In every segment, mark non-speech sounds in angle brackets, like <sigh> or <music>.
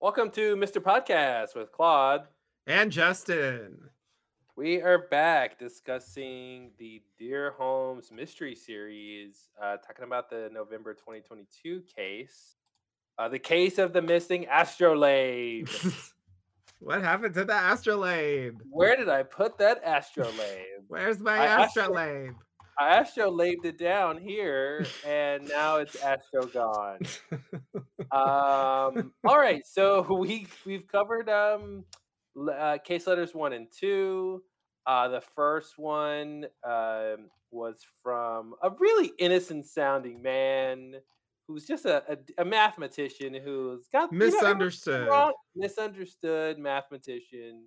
Welcome to Mr. Podcast with Claude. And Justin. We are back discussing the Dear Holmes mystery series, uh, talking about the November 2022 case, uh, the case of the missing astrolabe. <laughs> what happened to the astrolabe? Where did I put that astrolabe? Where's my astrolabe? I astrolabed it down here, and now it's astro gone. um, all right, so <laughs> we we've covered um, uh, case letters one and two. Uh, the first one um, was from a really innocent sounding man who's just a, a, a mathematician who's got misunderstood, you know, misunderstood mathematician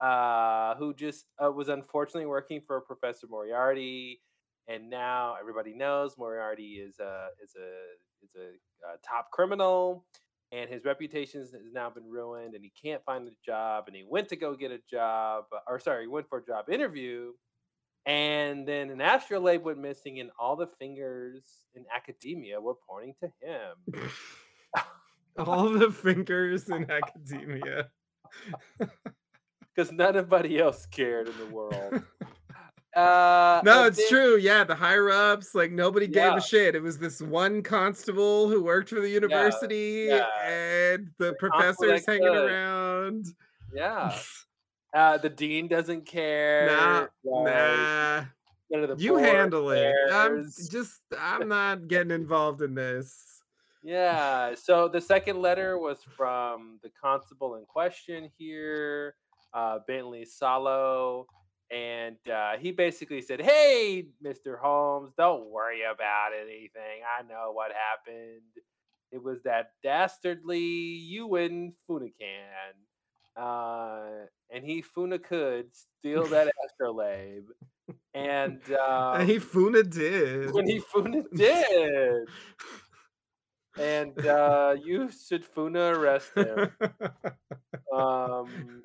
uh, who just uh, was unfortunately working for Professor Moriarty and now everybody knows Moriarty is a is a is a, a top criminal, and his reputation has now been ruined, and he can't find a job, and he went to go get a job, or sorry, he went for a job interview, and then an astrolabe went missing, and all the fingers in academia were pointing to him. <laughs> <laughs> all the fingers in academia. <laughs> Because nobody else cared in the world. Uh, no, it's true. Yeah, the higher ups, like nobody gave yeah. a shit. It was this one constable who worked for the university, yeah, yeah. and the, the professors hanging could. around. Yeah. <laughs> Uh, the dean doesn't care. Nah, nah. You handle cares. it. I'm just. I'm not getting involved in this. Yeah. So the second letter was from the constable in question here, uh, Bentley Sallow and uh, he basically said, "Hey, Mister Holmes, don't worry about anything. I know what happened. It was that dastardly Ewan Funacan, uh, and he Funa could steal <laughs> that astrolabe, and uh, he Funa did. When he Funa did." <laughs> and uh, you should Funa arrest him. <laughs> Um,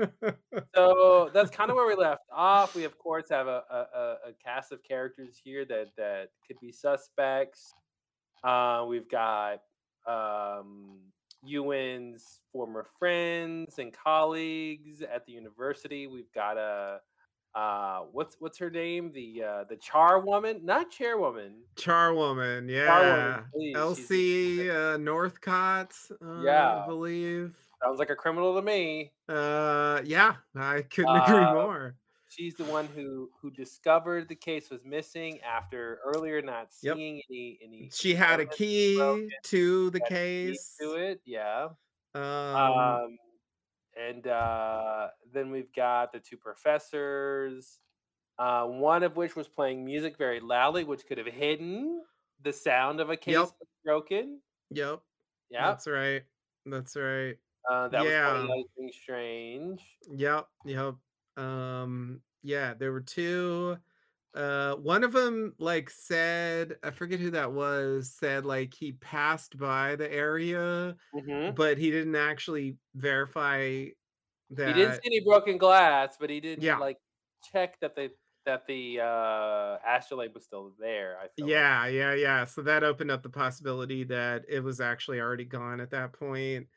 so that's kind of where we left off. We of course have a, a, a cast of characters here that that could be suspects. Uh, we've got um, Ewan's former friends and colleagues at the university. We've got a uh what's what's her name? The uh the char woman? Not chairwoman charwoman yeah. elsie uh northcott uh, yeah. i believe. Sounds like a criminal to me. Uh yeah i couldn't uh, agree more. she's the one who who discovered the case was missing after earlier not seeing yep. any any she had a key to the case to it yeah. Um, um and uh, then we've got the two professors, uh, one of which was playing music very loudly, which could have hidden the sound of a case yep. broken. Yep. Yeah. That's right. That's right. Uh, that yeah. was kind strange. Yep. Yep. Um, yeah, there were two uh one of them like said i forget who that was said like he passed by the area mm-hmm. but he didn't actually verify that he didn't see any broken glass but he did yeah. like check that the that the uh astrolabe was still there i yeah like. yeah yeah so that opened up the possibility that it was actually already gone at that point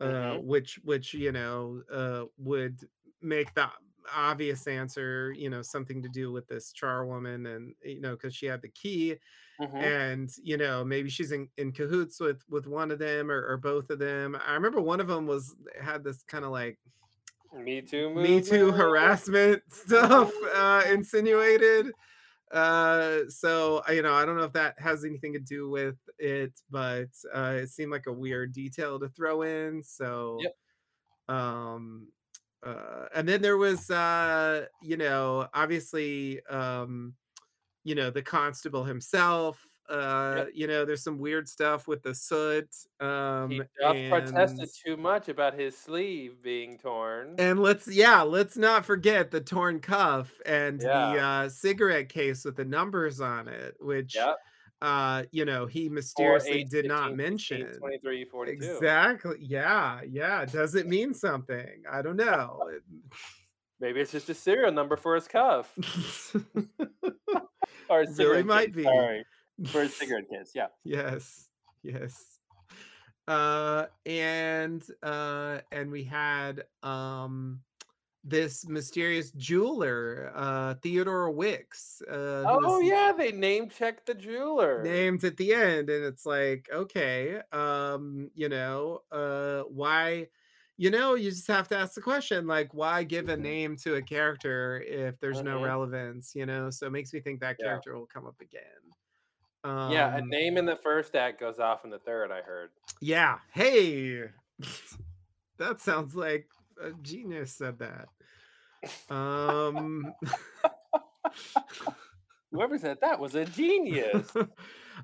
uh mm-hmm. which which you know uh would make the obvious answer, you know, something to do with this charwoman and you know, because she had the key. Mm-hmm. And you know, maybe she's in, in cahoots with with one of them or, or both of them. I remember one of them was had this kind of like me too movement. me too harassment <laughs> stuff uh <laughs> insinuated uh so you know i don't know if that has anything to do with it but uh it seemed like a weird detail to throw in so yep. um uh, and then there was uh you know obviously um you know the constable himself uh yep. you know there's some weird stuff with the soot um he and, protested too much about his sleeve being torn and let's yeah let's not forget the torn cuff and yeah. the uh cigarette case with the numbers on it which yep uh you know he mysteriously eight, did 15, not mention 15, 23 42 exactly yeah yeah does it mean something? I don't know maybe it's just a serial number for his cuff. <laughs> Or a really might case. be. sorry for a cigarette case yeah. Yes yes. Uh, and uh, and we had um this mysterious jeweler, uh, Theodore Wicks, uh, Oh yeah, they name checked the jeweler. named at the end, and it's like, okay, um, you know, uh, why? You know, you just have to ask the question, like, why give a Mhm, name to a character if there's no mhm, relevance? You know, so it makes me think that yeah. character will come up again. Yeah, a Um, name in the first act goes off in the third, I heard. yeah. Hey, <laughs> that sounds like a genius said that. Um, <laughs> Whoever said that was a genius.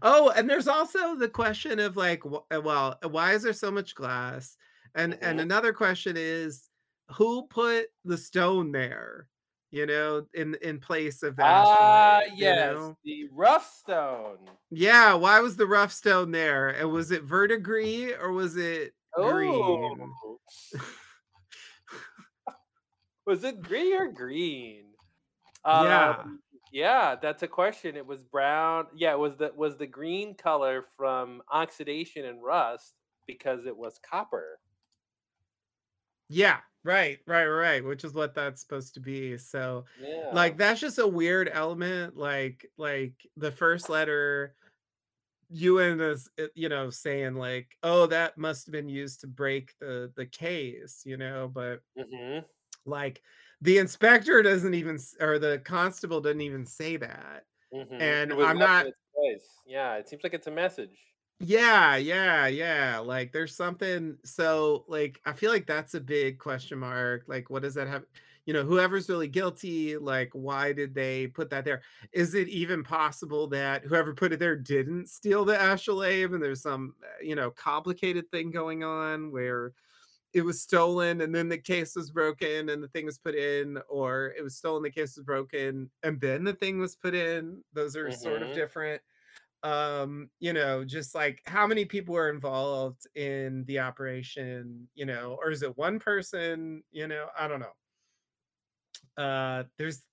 oh, and there's also the question of like, uh, well, uh, why is there so much glass? And and Mhm. another question is, who put the stone there? You know, in in place of that. Ah. You yes, know, the rough stone. yeah. Why was the rough stone there? And was it verdigris or was it Oh, green? <laughs> was it green or green? Yeah, Um, yeah, that's a question. It was brown. Yeah, it was the was the green color from oxidation and rust because it was copper. yeah. Right, right, right. Which is what that's supposed to be. So, Yeah. like, that's just a weird element. Like, like the first letter Ewan is, uh, you know, saying like, "Oh, that must have been used to break the the case," you know, but Mhm. Like the inspector doesn't even or the constable doesn't even say that. Mhm. And I'm not. Yeah, it seems like it's a message. yeah, yeah, yeah, like there's something so like I feel like that's a big question mark. Like what does that have you know, whoever's really guilty, like why did they put that there? Is it even possible that whoever put it there didn't steal the astrolabe and there's some, uh, you know, complicated thing going on where it was stolen and then the case was broken and the thing was put in or it was stolen the case was broken and then the thing was put in those are sort of Mhm. different um you know just like how many people were involved in the operation you know or is it one person you know i don't know uh there's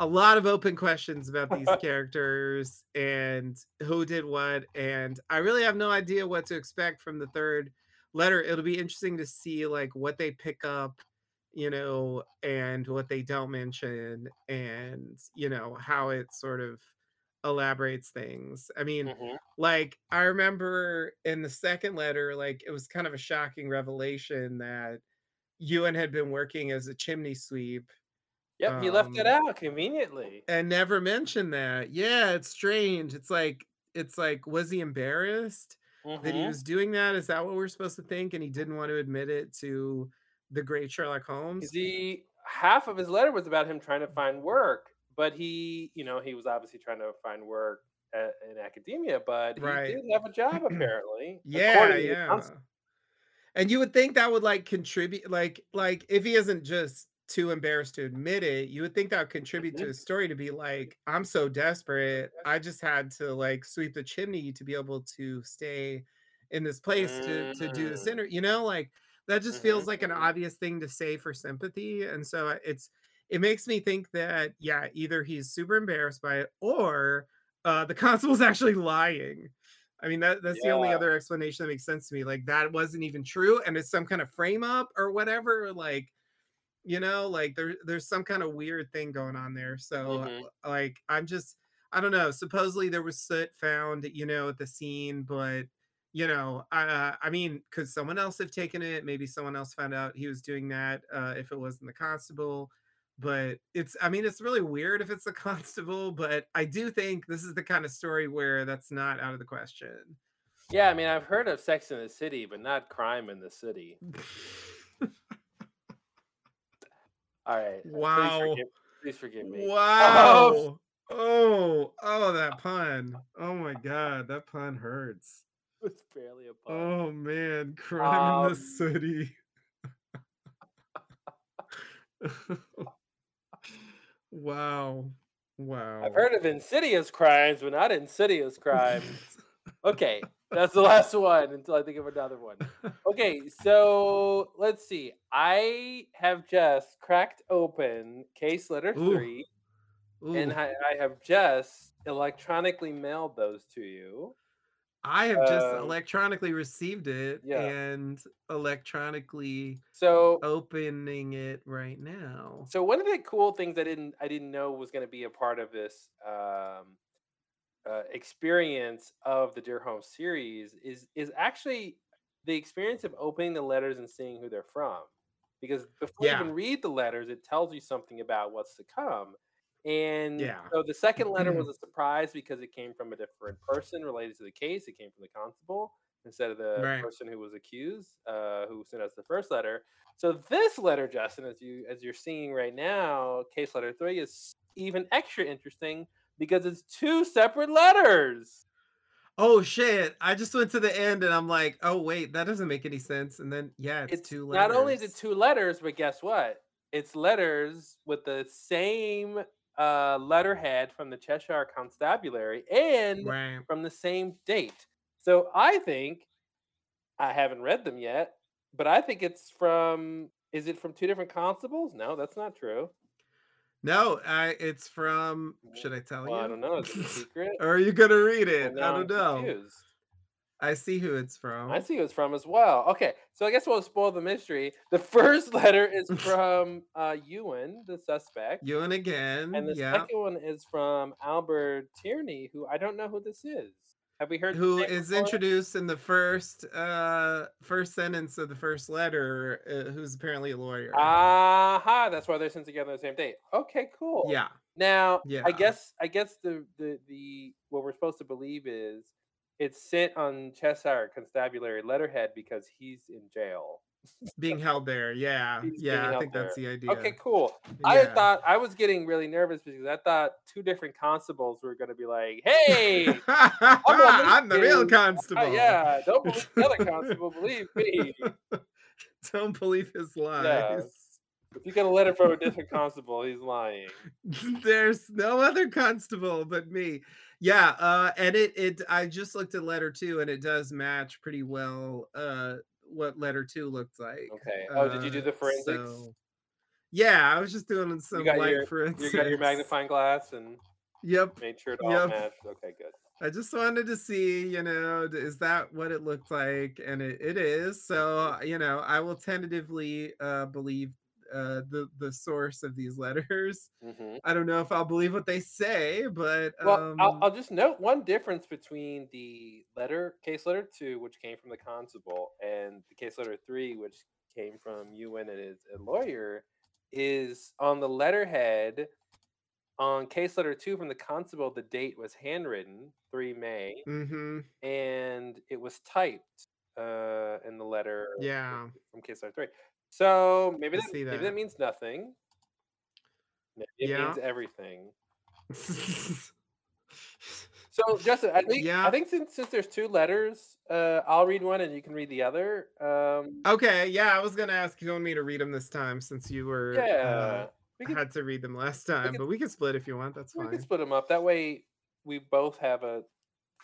a lot of open questions about these <laughs> characters and who did what and i really have no idea what to expect from the third letter it'll be interesting to see like what they pick up you know and what they don't mention and you know how it sort of elaborates things i mean Mhm. like i remember in the second letter like it was kind of a shocking revelation that ewan had been working as a chimney sweep Yep, he left it um out conveniently. and never mentioned that. Yeah, it's strange. It's like it's like, was he embarrassed that he Mhm. was doing that? Is that what we're supposed to think? And he didn't want to admit it to the great Sherlock Holmes? he half of his letter was about him trying to find work, but he, you know, he was obviously trying to find work a in academia, but he Right. did have a job <clears throat> apparently, Yeah, according to the yeah. And you would think that would, like, contribute like like, if he isn't just too embarrassed to admit it, you would think that would contribute to Mhm. his story to be like, "I'm so desperate, I just had to, like, sweep the chimney to be able to stay in this place to to do this Mm. you know, like, that just feels Mhm, like an mhm. obvious thing to say for sympathy, and so, uh, it's it makes me think that, yeah, either he's super embarrassed by it or, uh, the <laughs> constable's actually lying. I mean, that that's the only other explanation that makes sense to me, like, that wasn't even true, and it's some kind of frame up or whatever, like, you know, like, there there's some kinda weird thing going on there, so, mhm. like, I'm just I don't know, supposedly there was soot found, you know, at the scene, but, you know, uh, I mean, could someone else have taken it? Maybe someone else found out he was doing that, uh, if it wasn't the constable, but it's I mean, it's really weird if it's the <laughs> constable, but I do think this is the kind of story where that's not out of the question. Yeah, I mean, I've heard of Sex in the City, but not Crime in the City. <laughs> Alright, uh, please Wow. forgive please forgive me. Um, <laughs> Wow. Oh, oh, that pun. Oh my god, that pun hurts. it's barely a pun. Oh man, crime in the Um, city. Wow. <laughs> <laughs> Wow. I've heard of insidious crimes, but not insidious crimes. Okay, that's the last one until I think of another one. Okay, so let's see. I have just cracked open case letter Ooh, three, and. I, I have just electronically mailed those to you. I have just Um, electronically received it yeah. and electronically So opening it right now. so one of the cool things I didn't I didn't know was going to be a part of this um, uh, experience of the Dear Home series is is actually the experience of opening the letters and seeing who they're from. Because before you Yeah. even read the letters, it tells you something about what's to come. And Yeah. so the second letter was a surprise because it came from a different person related to the case. It came from the constable instead of the Right. person who was accused, uh, who sent us the first letter. So this letter, Justin, as you as you're seeing right now, case letter three is even extra interesting because it's two separate letters. Oh shit. I just went to the end and I'm like, oh wait, that doesn't make any sense. And then yeah, it's, It's two not only the letters. two letters, but guess what? It's letters with the same uh, letterhead from the Cheshire Constabulary and Right. from the same date. So I think I haven't read them yet, but I think it's from. Is it from two different constables? No, that's not true. No, I it's from should I tell Well, I don't know. It's a <laughs> secret? or are you gonna read it? I now I'm don't know. confused. I see who it's from. I see who it's from as well. Okay, so I guess we'll spoil the mystery. The <laughs> first letter is <laughs> from uh, Ewan, the suspect, Ewan again. and the Yeah. second one is from Albert Tierney, who I don't know who this is. Have we heard? Who is introduced in the first uh first sentence of the first letter, uh, who's apparently a lawyer. Aha! That's why they're sent together on the same date. Okay, cool. yeah. Now, Yeah. I guess I guess the the the what we're supposed to believe is it's sent on Cheshire Constabulary letterhead because he's in jail. Being held there. Yeah. He's Yeah, I think that's the idea. Okay, cool. I thought I was getting really nervous because I thought two different constables were going to be like, "Hey, I'm the real constable. uh, yeah, don't believe the other <laughs> constable, believe me." Don't believe his lies. If you get a letter from a different <laughs> constable, he's lying. There's no other constable but me. Yeah, uh, and it it I just looked at letter two, and it does match pretty well uh what letter two looked like. Okay. Oh, did you do Uh, the forensics? so- yeah, I was just doing some light your- forensics. You got your magnifying glass and <laughs> Yep. made sure it all Yep. matched. Okay, good. I just wanted to see, you know, is that what it looked like? And it, it is. So, you know, I will tentatively uh, believe uh, the the source of these letters. hmm I don't know if I'll believe what they say, but Well, um, I'll, I'll just note one difference between the letter, case letter two, which came from the constable, and the case letter three, which came from Ewan and his a lawyer, is on the letterhead. On case letter two from the constable, the date was handwritten, 3 May, mhm, and it was typed uh, in the letter yeah. from case letter three. So maybe I that, maybe that. that means nothing. Maybe it Yeah. means everything. <laughs> So Justin, I think Yeah. I think since since there's two letters, uh, I'll read one and you can read the other. Um, okay, yeah, I was gonna ask you want me to read them this time since you were yeah, we uh, can had to read them last time, could- but we can split if you want. That's fine. we can split them up. That way, we both have a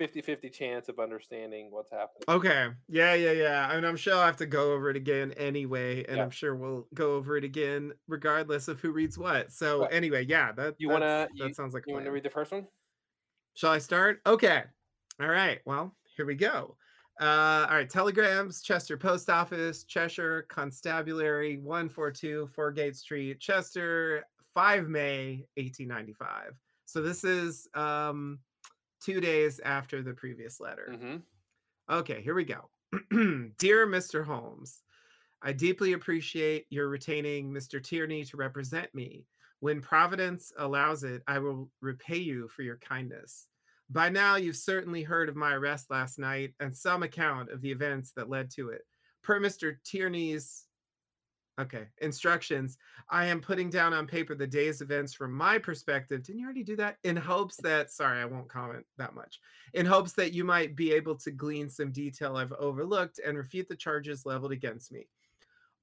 50-50 chance of understanding what's happening. Okay. Yeah, yeah, yeah. And I'm sure I'll have to go over it again anyway. And Yeah. I'm sure we'll go over it again regardless of who reads what. So Right. anyway, yeah, that You wanna- you- that sounds like You want to read the first one? Shall I start? Okay. All right. Well, here we go. Uh, all right. Telegrams, Chester Post Office, Cheshire Constabulary, 142 Foregate Street, Chester, 5 May, 1895. So this is um, two days after the previous letter. Mm-hmm. Okay, here we go. <clears throat> Dear Mr. Holmes, I deeply appreciate your retaining Mr. Tierney to represent me. When Providence allows it, I will repay you for your kindness. By now, you've certainly heard of my arrest last night and some account of the events that led to it. Per Mr. Tierney's okay instructions, I am putting down on paper the day's events from my perspective. Didn't you already do that? In hopes that, sorry, I won't comment that much in hopes that you might be able to glean some detail I've overlooked and refute the charges leveled against me.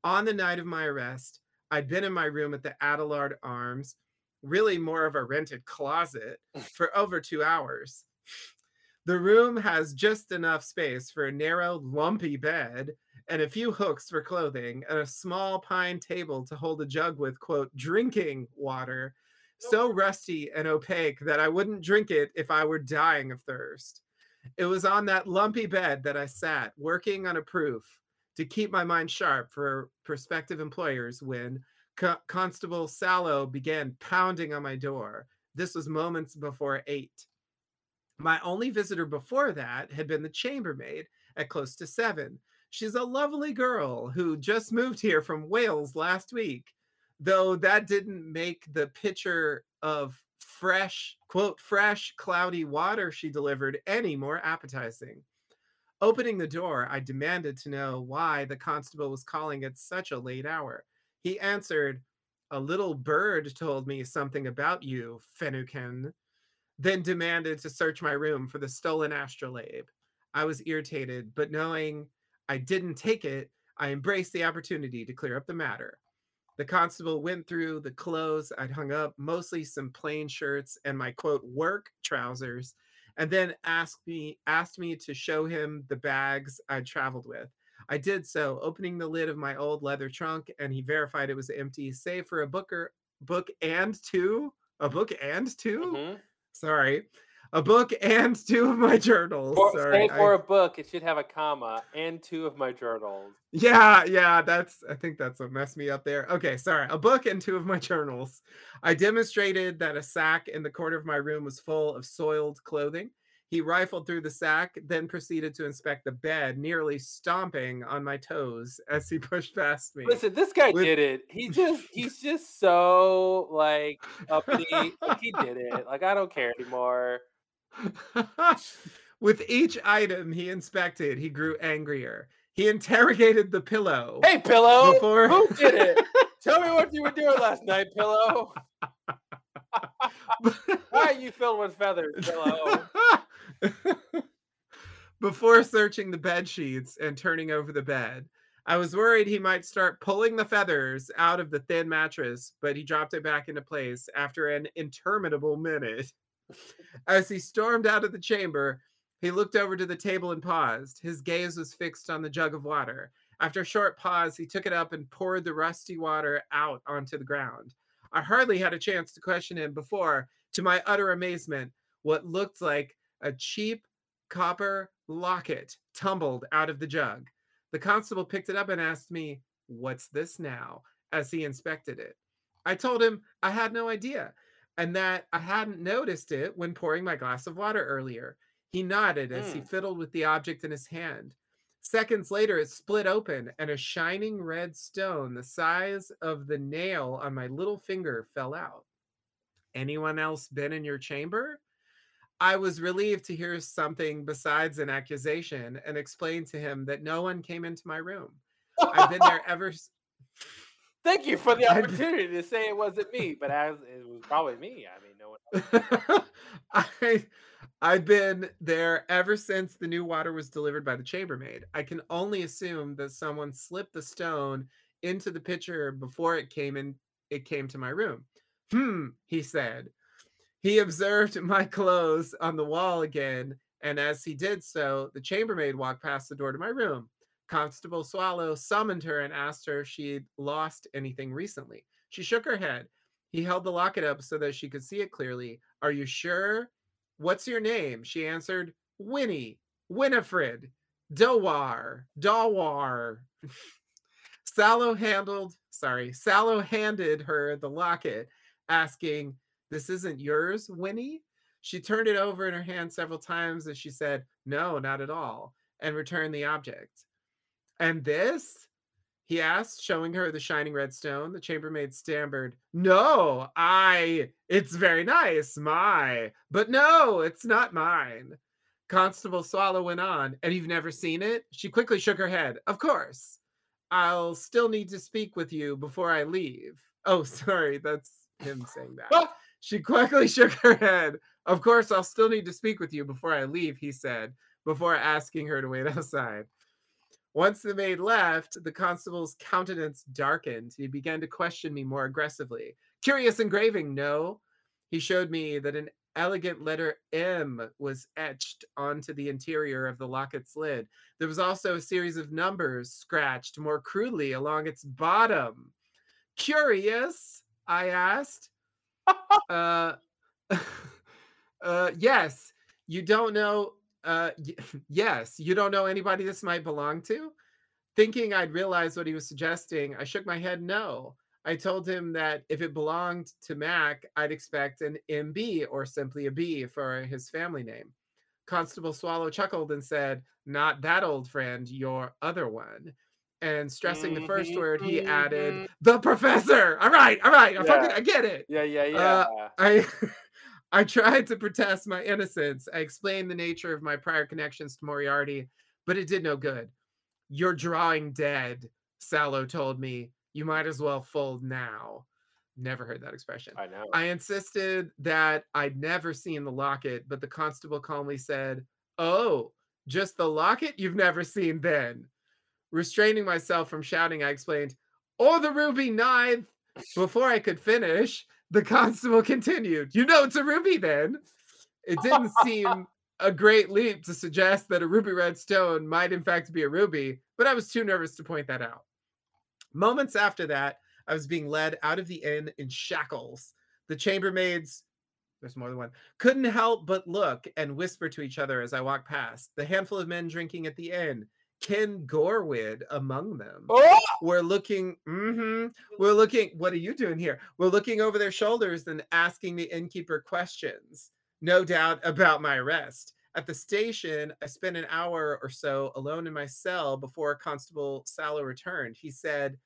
On the night of my arrest, I'd been in my room at the Adelard Arms, really more of a rented closet, <laughs> for over two hours. The room has just enough space for a narrow, lumpy bed and a few hooks for clothing and a small pine table to hold a jug with, quote, drinking water so rusty and opaque that I wouldn't drink it if I were dying of thirst. It was on that lumpy bed that I sat, working on a proof to keep my mind sharp for prospective employers when Co- Constable Sallow began pounding on my door. This was moments before eight. My only visitor before that had been the chambermaid at close to seven. She's a lovely girl who just moved here from Wales last week, though that didn't make the pitcher of fresh, quote, fresh, cloudy water she delivered any more appetizing. Opening the door, I demanded to know why the constable was calling at such a late hour. He answered, A little bird told me something about you, Finucane, then demanded to search my room for the stolen astrolabe. I was irritated, but knowing I didn't take it, I embraced the opportunity to clear up the matter. The constable went through the clothes I'd hung up, mostly some plain shirts and my quote work trousers, and then asked me asked me to show him the bags I'd traveled with. I did so, opening the lid of my old leather trunk, and he verified it was empty, save for a booker book and two, a book and 2 Mhm. Sorry, a book and two of my journals. For, Sorry, say for I- a book, it should have a comma and two of my journals. Yeah, yeah, that's I think that's what messed me up there. Okay, sorry. A book and two of my journals. I demonstrated that a sack in the corner of my room was full of soiled clothing. He rifled through the sack, then proceeded to inspect the bed, nearly stomping on my toes as he pushed past me. Listen, this guy With- did it. He just he's just so like uppity. like he did it. Like I don't care anymore. <laughs> With each item he inspected, he grew angrier. He interrogated the pillow. Hey, pillow. Before- Who did it? <laughs> Tell me what you were doing last night, pillow. <laughs> Why are you filled with feathers, pillow? <laughs> Before searching the bed sheets and turning over the bed, I was worried he might start pulling the feathers out of the thin mattress, but he dropped it back into place after an interminable minute. <laughs> As he stormed out of the chamber, he looked over to the table and paused. His gaze was fixed on the jug of water. After a short pause, he took it up and poured the rusty water out onto the ground. I hardly had a chance to question him before, to my utter amazement, what looked like a cheap copper locket tumbled out of the jug. The constable picked it up and asked me, What's this now? as he inspected it. I told him I had no idea and that I hadn't noticed it when pouring my glass of water earlier. He nodded as he Mm. fiddled with the object in his hand. Seconds later, it split open and a shining red stone the size of the nail on my little finger fell out. Anyone else been in your chamber? I was relieved to hear something besides an accusation and explained to him that no one came into my room. I've been there <laughs> ever s- Thank you for the opportunity to say it wasn't me, but as it was probably me. I mean, no one. <laughs> I I've been there ever since the new water was delivered by the chambermaid. I can only assume that someone slipped the stone into the pitcher before it came in it came to my room. Hmm, he said. He observed my clothes on the wall again, and as he did so, the chambermaid walked past the door to my room. Constable Swallow summoned her and asked her if she'd lost anything recently. She shook her head. He held the locket up so that she could see it clearly. Are you sure? What's your name? She answered, Winnie, Winifred, Dowar, Dawar. <laughs> Sallow handled, sorry, Sallow handed her the locket, asking, This isn't yours, Winnie? She turned it over in her hand several times as she said, No, not at all, and returned the object. And this? He asked, showing her the shining red stone. The chambermaid stammered, No, I, it's very nice, my, but no, it's not mine. Constable Swallow went on, and you've never seen it? She quickly shook her head. Of course. I'll still need to speak with you before I leave. Oh, <laughs> sorry, that's him saying that. <laughs> She quickly <laughs> shook her head. Of course, I'll still need to speak with you before I leave, he said, before asking her to wait <laughs> outside. Once the maid left, the constable's countenance darkened. He began to question me more aggressively. Curious engraving, no? He showed me that an elegant letter M was etched onto the interior of the locket's lid. There was also a series of numbers scratched more crudely along its bottom. Curious? I asked. <laughs> uh, <laughs> uh, yes, you don't know Uh, y- <laughs> yes, you don't know anybody this might belong to? Thinking I'd realize what he was suggesting, I shook my head no. I told him that if it belonged to Mac, I'd expect an MB or simply a B for his family name. Constable Swallow chuckled and said, Not that old friend, your other one. And stressing the first word, he added, Mhm. The professor. All right, all right. I, fucking, I get it. Yeah, yeah, yeah. Uh, I <laughs> I tried to protest my innocence. I explained the nature of my prior connections to Moriarty, but it did no good. You're drawing dead, Sallow told me. You might as well fold now. Never heard that expression. I know. I insisted that I'd never seen the locket, but the constable calmly said, Oh, just the locket you've never seen then. Restraining myself from shouting, I explained, Or the ruby ninth. Before I could finish, the constable continued, You know it's a ruby then. It didn't seem <laughs> a great leap to suggest that a ruby red stone might in fact be a ruby, but I was too nervous to point that out. Moments after that, I was being led out of the inn in shackles. The chambermaids, there's more than one, couldn't help but look and whisper to each other as I walked past. The handful of men drinking at the inn, Ken Gorwid among them. Oh! We're looking, mhm, we're looking, what are you doing here? We're looking over their shoulders and asking the innkeeper questions, no doubt about my arrest. At the station, I spent an hour or so alone in my cell before Constable Sallow returned. He said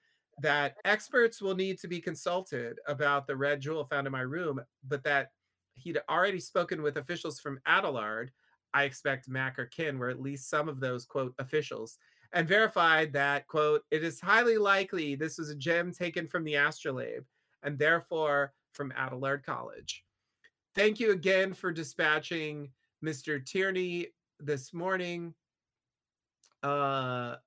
that experts will need to be consulted about the red jewel found in my room, but that he'd already spoken with officials from Adelard. I expect Mac or Kin were at least some of those quote officials and verified that quote it is highly likely this was a gem taken from the astrolabe and therefore from Adelard College. Thank you again for dispatching Mr. Tierney this morning. Uh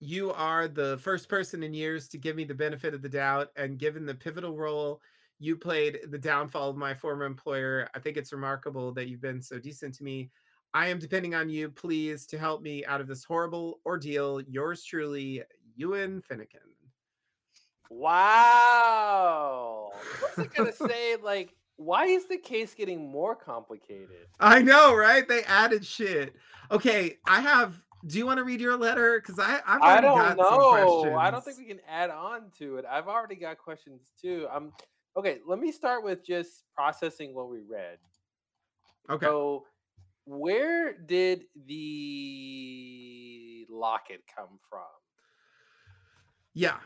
you are the first person in years to give me the benefit of the doubt and given the pivotal role you played the downfall of my former employer i think it's remarkable that you've been so decent to me i am depending on you please to help me out of this horrible ordeal yours truly ewan finnegan Wow. What's it gonna <laughs> say? Like, why is the case getting more complicated? i know right they added shit okay i have do you want to read your letter because i I've I already don't got some know. I don't think we can add on to it. I've already got questions too. Um, okay. Let me start with just processing what we read. okay So, where did the locket come from? Yeah.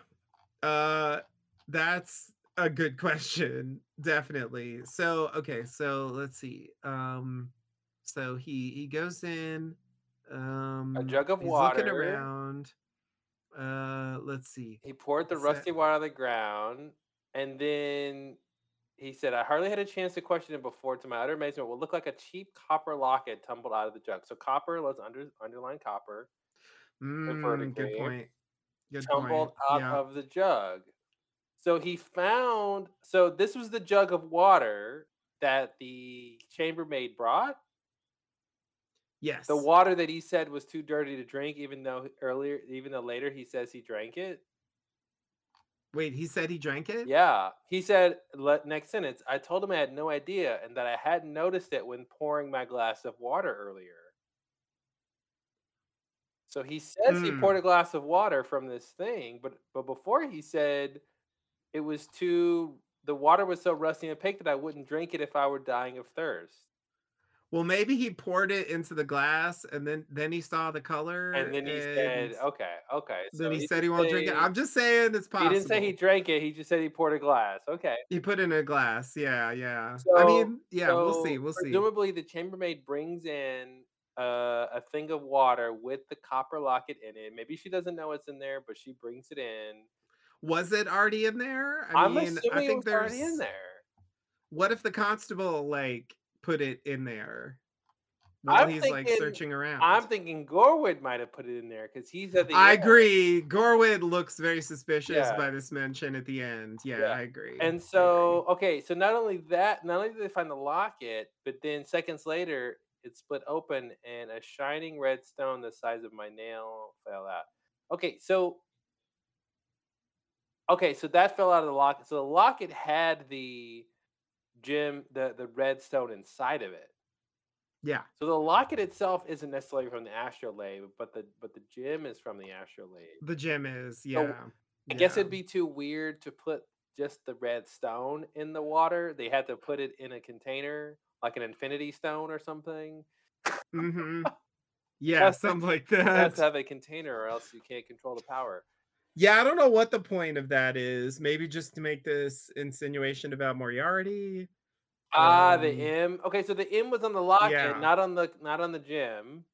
Uh that's a good question. <laughs> Definitely. So, okay, so let's see. Um so he he goes in um a jug of he's looking around. Uh let's see. He poured the Is that- rusty water on the ground, and then he said, "I hardly had a chance to question it before. To my utter amazement, what looked like a cheap copper locket tumbled out of the jug. So copper, let's under underline copper, Mm, good point. Good tumbled point. out Yeah. of the jug. So he found. So this was the jug of water that the chambermaid brought. Yes. The water that he said was too dirty to drink, even though earlier, even though later he says he drank it. Wait, he said he drank it? Yeah, he said. Let next sentence. I told him I had no idea and that I hadn't noticed it when pouring my glass of water earlier. So he says he Hmm. poured a glass of water from this thing, but but before he said it was too. The water was so rusty and opaque that I wouldn't drink it if I were dying of thirst. Well, maybe he poured it into the glass and then then he saw the color And then he said, and "Okay, okay." then he didn't said he won't drink it. I'm just saying it's possible. He didn't say he drank it. He just said he poured a glass. Okay. He put in a glass. Yeah, yeah. I mean, yeah, we'll see. We'll see. Presumably, the chambermaid brings in uh, a thing of water with the copper locket in it. Maybe she doesn't know it's in there, but she brings it in. Was it already in there? I I'm mean, assuming I it think was already there's in there. What if the constable like put it in there while I'm he's like searching around? I'm thinking Gorwood might have put it in there because he's at the. I end. agree. Gorwood looks very suspicious Yeah. by this mention at the end. Yeah, Yeah. I agree. And agree. so, okay, so not only that, not only did they find the locket, but then seconds later, it split open and a shining red stone the size of my nail fell out. Okay, so okay, so that fell out of the locket. So the locket had the gem, the the red stone inside of it. Yeah. So the locket itself isn't necessarily from the astrolabe, but the but the gem is from the astrolabe. The gem is, yeah. I guess it'd be too weird to put just the red stone in the water. They had to put it in a container, like an infinity stone or something. Mm-hmm. <laughs> Yeah, something <laughs> like You have that. to have a container, or else you can't control the power. Yeah, I don't know what the point of that is. Maybe just to make this insinuation about Moriarty. Ah, the Um, M. Okay, so the M was on the locket, Yeah. not on the not on the gym.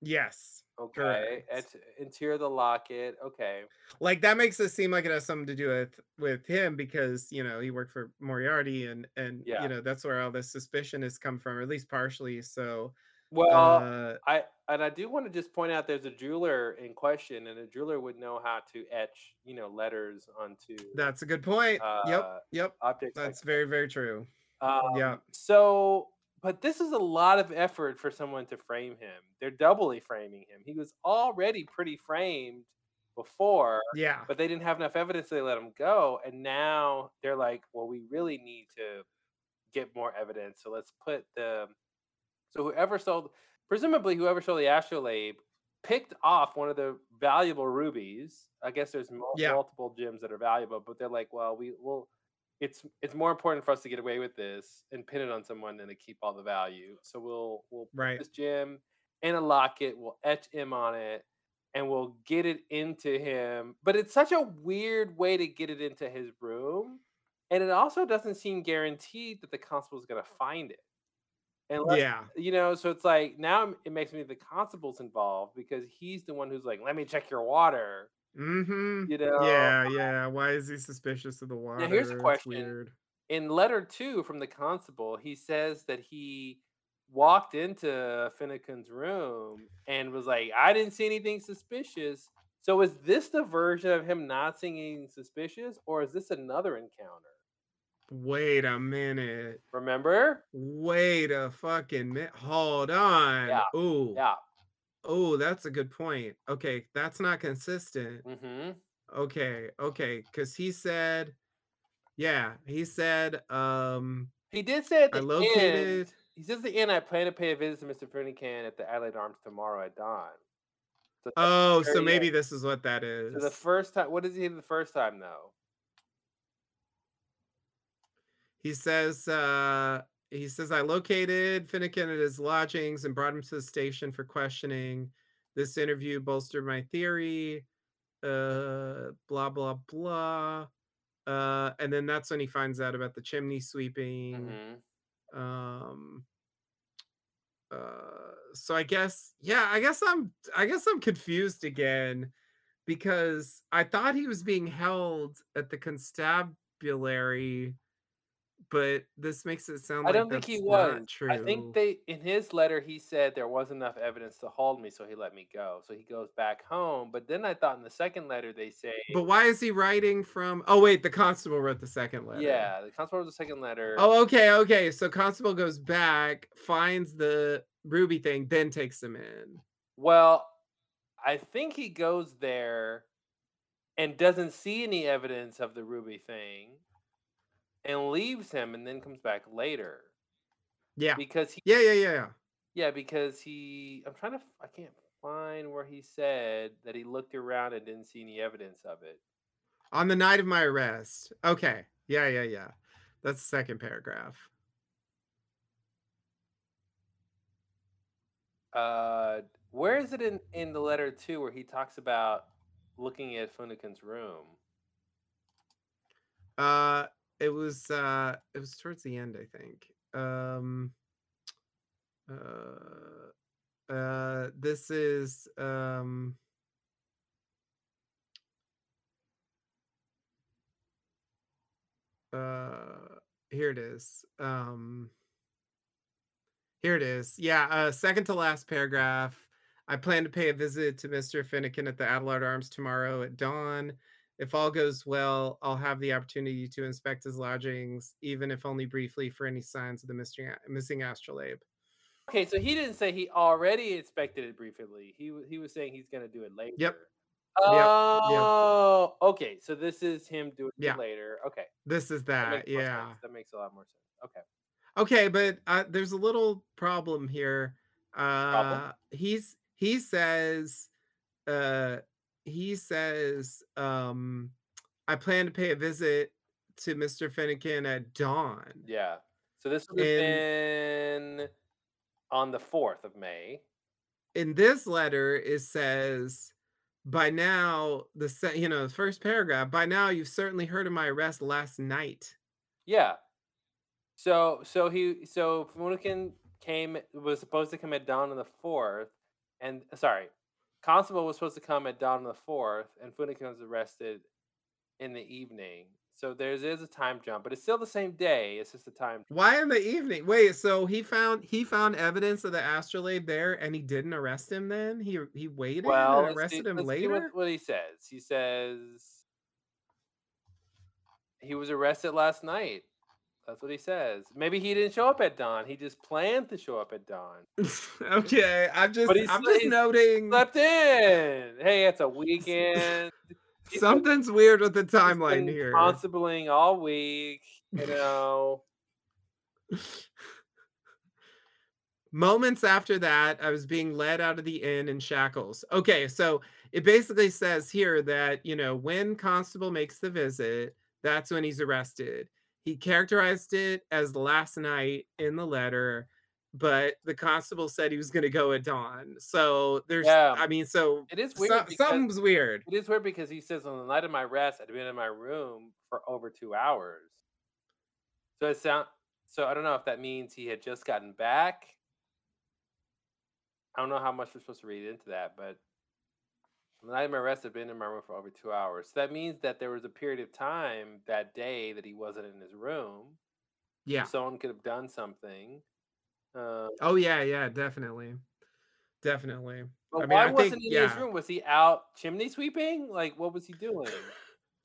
Yes. Okay, Correct. at interior of the locket. Okay, Like that makes it seem like it has something to do with with him because you know he worked for Moriarty and and Yeah. you know that's where all this suspicion has come from, or at least partially. So well, uh I and I do want to just point out there's a jeweler in question, and a jeweler would know how to etch, you know, letters onto that's a good point. Uh, yep, yep. objects. like That's very very true. Um, Yeah. So, but this is a lot of effort for someone to frame him. They're doubly framing him. He was already pretty framed before, Yeah. but they didn't have enough evidence. So they let him go, and now they're like, "Well, we really need to get more evidence. So let's put the so whoever sold, presumably whoever sold the astrolabe." Picked off one of the valuable rubies. I guess there's mul- Yeah. multiple gems that are valuable, but they're like, well, we will it's it's more important for us to get away with this and pin it on someone than to keep all the value. So we'll we'll put Right. this gem in a locket, we'll etch him on it, and we'll get it into him. But it's such a weird way to get it into his room. And it also doesn't seem guaranteed that the constable is gonna find it. Unless Yeah. you know, so it's like now it makes me the constable's involved because he's the one who's like, let me check your water. Mm-hmm. You know, Yeah, yeah. Why is he suspicious of the water? Now here's a question. weird. in letter two from the constable, he says that he walked into Finnegan's room and was like, I didn't see anything suspicious. So is this the version of him not seeing anything suspicious, or is this another encounter? Wait a minute. Remember? Wait a fucking minute. Hold on. Yeah, Ooh. Yeah. Oh, that's a good point. Okay, that's not consistent. Mm-hmm. Okay, okay, because he said, yeah, he said, um, He did say at I the end, located. he says the end, I plan to pay a visit to Mr. Finnegan at the Adelard Arms tomorrow at dawn. So, Oh, so maybe this is what that is. so the first time, what does he the first time though? He says, uh, he says, I located Finnegan at his lodgings and brought him to the station for questioning. This interview bolstered my theory. Uh, blah blah blah. Uh, and then that's when he finds out about the chimney sweeping. Mm-hmm. um uh so i guess yeah i guess i'm i guess i'm confused again because i thought he was being held at the constabulary but this makes it sound like I like don't think he was. true I think they in his letter he said there wasn't enough evidence to hold me, so he let me go. So he goes back home. But then I thought in the second letter they say, but why is he writing from oh wait the constable wrote the second letter yeah, the constable wrote the second letter. oh okay okay so constable goes back finds the ruby thing then takes him in Well, I think he goes there and doesn't see any evidence of the ruby thing, and leaves him, and then comes back later yeah because he, yeah yeah yeah yeah yeah, because he. I'm trying to. I can't find where he said that he looked around and didn't see any evidence of it. On the night of my arrest. Okay. Yeah, yeah, yeah. That's the second paragraph. Uh, where is it in in the letter too, where he talks about looking at Finnegan's room? Uh it was uh it was towards the end, I think. Um uh uh this is um uh here it is. Um Here it is. Yeah, uh, second to last paragraph. I plan to pay a visit to Mr. Finnegan at the adelard Arms tomorrow at dawn. If all goes well, I'll have the opportunity to inspect his lodgings, even if only briefly, for any signs of the missing missing astrolabe. Okay, so he didn't say he already inspected it briefly. He he was saying he's gonna do it later. yep. Oh, okay. So this is him doing Yeah. it later. Okay, This is that that. Yeah. That makes a lot more sense. Okay. Okay, but, uh, there's a little problem here. Problem? Uh, he's he says, uh, he says, um, "I plan to pay a visit to Mr. Finnegan at dawn." Yeah. So this would have been on the 4th of May. in this letter, it says, "By now, the se" you know, the first paragraph, "By now, you've certainly heard of my arrest last night." Yeah. So so he so Finnegan came was supposed to come at dawn on the 4th, and sorry, Constable was supposed to come at dawn on the 4th, and Finnegan was arrested in the evening. So there's a time jump, but it's still the same day. It's just a time. Why in the evening? Wait, so he found he found evidence of the astrolabe there, and he didn't arrest him then? He he waited Well, and arrested him let's see what, what he says. He says he was arrested last night. That's what he says. Maybe he didn't show up at dawn. He just planned to show up at dawn. <laughs> Okay, I'm just I'm just noting slept in. Hey, it's a weekend. <laughs> Something's weird with the timeline here. constabling all week. You know. <laughs> Moments after that, I was being led out of the inn in shackles. Okay, so it basically says here that, you know, when Constable makes the visit, that's when he's arrested. He characterized it as last night in the letter, but the constable said he was going to go at dawn. So there's, Yeah. I mean, so It is so, weird because something's weird. it is weird because he says on the night of my arrest, I'd been in my room for over two hours. So it sound so I don't know if that means he had just gotten back. I don't know how much we're supposed to read into that, but on the night of my arrest, I'd been in my room for over two hours. So that means that there was a period of time that day that he wasn't in his room. Yeah. Someone could have done something. Uh, Oh, yeah, yeah, definitely. Definitely. but I mean, why I wasn't he in his room? Was he out chimney sweeping? Like, what was he doing?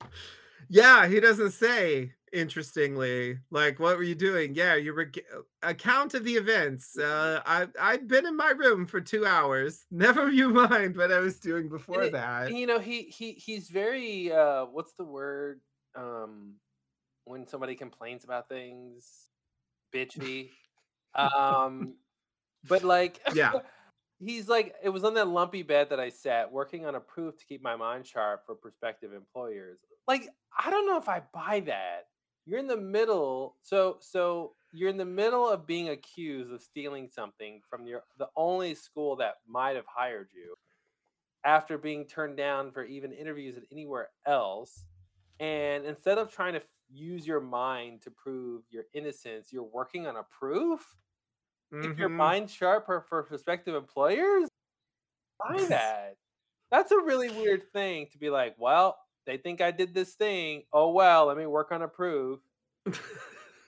<laughs> <laughs> Yeah, he doesn't say, interestingly, like, "What were you doing?" Yeah, you reg account of the events. Uh, I I'd been in my room for 2 hours. <laughs> Never you mind what I was doing before it, that. you know, he he he's very uh what's the word? Um when somebody complains about things, <laughs> bitchy. Um but like Yeah. <laughs> he's like it was on that lumpy bed that I sat working on a proof to keep my mind sharp for prospective employers. Like I don't know if I buy that. You're in the middle so so you're in the middle of being accused of stealing something from your the only school that might have hired you after being turned down for even interviews at anywhere else. And instead of trying to f- use your mind to prove your innocence, you're working on a proof. Keep your mind sharp for, for prospective employers. Buy <laughs> that. That's a really weird thing to be like, well, they think I did this thing. Oh well, let me work on a proof. <laughs>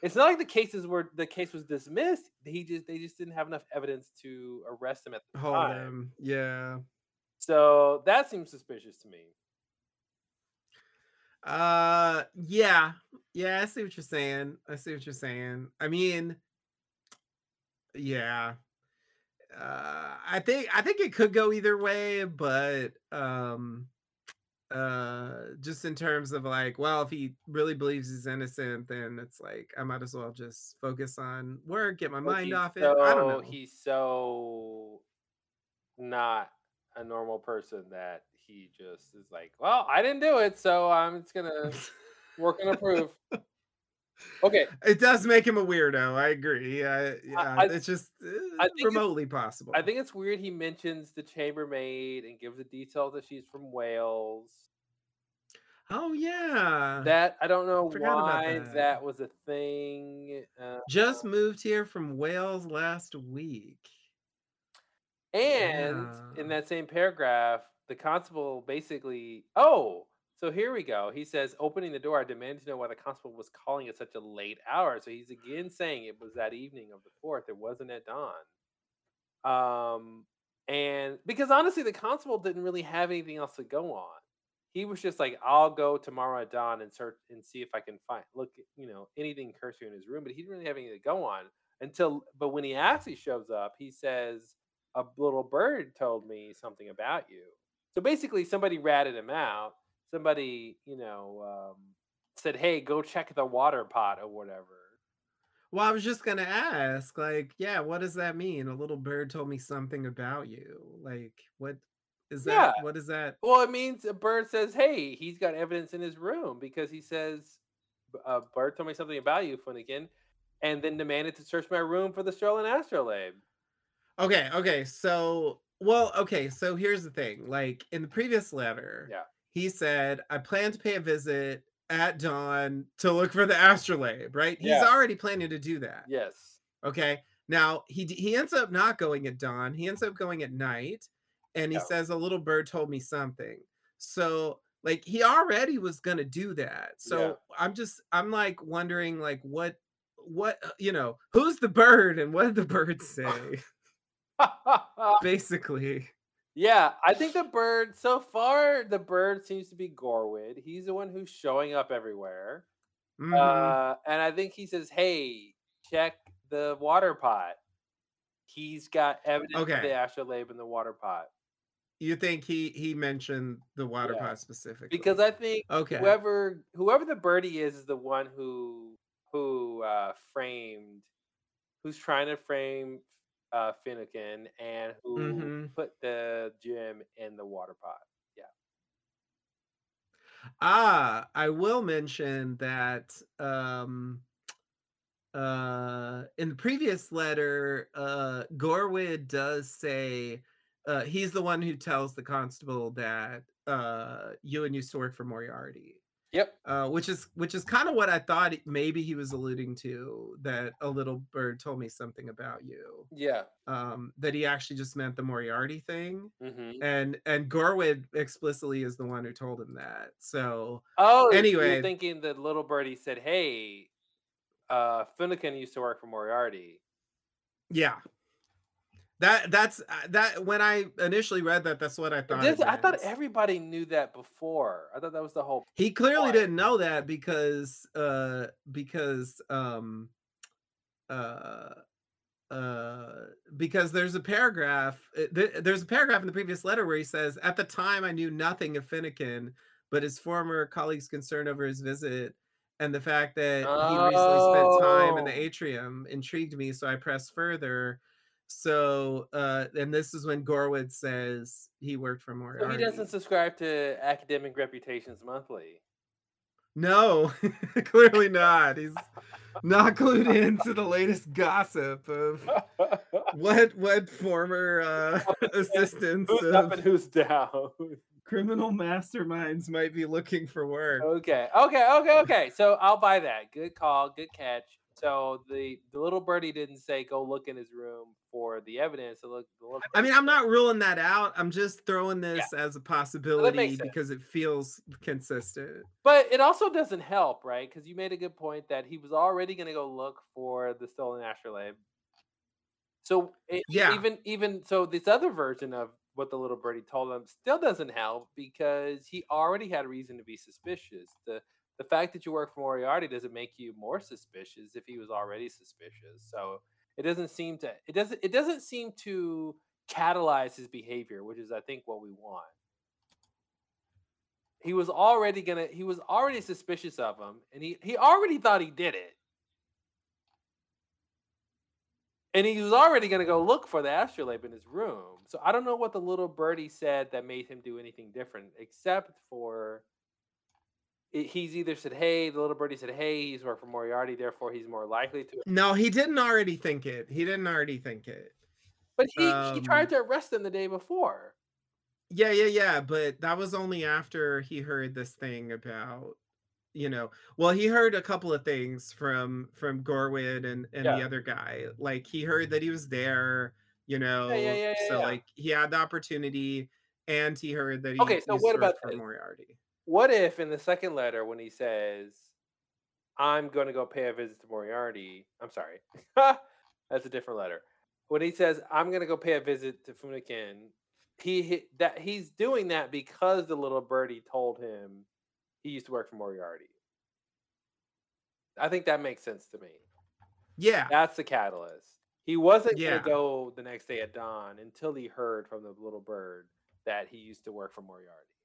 It's not like the cases where the case was dismissed. He just they just didn't have enough evidence to arrest him at the Hold time. him. Yeah. So that seems suspicious to me. Uh, yeah. Yeah, I see what you're saying. I see what you're saying. I mean, yeah. Uh, I think I think it could go either way, but um uh just in terms of like well if he really believes he's innocent then it's like i might as well just focus on work get my But mind off it i don't know he's so not a normal person that he just is like, well, I didn't do it, so I'm just gonna work on a proof. <laughs> <laughs> Okay, it does make him a weirdo i agree uh, yeah I, it's just uh, I think it's, remotely possible. I think it's weird he mentions the chambermaid and gives the details that she's from Wales. oh yeah. That I don't know about why that that. was a thing. Uh, just moved here from wales last week. And yeah. in that same paragraph, the constable basically, oh, so here we go. He says, opening the door, I demanded to know why the constable was calling at such a late hour. So he's again saying it was that evening of the fourth. It wasn't at dawn. Um, and because honestly, the constable didn't really have anything else to go on. He was just like, I'll go tomorrow at dawn and search and see if I can find look, you know, anything cursory in his room. But he didn't really have anything to go on until. But when he actually shows up, he says, a little bird told me something about you. So basically, somebody ratted him out. Somebody, you know, um, said, "Hey, go check the water pot or whatever." Well, I was just gonna ask, like, yeah, what does that mean? A little bird told me something about you. Like, what is Yeah. that? What is that? Well, it means a bird says, "Hey, he's got evidence in his room because he says a bird told me something about you, Finnegan, and then demanded to search my room for the stolen astrolabe." Okay, okay. So, well, okay. So here's the thing. Like in the previous letter, Yeah. He said, "I plan to pay a visit at dawn to look for the astrolabe." Right? He's already planning to do that. Yes. Okay. Now he he ends up not going at dawn. He ends up going at night, and he Yeah. says, "A little bird told me something." So like he already was gonna do that. So Yeah. I'm just I'm like wondering like what what uh, you know who's the bird and what did the bird <laughs> say <laughs> basically. Yeah, I think the bird. So far, the bird seems to be Gorwood. He's the one who's showing up everywhere. Mhm. Uh, and I think he says, "Hey, check the water pot. He's got evidence of the astrolabe in the water pot." you think he he mentioned the water Yeah. pot specifically? Because I think okay. whoever whoever the birdie is is the one who who uh framed who's trying to frame uh Finnegan and who Mhm. put the gem in the water pot. Yeah. Ah, I will mention that um uh in the previous letter uh Gorwid does say uh he's the one who tells the constable that uh Ewan used to work for Moriarty. Yep. Uh which is which is kind of what I thought maybe he was alluding to that a little bird told me something about you. Yeah. Um that he actually just meant the Moriarty thing hmm and and Gorwid explicitly is the one who told him that. So Oh, Anyway. you're thinking that little birdie said, "Hey, uh Finnegan used to work for Moriarty." Yeah. That that's uh, that when I initially read that that's what I thought. This, I thought everybody knew that before. I thought that was the whole. he clearly Why? didn't know that because uh because um uh uh because there's a paragraph uh, th- there's a paragraph in the previous letter where he says at the time I knew nothing of Finnegan but his former colleagues concern over his visit and the fact that he recently spent time in the Oh. atrium intrigued me so I pressed further so uh and this is when Gorwood says he worked for So he doesn't subscribe to Academic Reputations Monthly. No, <laughs> clearly not. He's <laughs> not clued into the latest gossip of what what former uh, assistants who's up and who's down? <laughs> criminal masterminds might be looking for work. okay, okay, okay, okay. So I'll buy that. Good call, good catch. So the the little birdie didn't say go look in his room for the evidence. So look, the I mean, I'm not ruling that out. I'm just throwing this as a possibility because it feels consistent. But it also doesn't help, right? Because you made a good point that he was already going to go look for the stolen astrolabe. So it, Yeah. even even so, this other version of what the little birdie told him still doesn't help because he already had reason to be suspicious. the The fact that you work for Moriarty doesn't make you more suspicious if he was already suspicious. So it doesn't seem to it doesn't it doesn't seem to catalyze his behavior, which is I think what we want he was already gonna he was already suspicious of him and he he already thought he did it and he was already gonna go look for the astrolabe in his room so i don't know what the little birdie said that made him do anything different except for it, he's either said hey the little birdie said hey he's worked for moriarty therefore he's more likely to No, he didn't already think it. He didn't already think it. but he, he Um, tried to arrest him the day before Yeah, yeah, yeah, but that was only after he heard this thing about, you know, well, he heard a couple of things from from gorwin and and the other guy. Like he heard that he was there, you know, yeah, yeah, so yeah. like he had the opportunity, and he heard that he Okay, so what about? Moriarty. What if in the second letter when he says, "I'm going to go pay a visit to Moriarty," I'm sorry, <laughs> that's a different letter. When he says, "I'm going to go pay a visit to Funikin," he, he that he's doing that because the little birdie told him he used to work for Moriarty. I think that makes sense to me. Yeah, That's the catalyst. He wasn't Yeah. going to go the next day at dawn until he heard from the little bird that he used to work for Moriarty.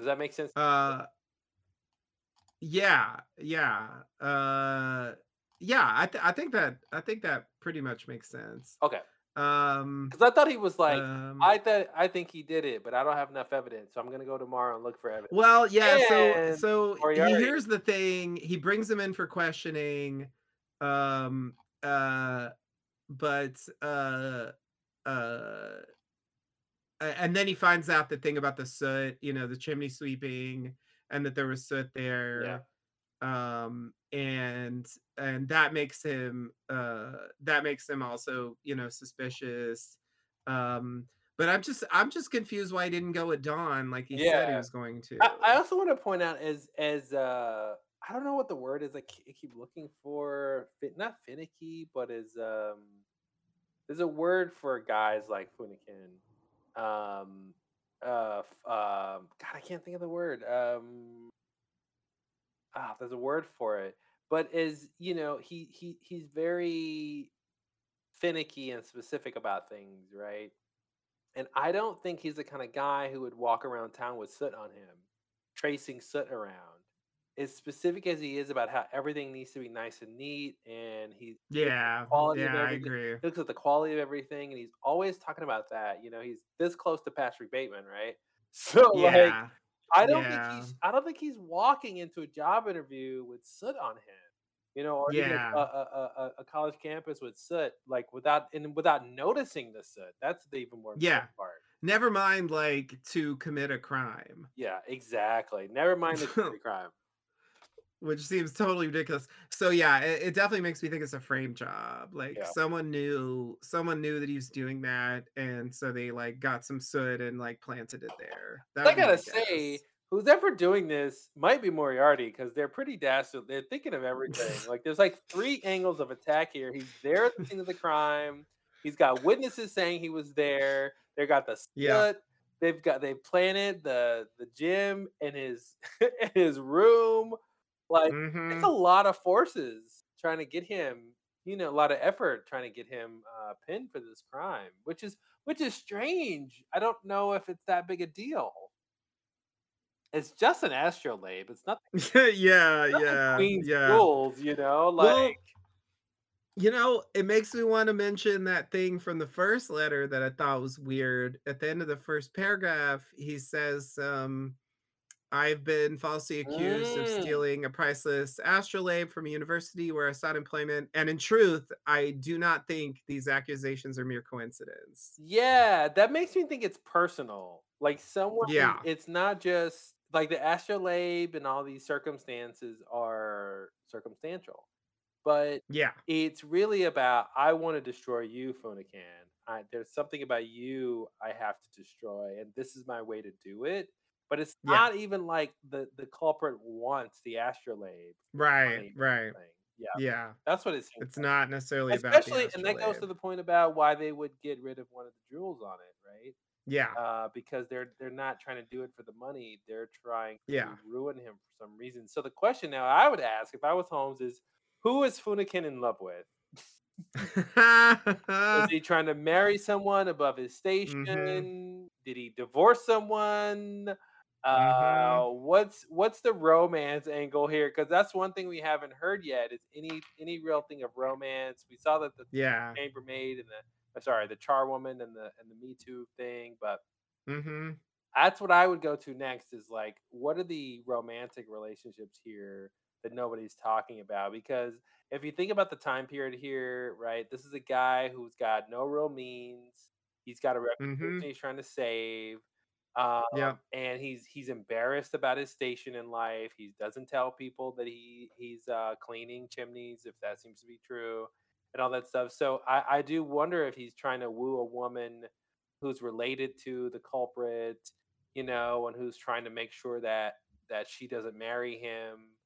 Does that make sense? uh, Yeah, yeah, uh, yeah, I th I think that I think that pretty much makes sense. Okay. Um, because I thought he was like, um I thought I think he did it, but I don't have enough evidence, so I'm gonna go tomorrow and look for evidence. Well, yeah, so And so he Moriarty here's the thing, he brings him in for questioning, um, uh, but, uh, uh and then he finds out the thing about the soot, you know, the chimney sweeping, and that there was soot Yeah. there, um, and and that makes him, uh that makes him also, you know, suspicious, um, but I'm just I'm just confused why he didn't go at Dawn like he said he was going to. I I also wanna point out as as, uh I don't know what the word is I keep looking for, fi not finicky, but is um there's a word for guys like Funikin, um, uh, um, God, I can't think of the word, um ah, there's a word for it, but is you know, he he he's very finicky and specific about things, right? And I don't think he's the kinda guy who would walk around town with soot on him, tracing soot around. As specific as he is about how everything needs to be nice and neat, and he looks at the Yeah, quality of yeah, I everything agree. looks at the quality of everything, and he's always talking about that, you know, he's this close to Patrick Bateman, right? <laughs> So, like, Yeah, I don't think he's I don't think he's walking into a job interview with soot on him, you know, or Yeah. a a a a college campus with soot, like, without and without noticing the soot, that's the even more Yeah, part. never mind, like, to commit a crime. Yeah, exactly, never mind the <laughs> crime. Which seems totally ridiculous. So, yeah, it it definitely makes me think it's a frame job, like, Yeah. someone knew someone knew that he was doing that, and so they, like, got some soot and, like, planted it there. That I would be my gotta say, who's ever doing this might be Moriarty because they're pretty dastard they're thinking of everything, <laughs> like, there's, like, 3 angles of attack here, he's there at the scene of the crime, he's got witnesses saying he was there, they got the Yeah. soot, they've got they planted the the gym in his <laughs> in his room, like, it's a Mhm. lot of forces trying to get him you know, a lot of effort trying to get him, uh, pinned for this crime, which is which is strange, I don't know if it's that big a deal. It's just an astrolabe, it's nothing <laughs> Yeah, nothing yeah, Queen's yeah. jewels, you know, like Well you know, it makes me wanna mention that thing from the 1st letter that I thought was weird. At the end of the 1st paragraph, he says, um, "I've been falsely accused of Mm. stealing a priceless astrolabe from a university where I sought employment, and in truth, I do not think these accusations are mere coincidence." Yeah, that makes me think it's personal, like, someone Yeah. it's not just like, the astrolabe and all these circumstances are circumstantial, but Yeah. it's really about, "I wanna destroy you, Funican, I there's something about you I have to destroy, and this is my way to do it," but it's Yeah. not even like the the culprit wants the astrolabe Right, right. something. Yeah, Yeah. that's what it seems It's like. not necessarily about Especially and that goes to the point about why they would get rid of one of the jewels on it, right? Yeah. Uh, because they're they're not trying to do it for the money, they're trying Yeah. to ruin him for some reason. So, the question now I would ask if I was Holmes is, who is Funican in love with? Is <laughs> he trying to marry someone above his Mhm. station? Did he divorce someone? Uh, Mhm. what's what's the romance angle here? Because that's one thing we haven't heard yet is any any real thing of romance. We saw that the Yeah. chambermaid and the uh, sorry, the charwoman and the and the Me Too thing, but Mhm. that's what I would go to next is, like, what are the romantic relationships here that nobody's talking about? Because if you think about the time period here, right, this is a guy who's got no real means, he's got a reputation Mhm. he's trying to save, um, Yep. and he's he's embarrassed about his station in life, he doesn't tell people that he he's, uh, cleaning chimneys, if that seems to be true, and all that stuff. So, I I do wonder if he's trying to woo a woman who's related to the culprit, you know, and who's trying to make sure that that she doesn't marry him,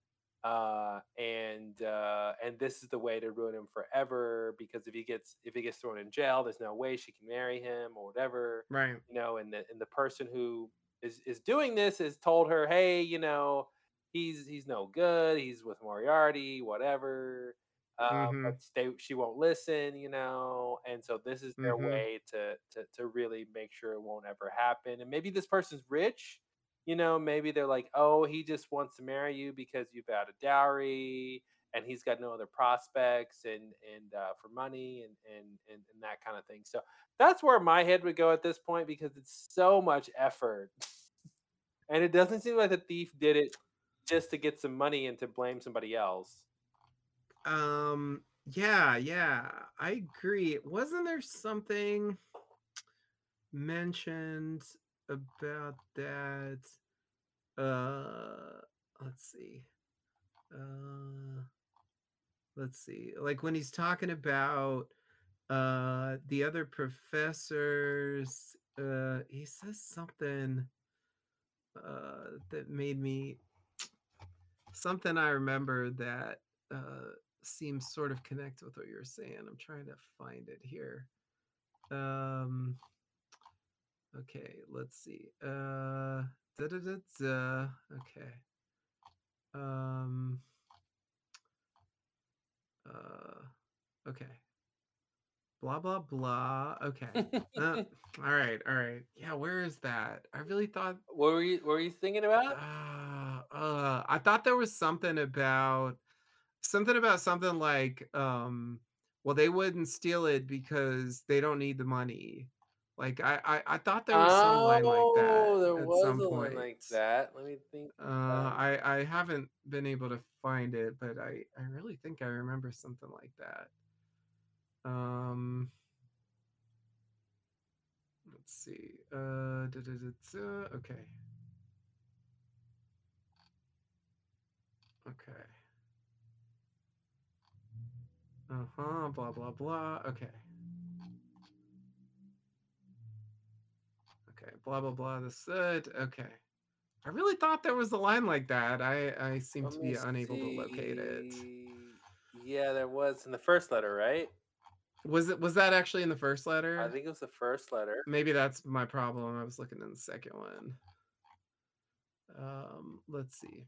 uh, and, uh, and this is the way to ruin him forever because if he gets if he gets thrown in jail, there's no way she can marry him or whatever, Right. you know, and the and the person who is is doing this has told her, "Hey, you know, he's he's no good, he's with Moriarty, whatever," uh, but Mhm. they she won't listen, you know, and so this is their Mhm. way to to to really make sure it won't ever happen, and maybe this person's rich, you know, maybe they're like, oh, he just wants to marry you because you've had a dowry and he's got no other prospects and and uh, for money and, and and and that kind of thing. So that's where my head would go at this point because it's so much effort, and it doesn't seem like the thief did it just to get some money and to blame somebody else. Um, yeah, yeah, I agree. Wasn't there something mentioned about that? Uh, let's see. Uh, let's see. Like when he's talking about uh the other professors, uh he says something uh that made me something I remember that uh seems sort of connected with what you're saying. I'm trying to find it here. Um okay, let's see. Uh da da da da. Okay. Um uh okay. Blah blah blah. Okay. Uh, <laughs> all right, all right. Yeah, where is that? I really thought What were you what were you thinking about? uh, uh I thought there was something about something about something like um well they wouldn't steal it because they don't need the money like i i, I thought there was some line like that Oh, there at was some a line point like that. Let me think. uh i i haven't been able to find it but i i really think i remember something like that um let's see uh da, da, da, okay okay uh-huh blah blah blah okay Okay, blah blah blah. The said. Okay, I really thought there was a line like that. I I seem let to be unable to locate it. Yeah, there was in the first letter, right? Was it was that actually in the first letter? I think it was the first letter. Maybe that's my problem. I was looking in the second one. Um, let's see.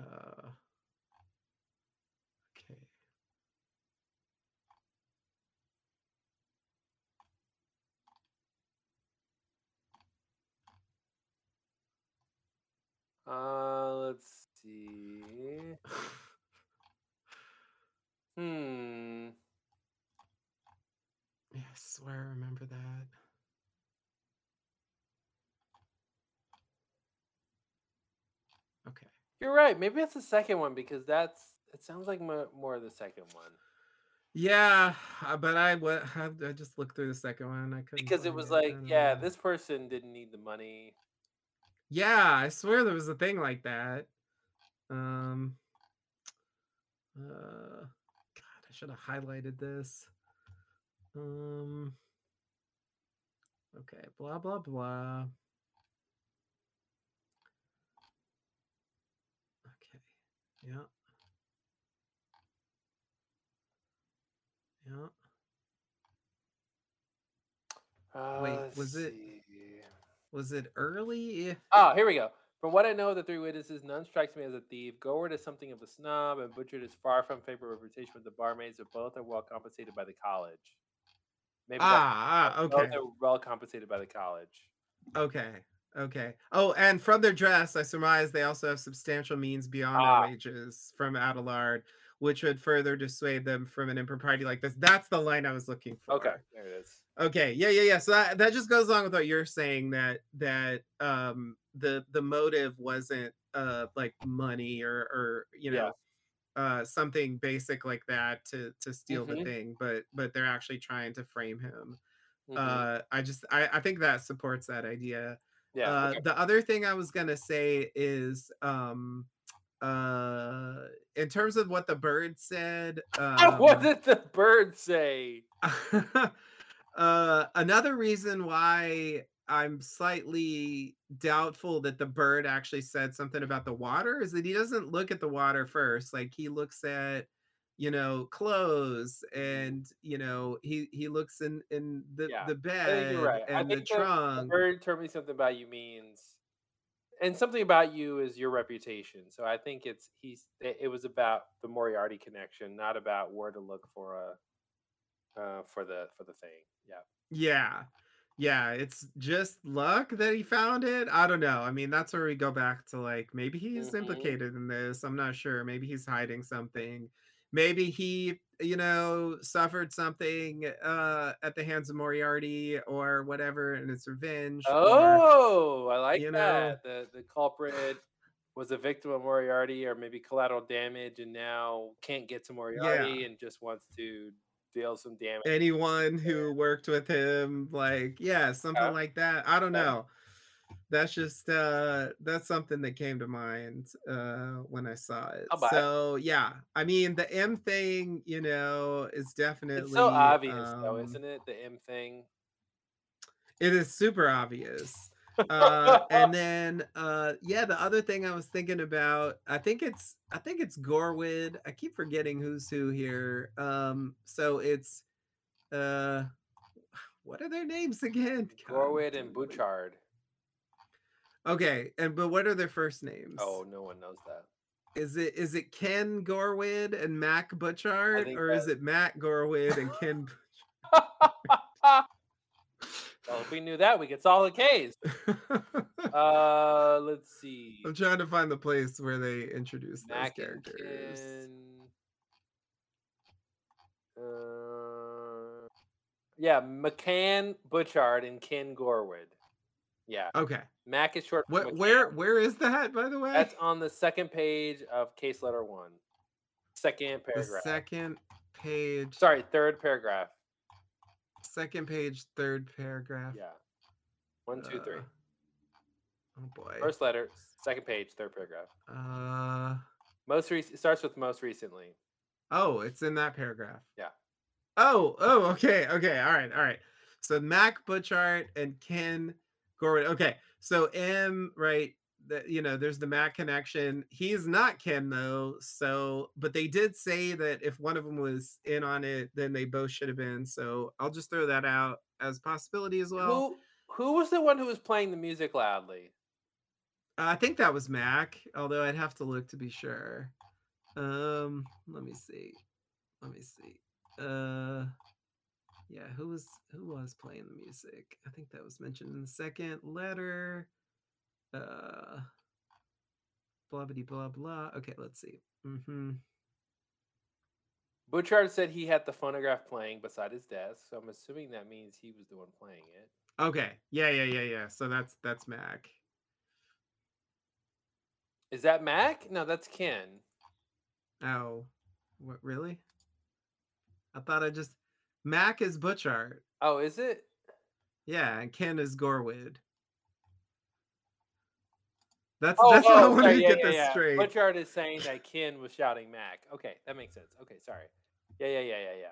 Uh, okay. Uh, let's see. Hmm. yeah, I swear I remember that. Okay. You're right. Maybe it's the second one because that's. It sounds like mo- more the second one Yeah, uh, but I I I just looked through the second one. I couldn't because it was it. Like, yeah, this person didn't need the money. Yeah, I swear there was a thing like that. Um uh God, I should have highlighted this. Um okay, blah blah blah. Okay. Yeah. Yeah. Uh, Wait, let's was it see. was it early? Oh, here we go. From what I know of the three witnesses, none strikes me as a thief. Goward is something of a snob, and Butchert is far from favorable reputation with the barmaids, but both are well compensated by the college. Maybe that's Ah, ah, both okay. are well compensated by the college. Okay. Okay. Oh, and from their dress, I surmise they also have substantial means beyond Ah. their wages from Adelard, which would further dissuade them from an impropriety like this. That's the line I was looking for. Okay, there it is. Okay. Yeah, yeah, yeah. So that, that just goes along with what you're saying that that um the the motive wasn't uh like money or or you know uh something basic like that to to steal the Mhm. thing, but but they're actually trying to frame him. Mhm. Uh I just I, I think that supports that idea. Yeah. Uh, okay. the other thing I was gonna say is, um, uh, in terms of what the bird said, <laughs> what um, did the bird say? <laughs> uh, another reason why I'm slightly doubtful that the bird actually said something about the water is that he doesn't look at the water first. Like he looks at, you know, clothes and you know he he looks in in the Yeah, the bed right. And the think the, the trunk. bird told me something about you means and something about you is your reputation. So I think it's he's it was about the Moriarty connection, not about where to look for a uh for the for the thing. Yeah. Yeah. Yeah, it's just luck that he found it. I don't know. I mean, that's where we go back to like maybe he's hmm implicated in this. I'm not sure. Maybe he's hiding something. Maybe he, you know, suffered something uh at the hands of Moriarty or whatever and it's revenge or, Oh, I like you know, that. The the culprit was a victim of Moriarty or maybe collateral damage and now can't get to yeah. Moriarty and just wants to deal some damage. Anyone who worked with him, like, yeah, something Yeah, like that. I don't yeah. know. That's just uh that's something that came to mind uh when I saw it. Buy it. So yeah, I mean the M thing, you know, is definitely It's so obvious though, um isn't it? The M thing. it is super obvious. Uh <laughs> and then uh yeah, the other thing I was thinking about, I think it's I think it's Gorwood. I keep forgetting who's who here. Um so it's uh <sighs> what are their names again? God Gorwit and it. Okay, and but what are their first names? Oh, no one knows that. Is it is it Ken Gorwid and Mac Butchart, or is it Matt Gorwid and Ken <laughs> well, if we knew that, we could solve the case. <laughs> Uh, let's see. I'm trying to find the place where they introduce those Mac and characters. Ken. Uh, yeah, McCann Butchard and Ken Gorwood. Yeah, Okay. Mac is short for What where where is that, by the way? That's on the second page of case letter one. Second The paragraph. second page, Sorry, third paragraph. second page, third paragraph. Yeah. One, two, three. Uh, oh boy. First letter, second page, third paragraph. Uh Most recent starts with most recently. oh, it's in that paragraph. Yeah. Oh, oh, okay, okay, all right, all right. So Mac Butchart and Ken Gorwin. Okay, so M, right? That you know, there's the Mac connection. He's not Ken though. So, but they did say that if one of them was in on it, then they both should have been. So I'll just throw that out as possibility as well. Who who was the one who was playing the music loudly? Uh, I think that was Mac, although I'd have to look to be sure. Um, let me see. Let me see. Uh Yeah, who was who was playing the music? I think that was mentioned in the second letter. Uh blah blah blah blah. Okay, let's see. Mm-hmm. Butchard said he had the phonograph playing beside his desk, so I'm assuming that means he was the one playing it. Okay. Yeah, yeah, yeah, yeah. So that's that's Mac. Is that Mac? No, that's Ken. Oh, what really? I thought I just Mac is Butchart. Oh, is it? Yeah, and Ken is Gorwood. That's Oh, that's what I oh, wanted sorry, to yeah, get yeah, this yeah. straight. Butchard is saying that Ken was shouting Mac. Okay, that makes sense. Okay, sorry. Yeah, yeah, yeah, yeah, yeah.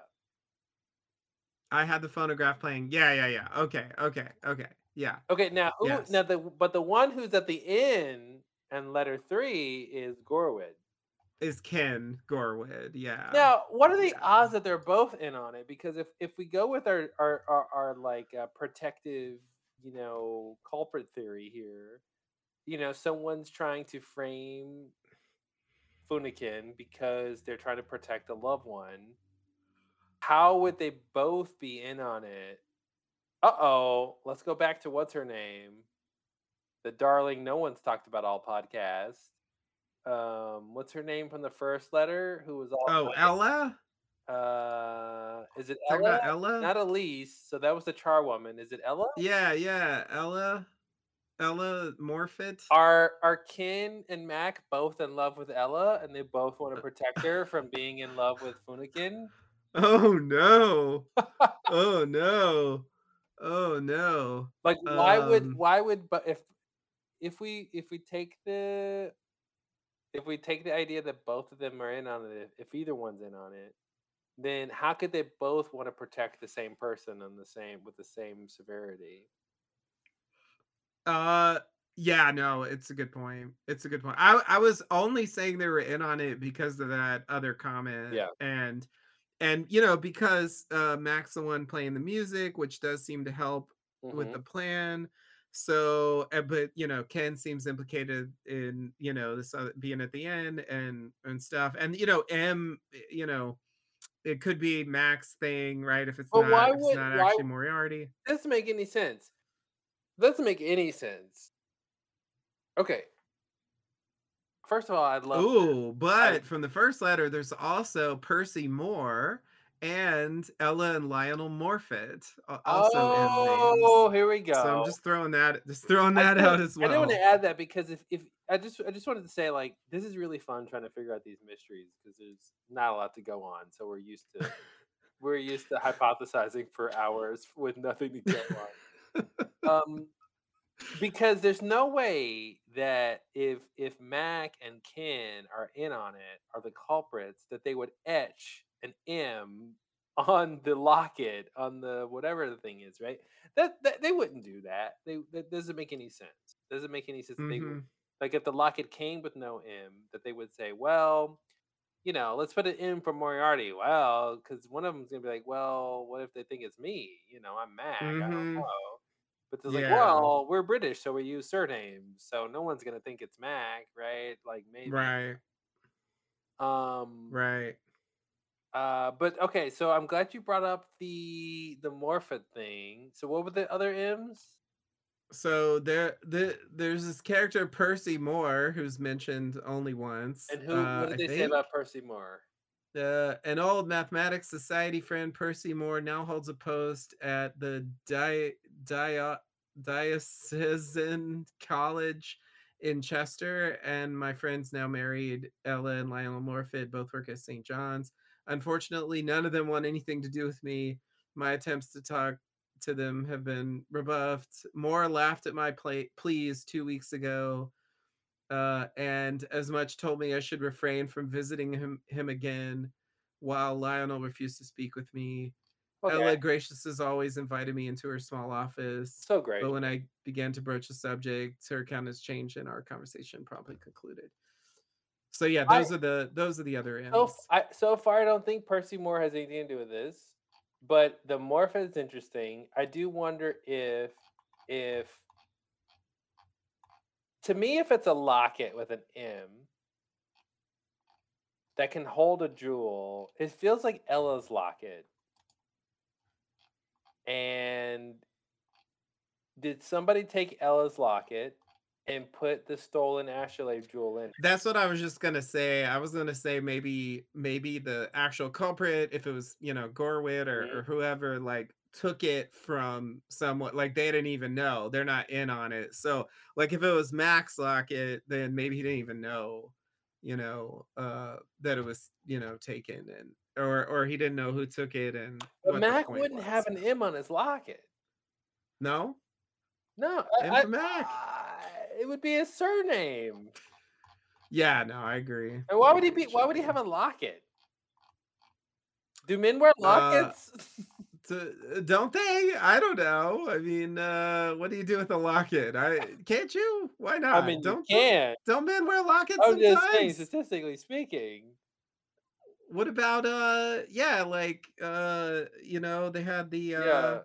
I had the phonograph playing. Yeah, yeah, yeah. Okay, okay, okay. Yeah. Okay, now who? Yes. Now the but the one who's at the end and letter three is Gorwood. Is Ken Gorwood. Yeah. Now, what are the Yeah. odds that they're both in on it? Because if if we go with our our our, our like uh, protective, you know, culprit theory here, you know, someone's trying to frame Funikin because they're trying to protect a loved one. How would they both be in on it? Uh oh, let's go back to what's her name, the darling no one's talked about all podcast. Um, what's her name from the first letter? Who was all Oh, Ella? Uh, is it Ella? about Ella? Not Elise. So that was the charwoman. Is it Ella? Yeah, yeah. Ella. Ella Morfitt. Are are Ken and Mac both in love with Ella, and they both want to protect her from being in love with Funikin? <laughs> Oh no. <laughs> Oh no. Oh no. Like, why would Um why would but if if we if we take the if we take the idea that both of them are in on it, if either one's in on it, then how could they both want to protect the same person on the same with the same severity? uh yeah, no, it's a good point. It's a good point. I I was only saying they were in on it because of that other comment Yeah. and and you know because uh Mac's the one playing the music, which does seem to help with hmm the plan. So, but you know, Ken seems implicated in you know this being at the end and and stuff, and you know, M, eh, you know, it could be Max thing, right? If it's But not, it's not why actually Moriarty. doesn't make any sense. Doesn't make any sense. Okay. First of all, I'd love Ooh, I but from the first letter, there's also Percy Moore and Ella and Lionel Morfitt, also. Oh, here we go. So I'm just throwing that, just throwing that did, out as well. I didn't want to add that because if, if I just I just wanted to say like this is really fun trying to figure out these mysteries because there's not a lot to go on, so we're used to we're used to hypothesizing for hours with nothing to go on. Um, because there's no way that if if Mac and Ken are in on it, are the culprits, that they would etch an M on the locket on the whatever the thing is, right? That, that they wouldn't do that. They that doesn't make any sense. Doesn't make any sense. that They would hmm like if the locket came with no M, that they would say, well, you know, let's put an M for Moriarty. Well, because one of them's gonna be like, well, what if they think it's me? You know, I'm Mac. I don't hmm know. But like, Yeah. well, we're British, so we use surnames, so no one's gonna think it's Mac, right? Like maybe. Right. Um. Right. Uh. But okay, so I'm glad you brought up the the Morphin thing. So what were the other M's? So there, the there's this character Percy Moore who's mentioned only once. And who? Uh, What did they say about Percy Moore? Uh, an old mathematics society friend, Percy Moore, now holds a post at the Di- Di- Diocesan College in Chester, and my friend's now married. Ella and Lionel Morfitt both work at St. John's. Unfortunately, none of them want anything to do with me. My attempts to talk to them have been rebuffed. Moore laughed at my play- pleas two weeks ago uh, and as much told me I should refrain from visiting him him again, while Lionel refused to speak with me. Okay, Ella, gracious as always, invited me into her small office, so great. but when I began to broach the subject, her countenance changed and our conversation promptly concluded. So yeah, I those are the those are the other so ends. I so far I don't think Percy Moore has anything to do with this, but the morph is interesting. I do wonder if if to me if it's a locket with an M that can hold a jewel, it feels like Ella's locket. And did somebody take Ella's locket and put the stolen astrolabe jewel in? That's what I was just gonna say. I was gonna say maybe maybe the actual culprit, if it was you know Gorwit or, Mhm. or whoever, like took it from someone like they didn't even know. They're not in on it. So like if it was Mac's locket, then maybe he didn't even know, you know, uh that it was you know taken and or or he didn't know who took it and But Mac wouldn't was. have an M on his locket. No, No, M I, for Mac. It would be his surname. Yeah, no, I agree. And why would he be? Why would he have a locket? Do men wear Uh, lockets? <laughs> to, uh, don't they? I don't know. I mean, uh, what do you do with a locket? I can't you? Why not? I mean, you Don't don't can. don't men wear lockets I'm just saying, sometimes? statistically speaking. What about uh yeah, like uh you know, they had the uh Yeah,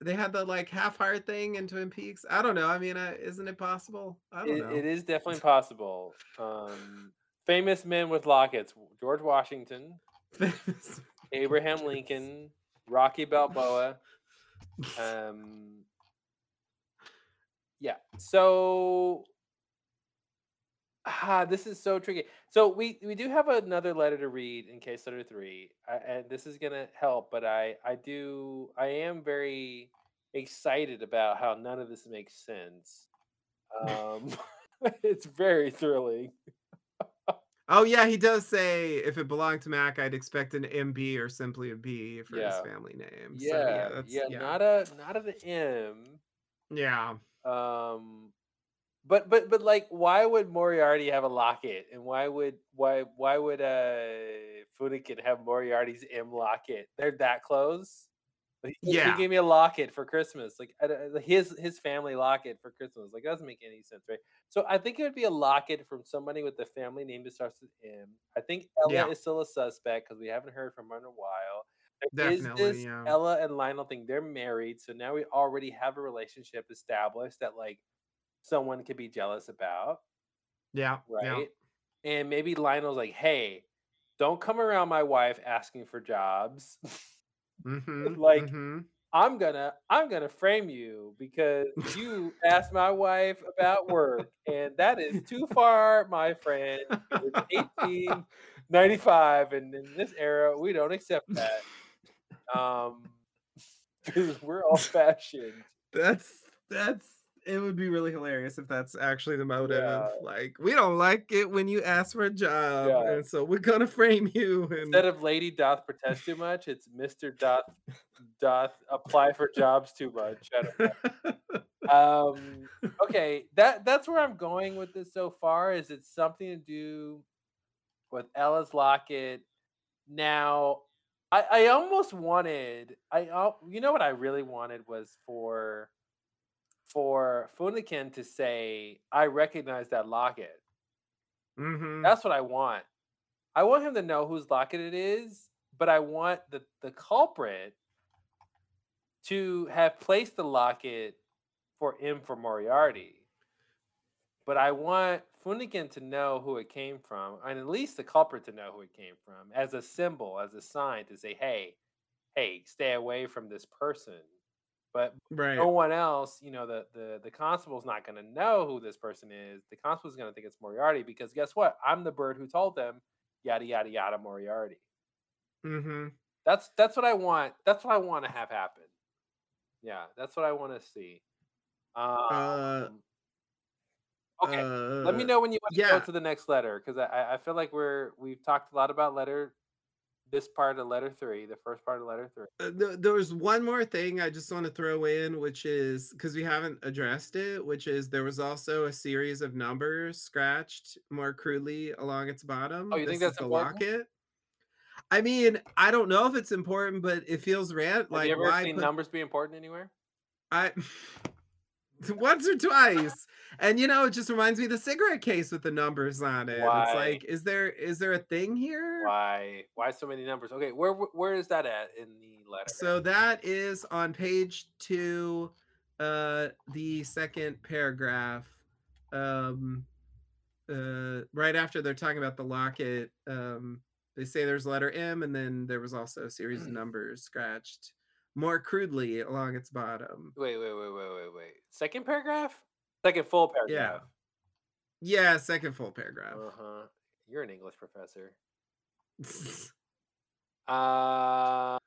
they had the like half heart thing in Twin Peaks. I don't know. I mean, uh, isn't it possible? I don't it, it know. is definitely possible. Um, famous men with lockets: George Washington, <laughs> Famous Abraham. Lincoln, Rocky Balboa. <laughs> Um, yeah. So Ah, this is so tricky. So we we do have another letter to read in case letter three, uh, and this is gonna help. But I I do I am very excited about how none of this makes sense. Um, <laughs> <laughs> it's very thrilling. Oh yeah, he does say if it belonged to Mac, I'd expect an MB or simply a B for his family name. So yeah, yeah, that's yeah. yeah. Not a not an M. Yeah. Um, but but but like, why would Moriarty have a locket, and why would why why would uh Funikin have Moriarty's M locket? They're that close. Like, He, he gave me a locket for Christmas, like I don't- like, his his family locket for Christmas. Like it doesn't make any sense, right? So I think it would be a locket from somebody with the family name that starts with M. I think Ella Yeah. is still a suspect because we haven't heard from her in a while. There is Definitely, this yeah. Ella and Lionel thing. They're married, so now we already have a relationship established that like someone could be jealous about, Yeah, yeah. right? And maybe Lionel's like, "Hey, don't come around my wife asking for jobs. <laughs> Mhm, like mhm. I'm gonna I'm gonna frame you because you asked my wife about work, and that is too far, my friend. It's 1895, and in this era, we don't accept that. Um, <laughs> because we're all <laughs> fashioned. That's that's it would be really hilarious if that's actually the motive. Yeah, Like, we don't like it when you ask for a job, yeah. and so we're gonna frame you and Instead of lady doth protest too much, it's Mr. doth doth apply for jobs too much. I don't know. <laughs> Um, okay, that that's where I'm going with this so far. Is it something to do with Ella's locket? Now, I I almost wanted I you know what I really wanted was for for Finnegan to say, "I recognize that locket." Mhm. That's what I want. I want him to know whose locket it is, but I want the the culprit to have placed the locket for M for Moriarty. But I want Finnegan to know who it came from, and at least the culprit to know who it came from, as a symbol, as a sign to say, "Hey, hey, stay away from this person." But no one else, you know, the the the constable's not going to know who this person is. The constable's going to think it's Moriarty because guess what? I'm the bird who told them, yada yada yada, Moriarty. Mhm. That's that's what I want. That's what I want to have happen. Yeah, that's what I want to see. Uh, Um, okay, let me uh, know when you want to go to the next letter because I I I feel like we're we've talked a lot about letter this part of letter three, the first part of letter three. Uh, there there was one more thing I just wanna throw in, which is because we haven't addressed it, which is there was also a series of numbers scratched more crudely along its bottom. Oh, bottom. you think This is that's the important? locket. I mean, I don't know if it's important, but it feels ran Have you like, ever why seen put numbers be important anywhere? I <laughs> <laughs> once or twice, and, you know, it just reminds me of the cigarette case with the numbers on it. It's like, is there is there a thing here? Why? Why so many numbers? Okay, where where is that at in the letter? So that is on page 2, uh, the 2nd paragraph, um, uh, right after they're talking about the locket, um, they say there's letter M, and then there was also a series of numbers scratched more crudely along its bottom. Wait, wait, wait, wait, wait, wait. Second paragraph? Second full paragraph. Yeah, Yeah, 2nd full paragraph. Uh-huh. You're an English professor. <laughs> Uh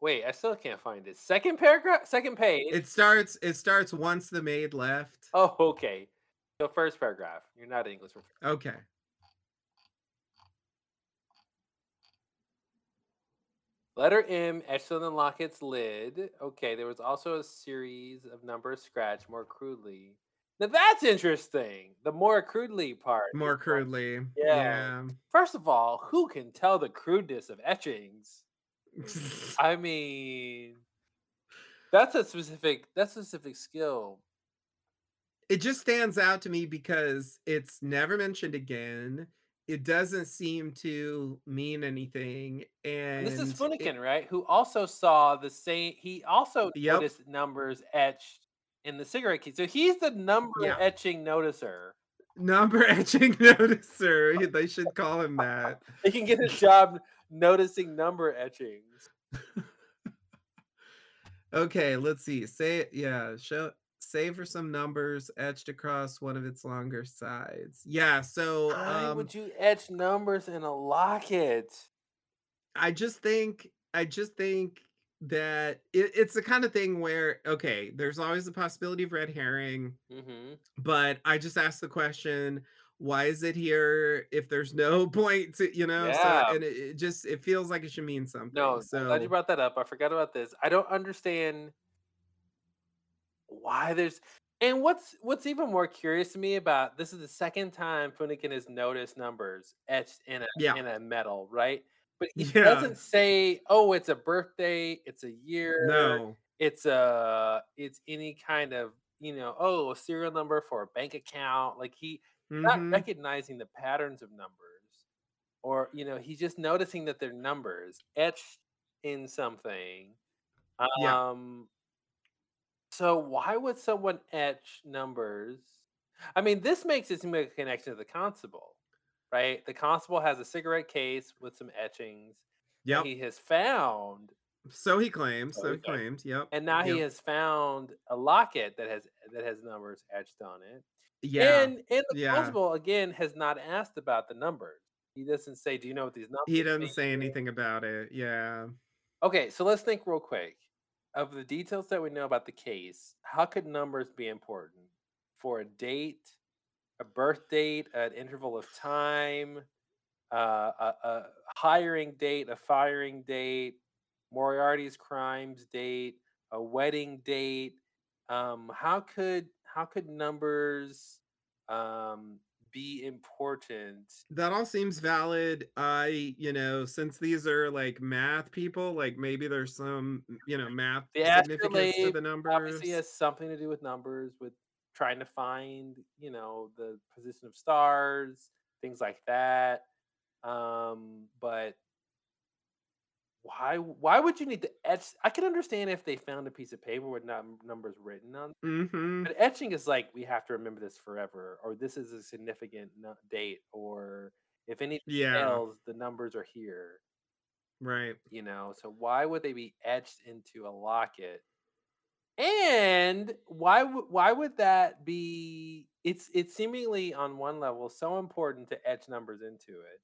wait, I still can't find it. Second paragraph? Second page? It starts it starts once the maid left. Oh, okay. The first paragraph. You're not an English professor. Okay. Letter M etched on the locket's lid. Okay, there was also a series of numbers scratched more crudely. Now that's interesting. The more crudely part. More crudely. Yeah. Yeah. First of all, who can tell the crudeness of etchings? <laughs> I mean, that's a specific that's a specific skill. It just stands out to me because it's never mentioned again. It doesn't seem to mean anything, And this is it right? Who also saw the same he also Yep. noticed numbers etched in the cigarette case. So he's the number Yeah. etching noticer. Number <laughs> etching noticer, they should call him that. <laughs> He can get a job noticing number etchings. <laughs> Okay, let's see. Say it. yeah, show save for some numbers etched across one of its longer sides. Yeah, so, Why um would you etch numbers in a locket? I just think I just think that it, it's the kind of thing where okay, there's always a possibility of red herring, hmm but I just ask the question, why is it here if there's no <laughs> point to, you know? So and it, it just it feels like it should mean something. No, I'm glad you brought that up. I forgot about this. I don't understand why there's and what's what's even more curious to me about this is the second time Finnegan has noticed numbers etched in a yeah. in a metal, right? But he Yeah. doesn't say, "Oh, it's a birthday, it's a year, No. it's a it's any kind of you know, oh, a serial number for a bank account." Like he not Mhm. recognizing the patterns of numbers. or you know, he's just noticing that they're numbers etched in something. Yeah. So why would someone etch numbers? I mean, this makes it seem like a connection to the constable, right? The constable has a cigarette case with some etchings Yeah, he has found, So he claims. So he claimed. Yep. and now he has found a locket that has that has numbers etched on it. Yeah. And and the Yeah. constable again has not asked about the numbers. He doesn't say, "Do you know what these numbers?" He doesn't mean?" say anything about it. Yeah. Okay, so let's think real quick. Of the details that we know about the case, how could numbers be important for a date, a birth date, an interval of time, uh, a, a hiring date, a firing date, Moriarty's crimes date, a wedding date? Um, how could how could numbers um, be important? That all seems valid. I, you know, since these are like math people, like maybe there's some, you know, math The significance to the numbers. obviously has something to do with numbers, with trying to find, you know, the position of stars, things like that. Um, but why why would you need to etch? I can understand if they found a piece of paper with num- numbers written on, Mm-hmm. but etching is like we have to remember this forever, or this is a significant date, or if anything Yeah. fails, the numbers are here. Right. You know, so why would they be etched into a locket? And why would why would that be? It's it's seemingly on one level so important to etch numbers into it,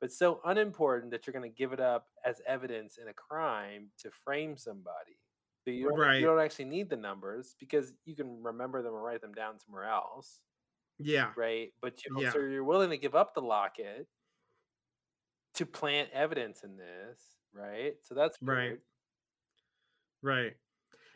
but so unimportant that you're going to give it up as evidence in a crime to frame somebody. So you don't, Right. you don't actually need the numbers because you can remember them or write them down somewhere else, Yeah. right? But you Yeah. so you're willing to give up the locket to plant evidence in this, right? So that's Right. weird. Right.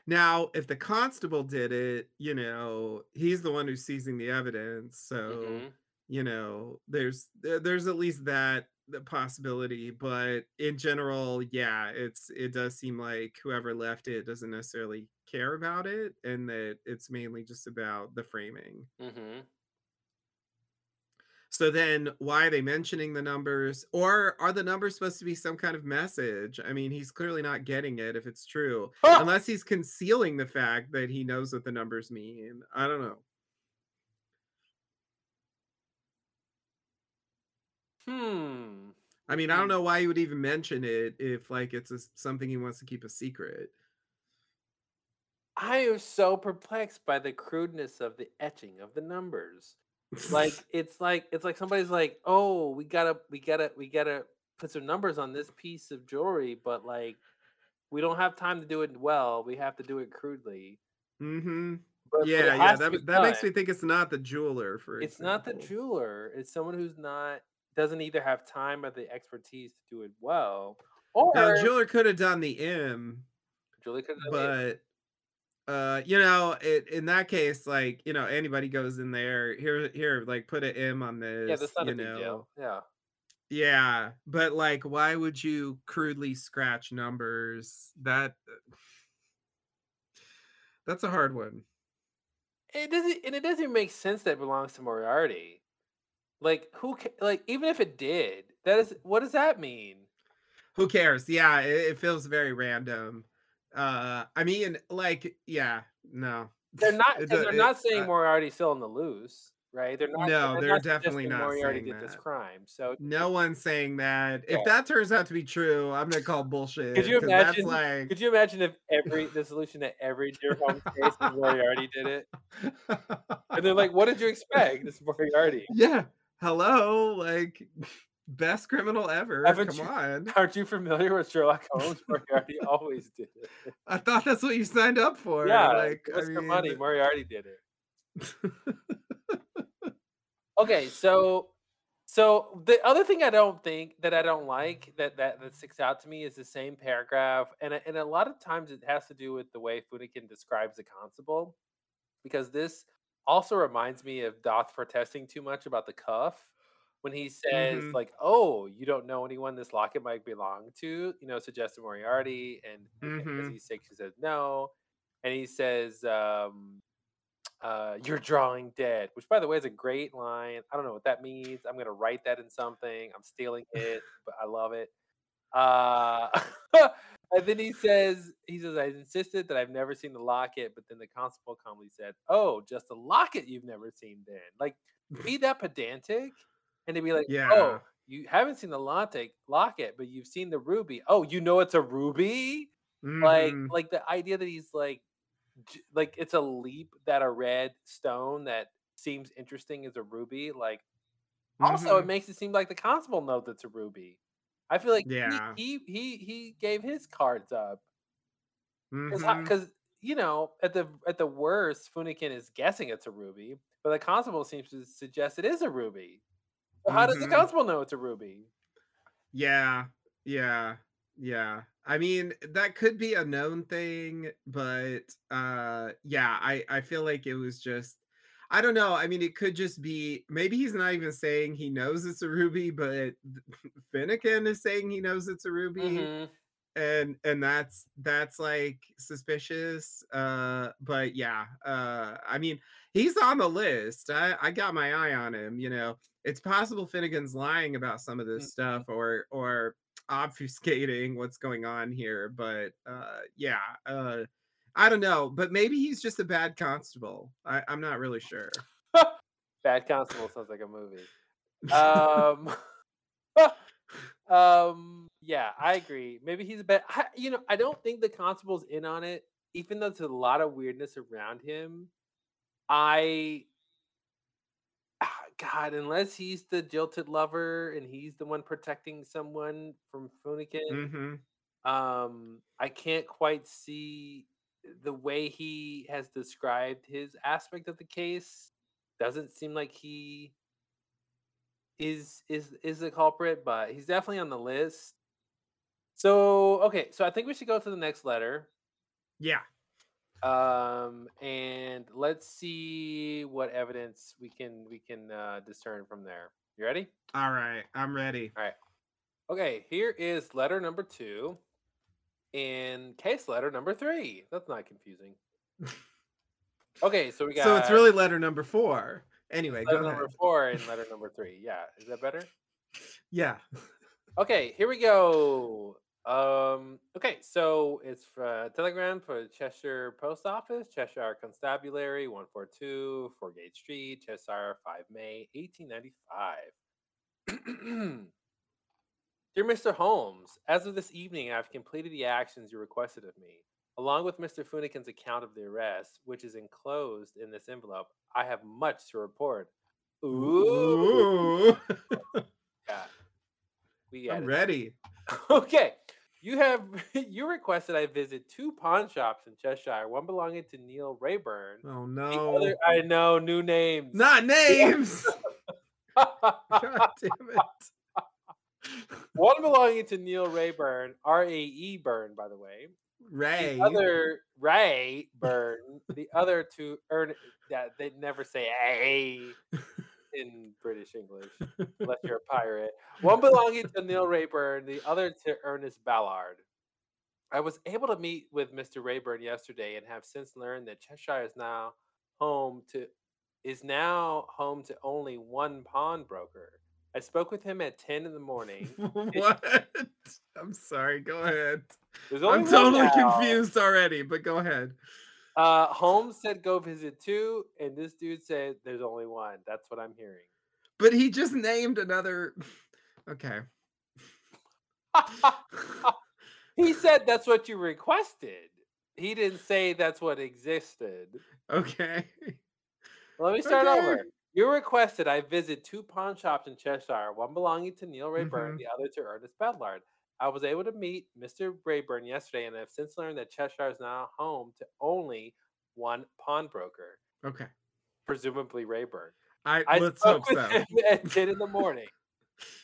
Now, if the constable did it, you know, he's the one who's seizing the evidence. So, Mhm. You know, there's there's at least that the possibility, but in general, yeah, it's it does seem like whoever left it doesn't necessarily care about it and that it's mainly just about the framing. Mhm. So then why are they mentioning the numbers? Or are the numbers supposed to be some kind of message? I mean, he's clearly not getting it if it's true, unless he's concealing the fact that he knows what the numbers mean. I don't know. Hmm. I mean, I don't Hmm. know why he would even mention it if like it's a something he wants to keep a secret. I am so perplexed by the crudeness of the etching of the numbers. Like <laughs> it's like it's like somebody's like, "Oh, we gotta, we gotta, we gotta put some numbers on this piece of jewelry," but like we don't have time to do it well. We have to do it crudely. Mhm. But, but Yeah, it yeah, that that makes me think it's not the jeweler, for It's not the jeweler. It's someone who's not doesn't either have time or the expertise to do it well, Now, jeweler could have done the M, Julie could have but, uh, you know, it in that case, like, you know, anybody goes in there, "Here here, like, put an M on this. Yeah, this," that's not a you big know? deal. Yeah. Yeah, but, like, why would you crudely scratch numbers? That uh that's a hard one. It doesn't, and it doesn't make sense that it belongs to Moriarty. Like who? ca- Like even if it did, that is what does that mean? Who cares? Yeah, it it feels very random. Uh, I mean, like, yeah, no. They're not they're not saying uh Moriarty's still on the loose, right? They're not. No, They're they're not definitely not Moriarty saying did this crime. So No one's saying that. Yeah. If that turns out to be true, I'm gonna call bullshit could you imagine? like Could you imagine if every the solution to every Dear Holmes case is Moriarty did it, and they're like, "What did you expect? This is Moriarty." <laughs> Yeah. Hello, like, best criminal ever, Haven't come you? on. Aren't you familiar with Sherlock Holmes? <laughs> Moriarty always did it. I thought that's what you signed up for, Yeah, like, I your money. Moriarty did it. <laughs> Okay, so so the other thing I don't think that I don't like that that that sticks out to me is the same paragraph, and and a lot of times it has to do with the way Finnegan describes the constable, because this also reminds me of Doth protesting too much about the cuff when he says Mhm. like, "Oh, you don't know anyone this locket might belong to," you know, suggested Moriarty, and, and as Mhm. he says, she says no, and he says, um, uh, "You're drawing dead," which, by the way, is a great line. I don't know what that means. I'm gonna write that in something. I'm stealing it, <laughs> but I love it. Uh, <laughs> and then he says, "He says I insisted that I've never seen the locket, but then the constable calmly said, "Oh, just the locket you've never seen, then." Like, be that pedantic, and to be like, Yeah. "Oh, you haven't seen the locket, locket, but you've seen the ruby. Oh, you know it's a ruby." Like, Mhm. like the idea that he's like, like it's a leap that a red stone that seems interesting is a ruby. Like, also, it Mhm. makes it seem like the constable knows it's a ruby. I feel like he- Yeah. he he he gave his cards up because you know at the at the worst, Finnegan is guessing it's a ruby, but the constable seems to suggest it is a ruby. So how does the Mhm. constable know it's a ruby? Yeah, yeah, yeah. I mean, that could be a known thing, but uh yeah, I I feel like it was just I don't know. I mean, it could just be maybe he's not even saying he knows it's a ruby, but <laughs> Finnegan is saying he knows it's a ruby Mhm. and and that's that's like suspicious uh but yeah uh i mean he's on the list i i got my eye on him you know it's possible finnegan's lying about some of this Mhm. stuff or or obfuscating what's going on here but uh yeah uh i don't know but maybe he's just a bad constable i i'm not really sure <laughs> Bad constable sounds like a movie. Um, <laughs> um, yeah, I agree. Maybe he's a bad. I, you know, I don't think the constable's in on it, even though there's a lot of weirdness around him. I, ah, God, unless he's the jilted lover and he's the one protecting someone from Finnegan, hmm um, I can't quite see the way he has described his aspect of the case. Doesn't seem like he is is is the culprit, but he's definitely on the list. So okay, so I think we should go to the next letter. yeah Um, and let's see what evidence we can we can uh, discern from there. You ready? all right i'm ready All right. Okay, here is letter number two in case letter number three. That's not confusing. <laughs> Okay, so we got so it's really letter number four anyway letter go number ahead four and letter number three. Yeah, is that better? yeah Okay, here we go. Um, okay, so it's for telegram for Cheshire Post Office, Cheshire Constabulary, 142, Foregate Street, Cheshire, 5 May, 1895. <clears throat> Dear Mr. Holmes, as of this evening, I've completed the actions you requested of me. Along with Mr. Finnegan's account of the arrest, which is enclosed in this envelope, I have much to report. Ooh, Ooh. <laughs> yeah. We I'm added ready. <laughs> Okay. You have <laughs> you requested I visit two pawn shops in Cheshire, one belonging to Neil Rayburn. Oh no. other, I know, new names. Not names. God damn it. One belonging to Neil Rayburn, R A E Burn, by the way. Ray. The other Ray Burn. <laughs> The other two er, earn yeah, they never say A in British English unless you're a pirate. One belonging to Neil Rayburn, the other to Ernest Ballard. I was able to meet with Mr. Rayburn yesterday and have since learned that Cheshire is now home to is now home to only one pawnbroker. I spoke with him at 10 in the morning. <laughs> what? I'm sorry. Go ahead. I'm totally now. confused already, but go ahead. Uh, Holmes said go visit two, and this dude said there's only one. That's what I'm hearing. But he just named another. <laughs> Okay. <laughs> he said that's what you requested. He didn't say that's what existed. Okay. Let me start Okay. over. You requested I visit two pawn shops in Cheshire, one belonging to Neil Rayburn, Mhm. the other to Ernest Bedlard. I was able to meet Mr. Rayburn yesterday and have since learned that Cheshire is now home to only one pawnbroker, Okay. presumably Rayburn. I, I let's hope so. <laughs> at 10 in the <laughs> morning.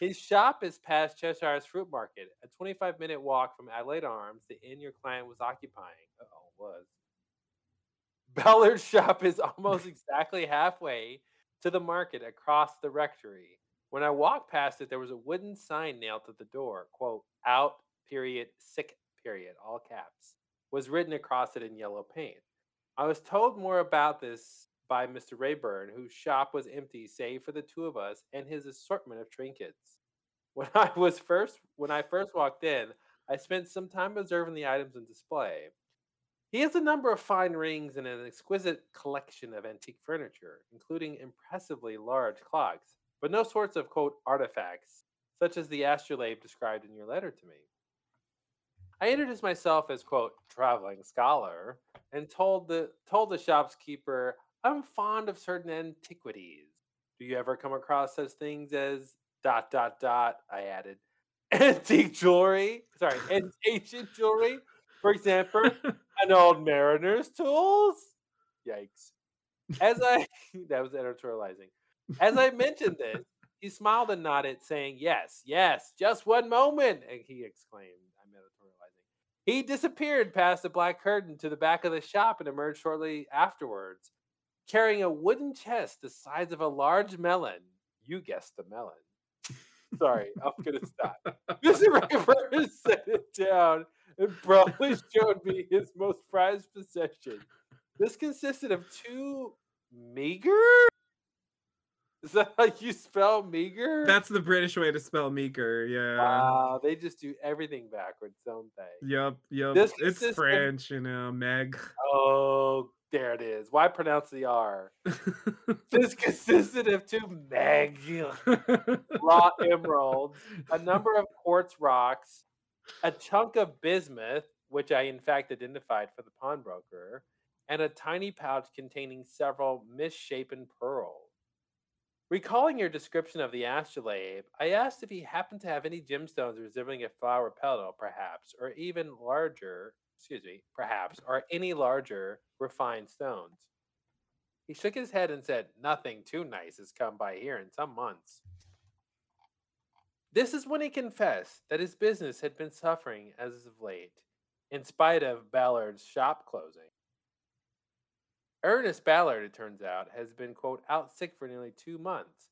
His shop is past Cheshire's Fruit Market, a 25 minute walk from Adelard Arms, the inn your client was occupying. Oh, was. Ballard's shop is almost exactly halfway to the market across the rectory. When I walked past it, there was a wooden sign nailed to the door, quote, out, period, sick, period, all caps, was written across it in yellow paint. I was told more about this by Mr. Rayburn, whose shop was empty save for the two of us and his assortment of trinkets. <laughs> When I was first when I first walked in, I spent some time observing the items on display. He has a number of fine rings and an exquisite collection of antique furniture, including impressively large clocks, but no sorts of quote artifacts, such as the astrolabe described in your letter to me. I introduced myself as quote traveling scholar and told the told the shopkeeper I'm fond of certain antiquities. Do you ever come across such things as dot dot dot? I added <laughs> antique jewelry. Sorry, ancient jewelry. For example, <laughs> an old mariner's tools. Yikes. As I <laughs> that was editorializing. As I mentioned this, he smiled and nodded, saying, Yes, yes, just one moment. And he exclaimed, I'm editorializing. He disappeared past the black curtain to the back of the shop and emerged shortly afterwards, carrying a wooden chest the size of a large melon. You guessed the melon. Sorry, I'm gonna stop. Mr. Rayburn set it down and proudly showed me his most prized possession. This consisted of two meager. Is that how you spell meager? That's the British way to spell meager. Yeah. wow. They just do everything backwards, don't they? Yep. Yep. This it's consistent- French, you know, Meg. Oh, there it is. Why pronounce the R? <laughs> This consisted of two meg <laughs> raw emeralds, a number of quartz rocks, a chunk of bismuth, which I in fact identified for the pawnbroker, and a tiny pouch containing several misshapen pearls. Recalling your description of the astrolabe, I asked if he happened to have any gemstones resembling a flower petal, perhaps, or even larger, excuse me, perhaps, or any larger refined stones. He shook his head and said, Nothing too nice has come by here in some months. This is when he confessed that his business had been suffering as of late, in spite of Ballard's shop closing. Ernest Ballard, it turns out, has been, quote, out sick for nearly two months.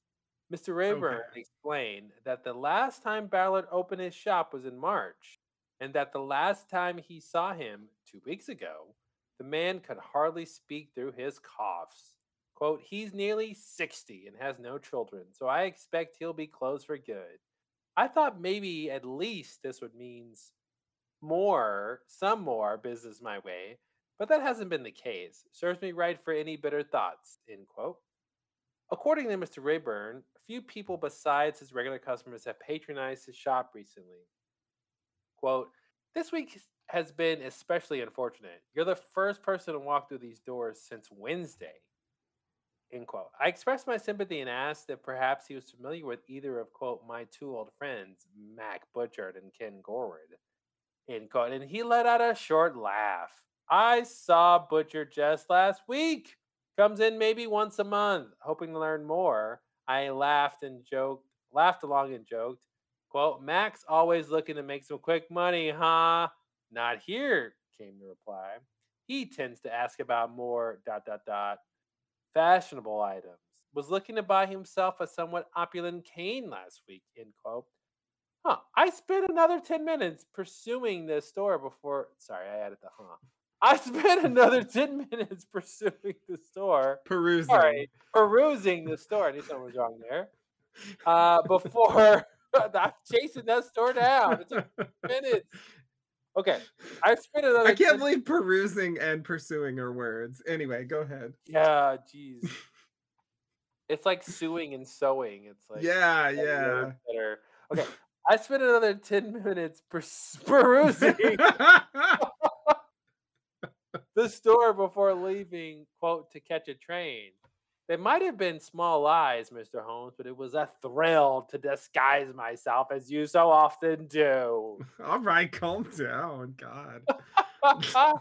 Mr. Rayburn Okay. explained that the last time Ballard opened his shop was in March, and that the last time he saw him, two weeks ago, the man could hardly speak through his coughs. Quote, he's nearly 60 and has no children, so I expect he'll be closed for good. I thought maybe at least this would means more, some more business my way, but that hasn't been the case. Serves me right for any bitter thoughts, end quote. According to Mr. Rayburn, few people besides his regular customers have patronized his shop recently. Quote, this week has been especially unfortunate. You're the first person to walk through these doors since Wednesday. End quote. I expressed my sympathy and asked if perhaps he was familiar with either of quote my two old friends, Mac Butchard and Ken Gorwood. End quote. And he let out a short laugh. I saw Butcher just last week. Comes in maybe once a month, hoping to learn more. I laughed and joked, laughed along and joked. Quote, Mac's always looking to make some quick money, huh? Not here, came the reply. He tends to ask about more dot dot dot fashionable items. Was looking to buy himself a somewhat opulent cane last week, end quote. Huh. I spent another 10 minutes pursuing the store before. Sorry, I added the huh. <laughs> I spent another <laughs> 10 minutes pursuing the store. Perusing. Sorry, perusing the store. I knew something was wrong there. <laughs> Uh, before I'm chasing that store down. It took minutes. Okay. I spent another I can't 10 believe perusing and pursuing are words. Anyway, go ahead. Yeah, jeez. <laughs> It's like suing and sewing. It's like yeah, better yeah. are- Okay, I spent another ten minutes pers- <laughs> perusing <laughs> the store before leaving. Quote to catch a train. They might have been small lies, Mr. Holmes, but it was a thrill to disguise myself as you so often do. <laughs> All right, calm down. God. <laughs>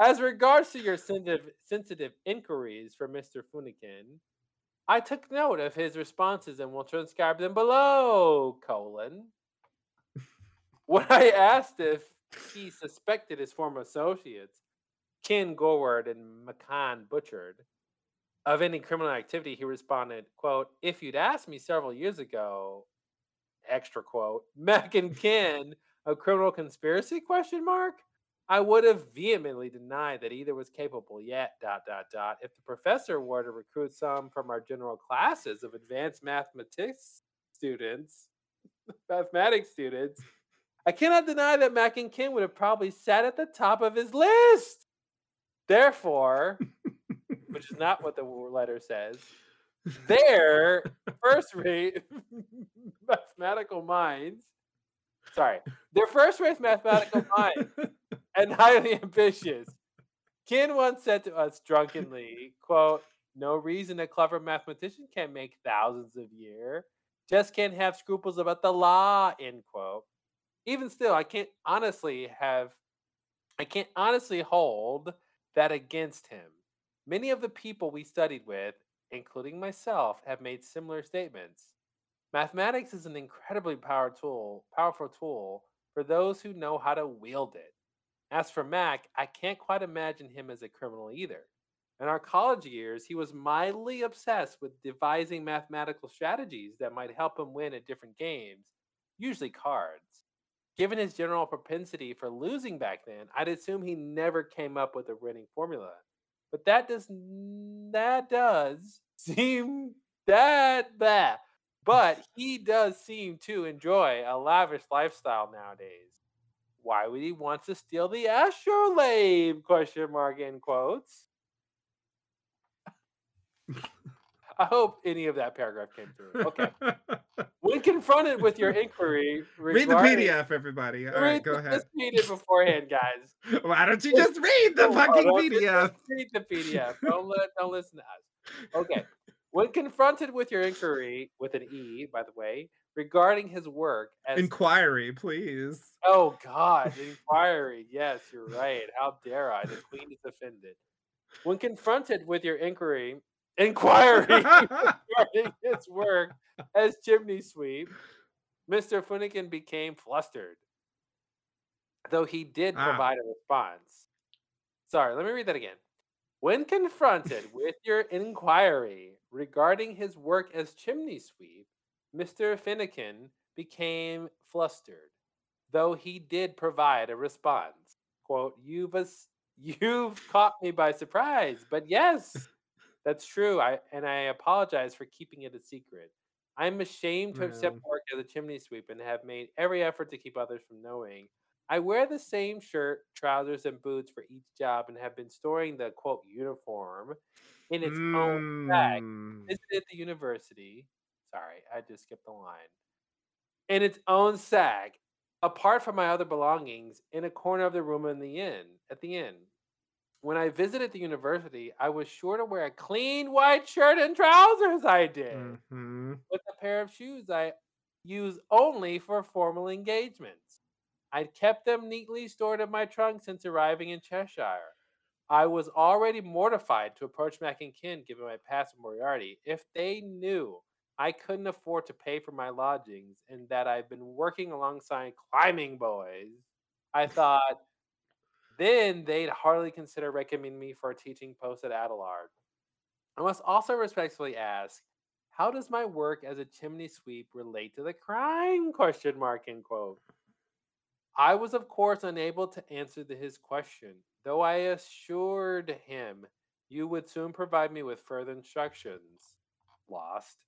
As regards to your sensitive, sensitive inquiries for Mr. Finnegan, I took note of his responses and will transcribe them below, colon. <laughs> When I asked if he suspected his former associates, Ken Gorwood and McCann Butchard, of any criminal activity, he responded, quote, if you'd asked me several years ago, extra quote, <laughs> Mac and <laughs> Ken, a criminal conspiracy, question mark? I would have vehemently denied that either was capable yet, dot, dot, dot, if the professor were to recruit some from our general classes of advanced mathematics students, <laughs> mathematics students. I cannot deny that Mac and Ken would have probably sat at the top of his list. Therefore, which is not what the letter says, their first rate <laughs> mathematical minds, sorry, their first rate mathematical minds and highly ambitious. Ken once said to us drunkenly, quote, no reason a clever mathematician can't make thousands a year. Just can't have scruples about the law, end quote. Even still, I can't honestly have I can't honestly hold that against him. Many of the people we studied with, including myself, have made similar statements. Mathematics is an incredibly power tool, powerful tool for those who know how to wield it. As for Mac, I can't quite imagine him as a criminal either. In our college years, he was mildly obsessed with devising mathematical strategies that might help him win at different games, usually cards. Given his general propensity for losing back then, I'd assume he never came up with a winning formula. But that does that does <laughs> seem that bad. But he does seem to enjoy a lavish lifestyle nowadays. Why would he want to steal the astrolabe? Question mark in quotes. <laughs> I hope any of that paragraph came through. Okay. <laughs> when confronted with your inquiry, read the PDF, everybody. All right, go ahead. Just read it beforehand, guys. <laughs> Why don't you just read the <laughs> fucking PDF? read the PDF. Don't let, don't listen to us. Okay. When confronted with your inquiry with an E, by the way, regarding his work as inquiry, please. Oh God, inquiry. Yes, you're right. How dare I? The queen is offended. When confronted with your inquiry inquiry <laughs> regarding his work as chimney sweep, Mr. Finnegan became flustered, though he did ah. provide a response. Sorry, let me read that again. When confronted <laughs> with your inquiry regarding his work as chimney sweep, Mr. Finnegan became flustered, though he did provide a response. Quote, you've, you've caught me by surprise, but yes, that's true. I and I apologize for keeping it a secret. I'm ashamed to accept work as a chimney sweep and have made every effort to keep others from knowing. I wear the same shirt, trousers, and boots for each job and have been storing the quote uniform in its own bag. Mm. Visited the university. Sorry, I just skipped the line. In its own sack, apart from my other belongings, in a corner of the room in the inn at the inn. When I visited the university, I was sure to wear a clean white shirt and trousers. I did mm-hmm. with a pair of shoes I use only for formal engagements. I'd kept them neatly stored in my trunk since arriving in Cheshire. I was already mortified to approach Mac and Ken, given my past Moriarty. If they knew I couldn't afford to pay for my lodgings and that I've been working alongside climbing boys, I <laughs> thought then they'd hardly consider recommending me for a teaching post at Adelard. I must also respectfully ask, how does my work as a chimney sweep relate to the crime? Question mark end quote. I was of course unable to answer the, his question, though I assured him you would soon provide me with further instructions. Lost.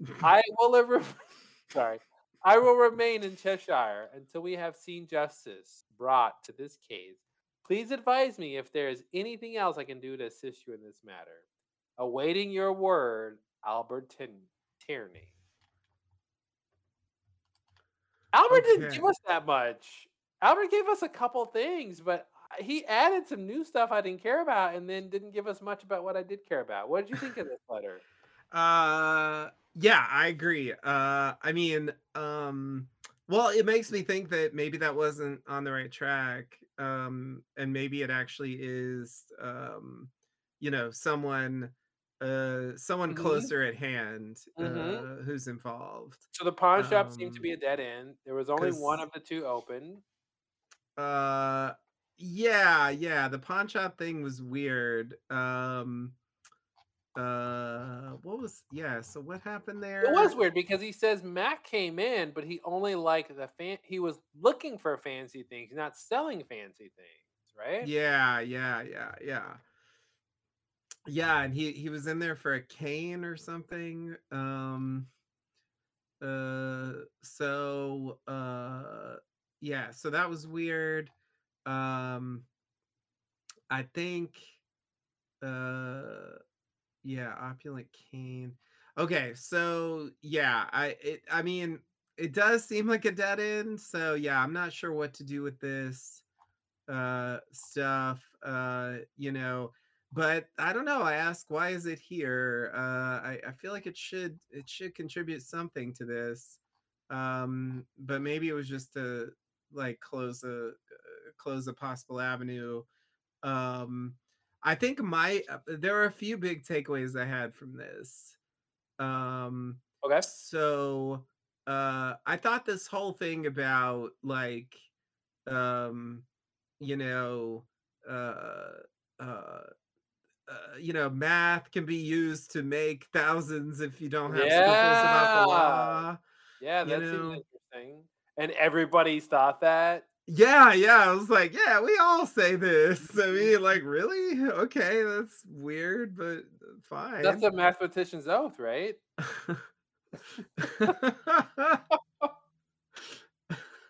<laughs> I will re- <laughs> sorry. I will remain in Cheshire until we have seen justice brought to this case Please advise me if there is anything else I can do to assist you in this matter. Awaiting your word, Albert Tierney. Albert okay. didn't give us that much. Albert gave us a couple things, but he added some new stuff I didn't care about and then didn't give us much about what I did care about. What did you think of this letter? <laughs> Uh yeah, I agree. Uh I mean, um well, it makes me think that maybe that wasn't on the right track um and maybe it actually is um you know someone uh someone mm-hmm. closer at hand mm-hmm. uh who's involved so the pawn shop um, seemed to be a um, dead end there was only one of the two open uh yeah yeah the pawn shop thing was weird um uh what was yeah so what happened there it was weird because he says mac came in but he only liked the fan he was looking for fancy things not selling fancy things right? Yeah, yeah, yeah, yeah. Yeah, and he he was in there for a cane or something. Um uh so uh yeah, so that was weird. Um I think uh yeah, opulent cane. Okay, so yeah, I it I mean, it does seem like a dead end. So yeah, I'm not sure what to do with this uh stuff uh you know but i don't know i ask why is it here uh I, I feel like it should it should contribute something to this um but maybe it was just to like close a uh, close a possible avenue um i think my uh, there are a few big takeaways i had from this um Okay. so uh i thought this whole thing about like um you know uh uh uh, you know, math can be used to make thousands if you don't have scruples about the Yeah. law. Yeah, You that seems know, interesting. And everybody's thought that. Yeah, yeah. I was like, yeah, we all say this. I mean, like, really? Okay, that's weird, but fine. That's a mathematician's oath, right? <laughs>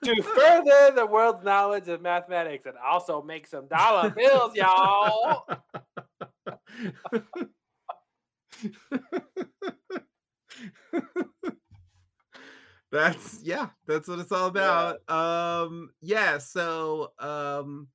To further the world's knowledge of mathematics and also make some dollar bills, y'all. <laughs> <laughs> that's yeah, that's what it's all Yeah. about. Um, yeah, so um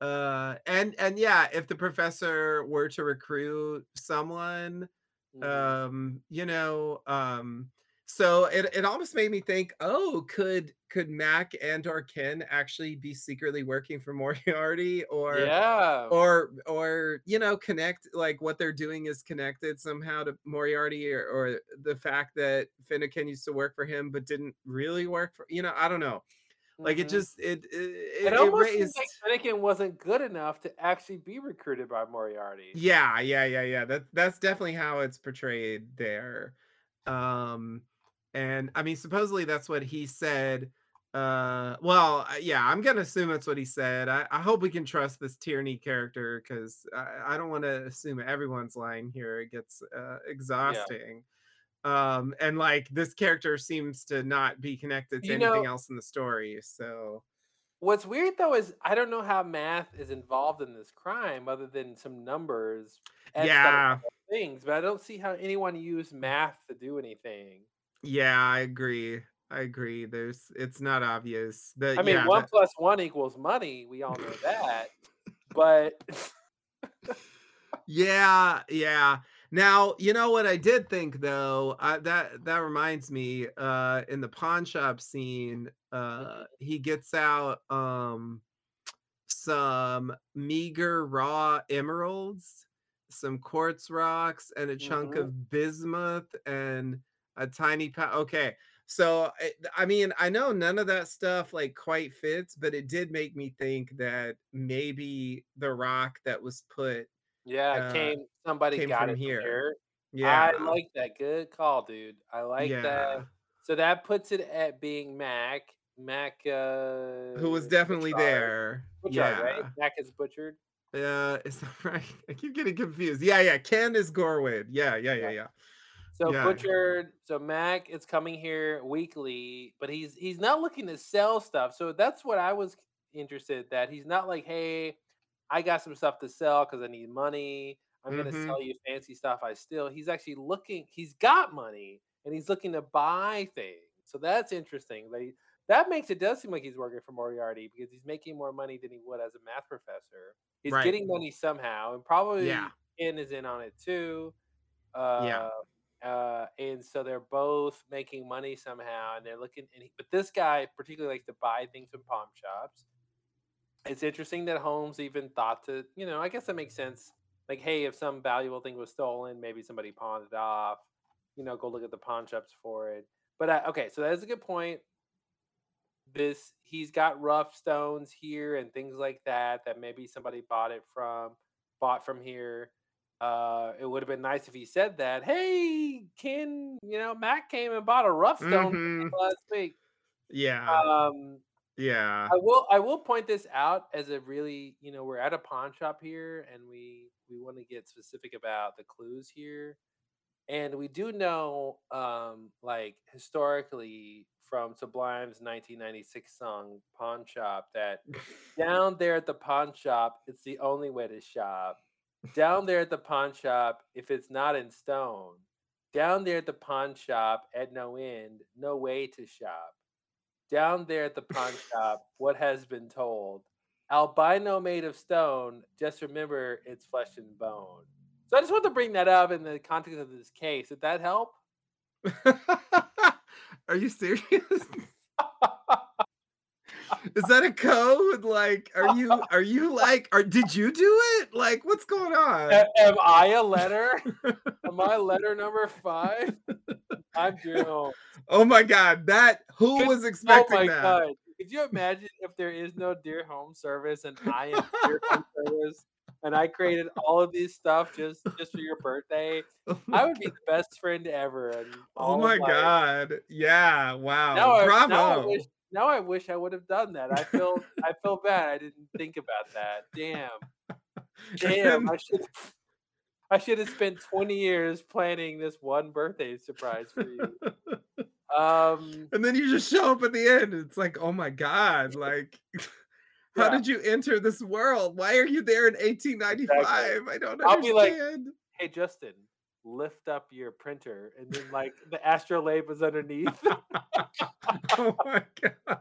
uh and and yeah, if the professor were to recruit someone Mhm. um you know um so it, it almost made me think oh could could mac and or ken actually be secretly working for moriarty or Yeah. or or you know connect like what they're doing is connected somehow to moriarty or, or the fact that finnegan used to work for him but didn't really work for you know i don't know like it Mhm. just it It it, it almost seems like Finnegan wasn't good enough to actually be recruited by Moriarty. Yeah, yeah, yeah, yeah. That that's definitely how it's portrayed there. Um and I mean supposedly that's what he said. Uh well, yeah, I'm going to assume that's what he said. I, I hope we can trust this Tierney character cuz I, I don't want to assume everyone's lying here. It gets uh Yeah. exhausting. Um and like this character seems to not be connected to You anything know, else in the story. So, what's weird though is I don't know how math is involved in this crime other than some numbers etched on a yeah, things, but I don't see how anyone used math to do anything. Yeah, I agree. I agree. There's it's not obvious. The I mean, yeah, one the plus one equals money. We all know that. <laughs> But Yeah, yeah. Now, you know what I did think though, uh, that that reminds me, uh, in the pawn shop scene, uh, Mhm, he gets out um some meager raw emeralds, some quartz rocks, and a chunk mhm. of bismuth and a tiny pa- okay. So I, I mean, I know none of that stuff like quite fits, but it did make me think that maybe the rock that was put yeah, uh came somebody Came got from it from here. Yeah. I like that. Good call, dude. I like that. So that puts it at being Mac. Mac Who was uh definitely Butchard. there. Butchard, right? Yeah. Mac is butchered. Uh, is that right? <laughs> I keep getting confused. Yeah, yeah. Ken is Gorwood. Yeah, yeah, yeah, Yeah. yeah. So Yeah. Butchered, so Mac is coming here weekly, but he's he's not looking to sell stuff. So that's what I was interested that he's not like, "Hey, I got some stuff to sell because I need money. I'm gonna Mhm. sell you fancy stuff I still He's actually looking. He's got money and he's looking to buy things. So that's interesting. Like that makes it does seem like he's working for Moriarty because he's making more money than he would as a math professor. He's Right. getting money somehow, and Yeah. probably Ken is in on it too. Yeah. Uh, and so they're both making money somehow, and they're looking. And he, but this guy particularly likes to buy things from pawn shops. It's interesting that Holmes even thought to, you know, I guess that makes sense. Like, hey, if some valuable thing was stolen, maybe somebody pawned it off. You know, go look at the pawn shops for it. But uh, okay, so that is a good point. This he's got rough stones here and things like that that maybe somebody bought it from, bought from here. Uh, it would have been nice if he said that. Hey, Ken, you know, Matt came and bought a rough stone Mhm. last week. Yeah. Um, Yeah. I will I will point this out as a really, you know, we're at a pawn shop here and we we want to get specific about the clues here. And we do know um like historically from Sublime's 1996 song Pawn Shop that <laughs> down there at the pawn shop it's the only way to shop. Down there at the pawn shop if it's not in stone. Down there at the pawn shop at no end, no way to shop down there at the pawn shop, <laughs> what has been told. Albino made of stone, just remember it's flesh and bone. So I just want to bring that up in the context of this case. Did that help? <laughs> Are you serious? <laughs> Is that a code? Like, are you are you like are did you do it? Like, what's going on? A- am I a letter? Am I letter number five? I'm doomed. Oh my god, that who Could- was Oh expecting my that? god. Could you imagine if there is no Dear Home Service and I am Dear Home <laughs> Service and I created all of these stuff just just for your birthday? Oh I would be the best friend ever. Oh my god. Yeah, wow. Now I, Bravo. now I wish now I wish I would have done that. I feel I feel bad. I didn't think about that. Damn. <laughs> Damn. I should I should have spent 20 years planning this one birthday surprise for you. <laughs> Um and then you just show up at the end. It's like, oh my god, like <laughs> how Yeah. did you enter this world? Why are you there in 1895? I don't I'll be like- understand. hey Justin, lift up your printer and then like the astrolabe was underneath. <laughs> oh my god.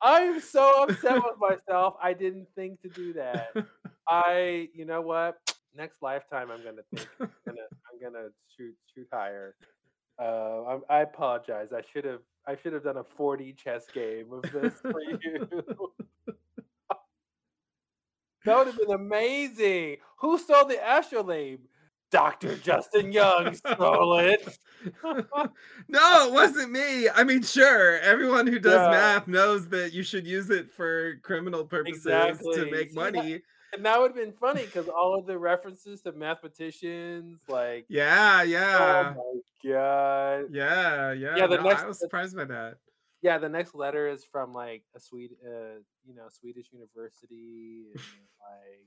I'm so upset with <laughs> myself. I didn't think to do that. I, you know what? Next lifetime, I'm gonna think. I'm gonna, I'm gonna shoot, shoot higher. Uh, I, I apologize. I should have, I should have done a 4D chess game of this for you. That would have been amazing. Who stole the astrolabe? Dr. Justin Young stole it. <laughs> no, it wasn't me. I mean, sure, everyone who does Yeah. math knows that you should use it for criminal purposes to make money. And that would have been funny because all of the references to mathematicians, like, Yeah, yeah. oh my god, Yeah, yeah. Yeah, the no, next- I was surprised by that. Yeah. The next letter is from like a Swede, uh, you know, Swedish university. And, <laughs> like,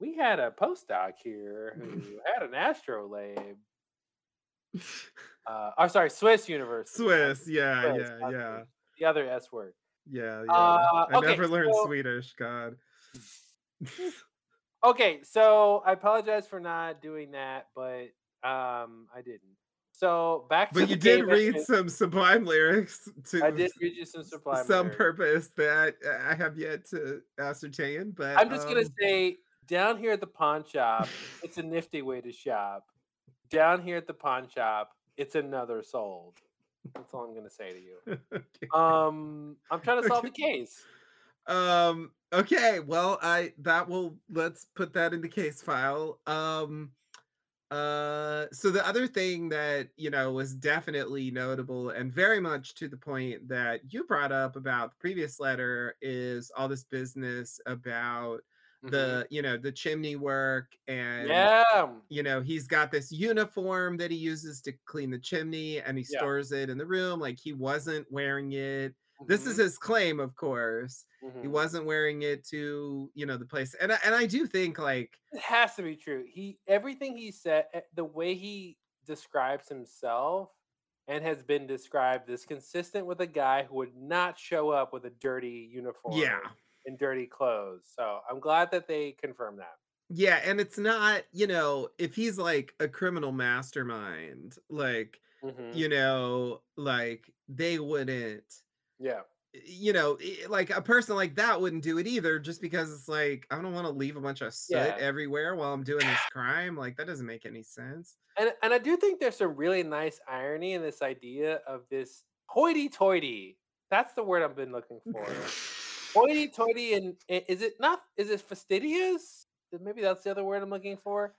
we had a postdoc here who <laughs> had an astrolabe. Uh, I'm sorry, Swiss university. Swiss, yeah, Swiss, yeah, yeah. The other S word. Yeah, yeah. Uh, I okay, never learned so- Swedish, God. <laughs> Okay, so I apologize for not doing that, but um, I didn't. So back to But you did read is- some sublime lyrics to I did read you some sublime. some lyrics. purpose that I have yet to ascertain. But I'm just gonna um, say, down here at the pawn shop, it's a nifty way to shop. Down here at the pawn shop, it's another sold. That's all I'm gonna say to you. <laughs> okay. Um, I'm trying to solve the case. Um okay, well I that will let's put that in the case file. Um uh so the other thing that you know was definitely notable and very much to the point that you brought up about the previous letter is all this business about Mhm. the you know the chimney work and yeah, you know he's got this uniform that he uses to clean the chimney and he Yeah. stores it in the room like he wasn't wearing it this is mhm, his claim of course he mhm. wasn't wearing it to you know the place and I, and I do think like It has to be true. He everything he said, eh, the way he describes himself and has been described is consistent with a guy who would not show up with a dirty uniform yeah and dirty clothes. So I'm glad that they confirmed that. yeah and it's not you know if he's like a criminal mastermind like Mhm. you know like they wouldn't Yeah. you know like a person like that wouldn't do it either just because it's like i don't want to leave a bunch of soot Yeah. everywhere while i'm doing this <laughs> crime like that doesn't make any sense And and I do think there's some really nice irony in this idea of this hoity-toity. That's the word I've been looking for. <laughs> hoity-toity and is it not is it fastidious maybe that's the other word i'm looking for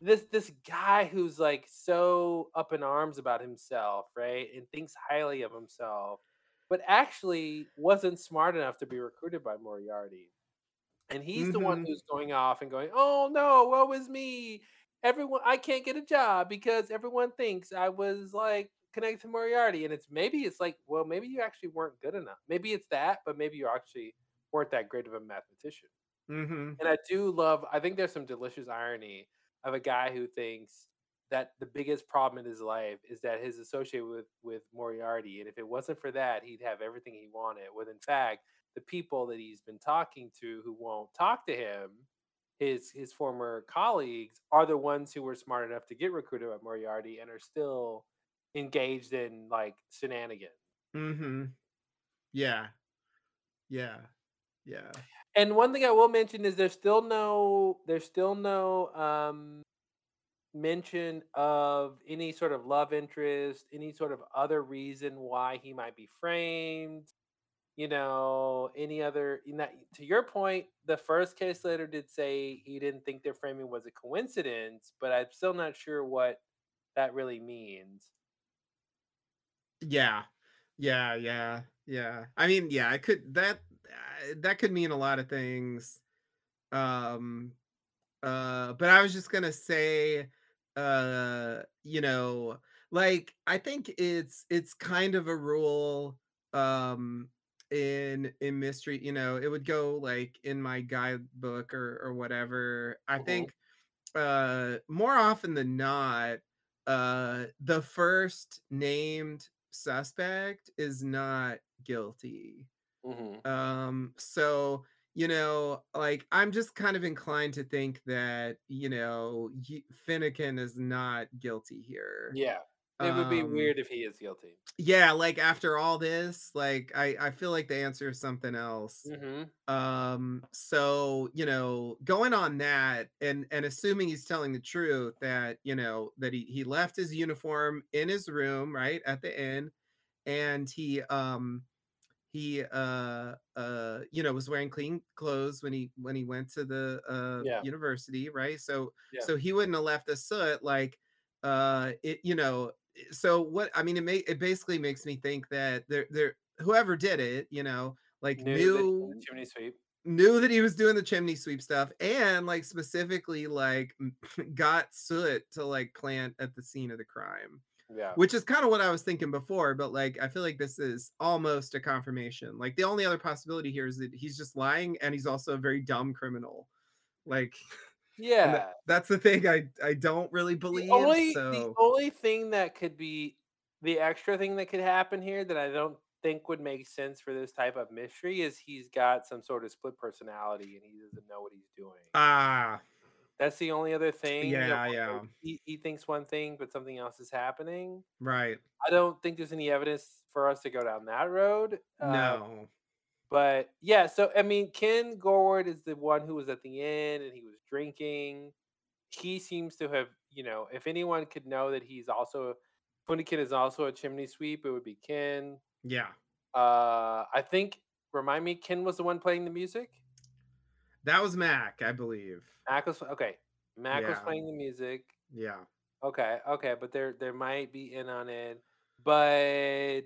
this this guy who's like so up in arms about himself right and thinks highly of himself but actually wasn't smart enough to be recruited by moriarty and he's the one Mhm. who's going off and going oh no woe is me everyone i can't get a job because everyone thinks i was like connected to Moriarty, and it's maybe it's like, well, maybe you actually weren't good enough. Maybe it's that, but maybe you actually weren't that great of a mathematician. Mm-hmm. And I do love. I think there's some delicious irony of a guy who thinks that the biggest problem in his life is that he's associated with with Moriarty, and if it wasn't for that, he'd have everything he wanted. When in fact, the people that he's been talking to who won't talk to him, his his former colleagues, are the ones who were smart enough to get recruited by Moriarty and are still engaged in like shenanigans. Mm-hmm. Yeah. Yeah. Yeah. And one thing I will mention is there's still no there's still no um mention of any sort of love interest, any sort of other reason why he might be framed. You know, any other know, to your point, the first case letter did say he didn't think their framing was a coincidence, but I'm still not sure what that really means. Yeah. Yeah, yeah, yeah. I mean, yeah, I could that uh, that could mean a lot of things. Um uh but I was just going to say uh you know, like I think it's it's kind of a rule um in in mystery, you know, it would go like in my guidebook or or whatever. I Mhm, think uh more often than not uh the first named suspect is not guilty mhm. um so you know like i'm just kind of inclined to think that you know y- finnegan is not guilty here Yeah. It would be um weird if he is guilty. yeah like after all this like i i feel like the answer is something else Mhm. um, so, you know, going on that and and assuming he's telling the truth that, you know, that he he left his uniform in his room, right, at the inn, and he um he uh uh you know was wearing clean clothes when he when he went to the uh Yeah. university right so Yeah. so he wouldn't have left the soot like uh it you know so what i mean it may it basically makes me think that there there whoever did it you know like Knew that he knew chimney sweep. knew that he was doing the chimney sweep stuff and like specifically like <laughs> got soot to like plant at the scene of the crime Yeah. which is kind of what I was thinking before, but like I feel like this is almost a confirmation. Like the only other possibility here is that he's just lying and he's also a very dumb criminal. Like <laughs> that, Yeah. that's the thing I I don't really The believe. only the only thing that could be the extra thing that could happen here that I don't think would make sense for this type of mystery is he's got some sort of split personality and he doesn't know what he's doing. ah That's the only other thing yeah, yeah. he, he thinks one thing but something else is happening. Right. I don't think there's any evidence for us to go down that road. Uh, No. but yeah, so I mean, Ken Gorwood is the one who was at the end and he was drinking. He seems to have, you know, if anyone could know that he's also Ken is also a chimney sweep, it would be Ken. Yeah. Uh, I think. Remind me, Ken was the one playing the music. That was Mac, I believe. Mac was okay. Mac was playing the music. Yeah. Okay, okay, but there there might be in on it, but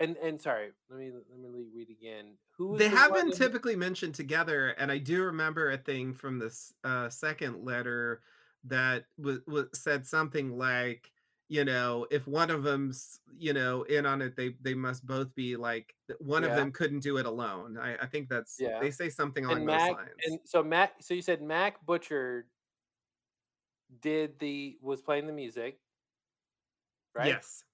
and and sorry, let me let me read again. Who They the have been typically mentioned together, and I do remember a thing from this uh, second letter that was, was said something like, you know, if one of them's, you know, in on it, they they must both be like one of them couldn't do it alone. I, I think that's Yeah. they say something along and those lines. and so Mac so you said Mac Butcher did the was playing the music, right? Yes.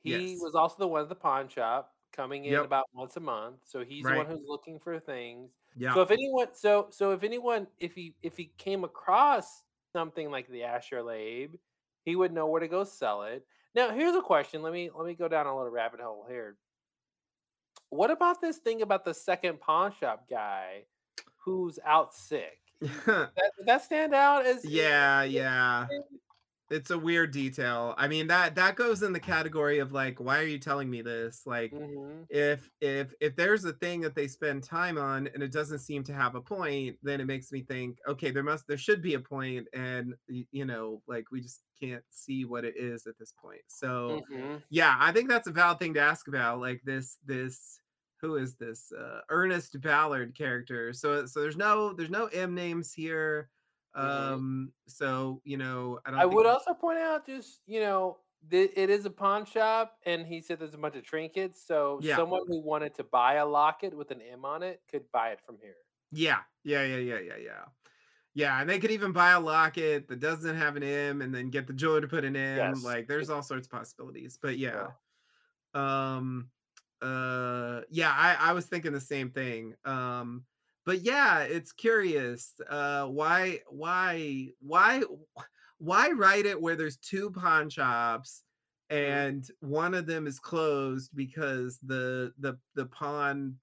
He yes. was also the one at the pawn shop coming in Yep. about once a month. So he's the one who's looking for things. Yeah. So if anyone so so if anyone if he if he came across something like the astrolabe, he would know where to go sell it. Now here's a question. Let me let me go down a little rabbit hole here. What about this thing about the second pawn shop guy who's out sick? <laughs> That, that stand out as yeah, yeah. It's a weird detail. I mean that that goes in the category of like, why are you telling me this? Like, hmm if if if there's a thing that they spend time on and it doesn't seem to have a point then it makes me think okay there must there should be a point and you know like we just can't see what it is at this point so hmm yeah i think that's a valid thing to ask about like this this who is this uh ernest ballard character so so there's no there's no m names here. Um so you know i don't I would also point out just, you know, th- it is a pawn shop, and he said there's a bunch of trinkets. So Yeah. someone who wanted to buy a locket with an M on it could buy it from here. Yeah, yeah, yeah, yeah, yeah, yeah. Yeah, and they could even buy a locket that doesn't have an M and then get the jeweler to put an M. Yes. Like there's all sorts of possibilities. But yeah. Um uh yeah, I, I was thinking the same thing. Um but yeah, it's curious. Uh why why why why write it where there's two pawn shops and one of them is closed because the the the pawn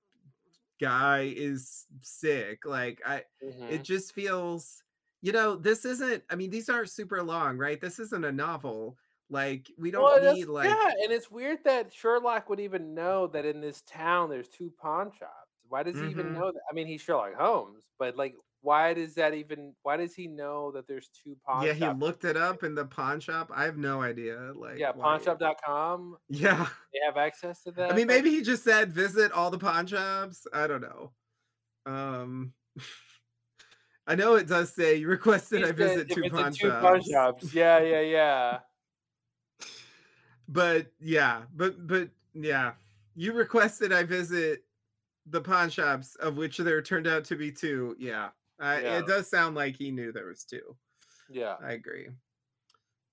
guy is sick like i Mhm. it just feels you know this isn't i mean these aren't super long right this isn't a novel like we don't Well, need like yeah, and it's weird that Sherlock would even know that in this town there's two pawn shops. Why does he even Mhm. know that? I mean, he's Sherlock Holmes, but like, why does that even? Why does he know that there's two pawn yeah he looked it up in the pawn shop i have no idea like yeah, pawnshop.com. <laughs> yeah They have access to that. i mean maybe he just said visit all the pawn shops i don't know um <laughs> i know it does say you requested i visit two, pawn, two shops. pawn shops. Yeah, yeah, yeah. <laughs> but yeah but but yeah you requested i visit the pawn shops of which there turned out to be two yeah, I, Yeah. it does sound like he knew there was two. Yeah. i agree.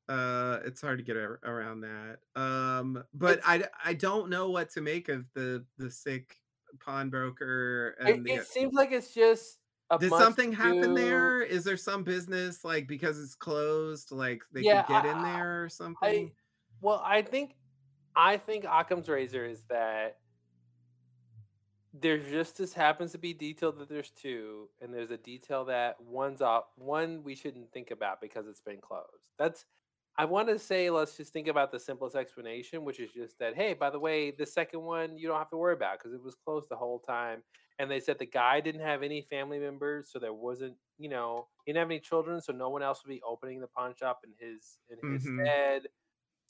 Uh it's hard to get ar- around that. Um but It's- I don't know what to make of the the sick pawnbroker It, the, it seems like it's just did something happen do- there? Is there some business like because it's closed like they Yeah, could get in I- I- there or something I well, I think I think Occam's razor is that there just this happens to be detail that there's two, and there's a detail that one's off one we shouldn't think about because it's been closed. That's I want to say let's just think about the simplest explanation, which is just that hey, by the way, the second one you don't have to worry about because it was closed the whole time. And they said the guy didn't have any family members, so there wasn't, you know, he didn't have any children, so no one else would be opening the pawn shop in his in his Mhm. stead.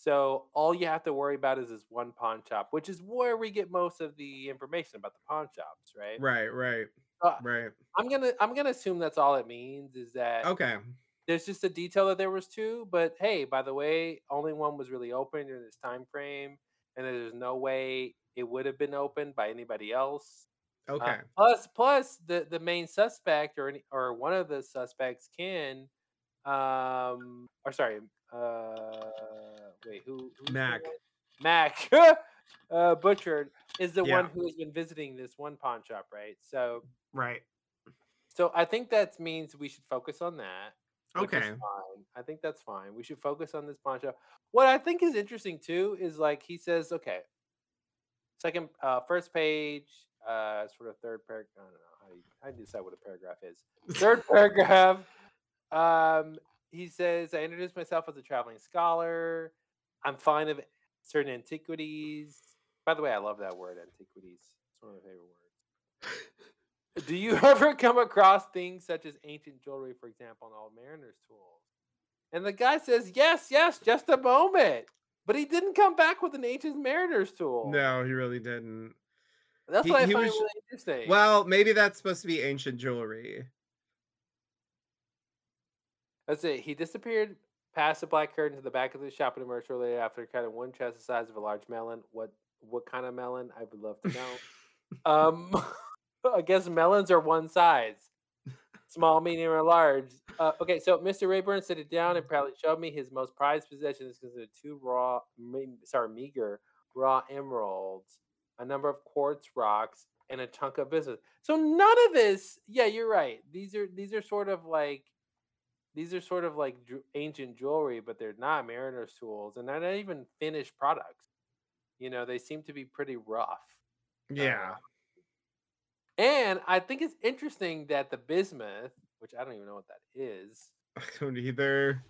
So all you have to worry about is this one pawn shop, which is where we get most of the information about the pawn shops, right? right right Uh, right I'm gonna I'm gonna assume that's all it means is that okay there's just a detail that there was two, but hey, by the way, only one was really open during this time frame, and there's no way it would have been opened by anybody else. Uh, okay plus, plus the the main suspect or any, or one of the suspects can, um, or sorry, uh, wait, who? who's Mac. Mac, <laughs> uh, Butchard is the Yeah. one who has been visiting this one pawn shop, right? So, right so I think that means we should focus on that. okay fine. I think that's fine. We should focus on this pawn shop. What I think is interesting too is like he says, okay, second, uh, first page, uh, sort of third paragraph. I don't know how you, how you decide what a paragraph is. Third <laughs> paragraph. Um, he says, I introduced myself as a traveling scholar. I'm fond of certain antiquities. By the way, I love that word, antiquities. It's one of my favorite words. Do you <laughs> ever come across things such as ancient jewelry, for example, and old mariner's tools? And the guy says, Yes, yes, just a moment. But he didn't come back with an ancient mariner's tool. no he really didn't That's he- what I find was- really interesting. well maybe that's supposed to be ancient jewelry That's it. He disappeared past the black curtain to the back of the shop and emerged shortly after, cutting one chest the size of a large melon. What what kind of melon? I would love to know. <laughs> um, <laughs> I guess melons are one size, small, medium, or large. Uh, okay, so Mr. Rayburn set it down and proudly showed me his most prized possessions consisted of two raw, me- sorry, meager raw emeralds, a number of quartz rocks, and a chunk of bismuth. So none of this. Yeah, you're right. These are these are sort of like these are sort of like ancient jewelry, but they're not mariner's tools, and they're not even finished products. You know, they seem to be pretty rough. yeah And I think it's interesting that the bismuth, which I don't even know what that is, <laughs> i don't either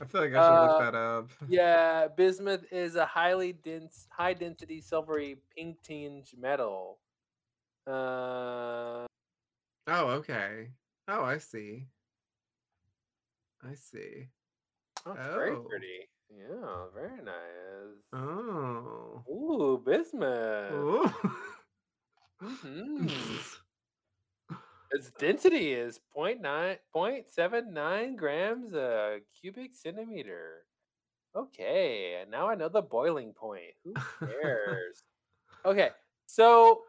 i feel like i should look Uh, that up yeah, bismuth is a highly dense, high density silvery pink tinge metal. Uh, oh okay oh i see i see oh, it's very Oh. pretty. Yeah, very nice. oh Ooh, bismuth. Ooh. <laughs> Mhm. Its density is 0.9, 0.79 grams a cubic centimeter. Okay, and now I know the boiling point. Who <laughs> cares? okay, so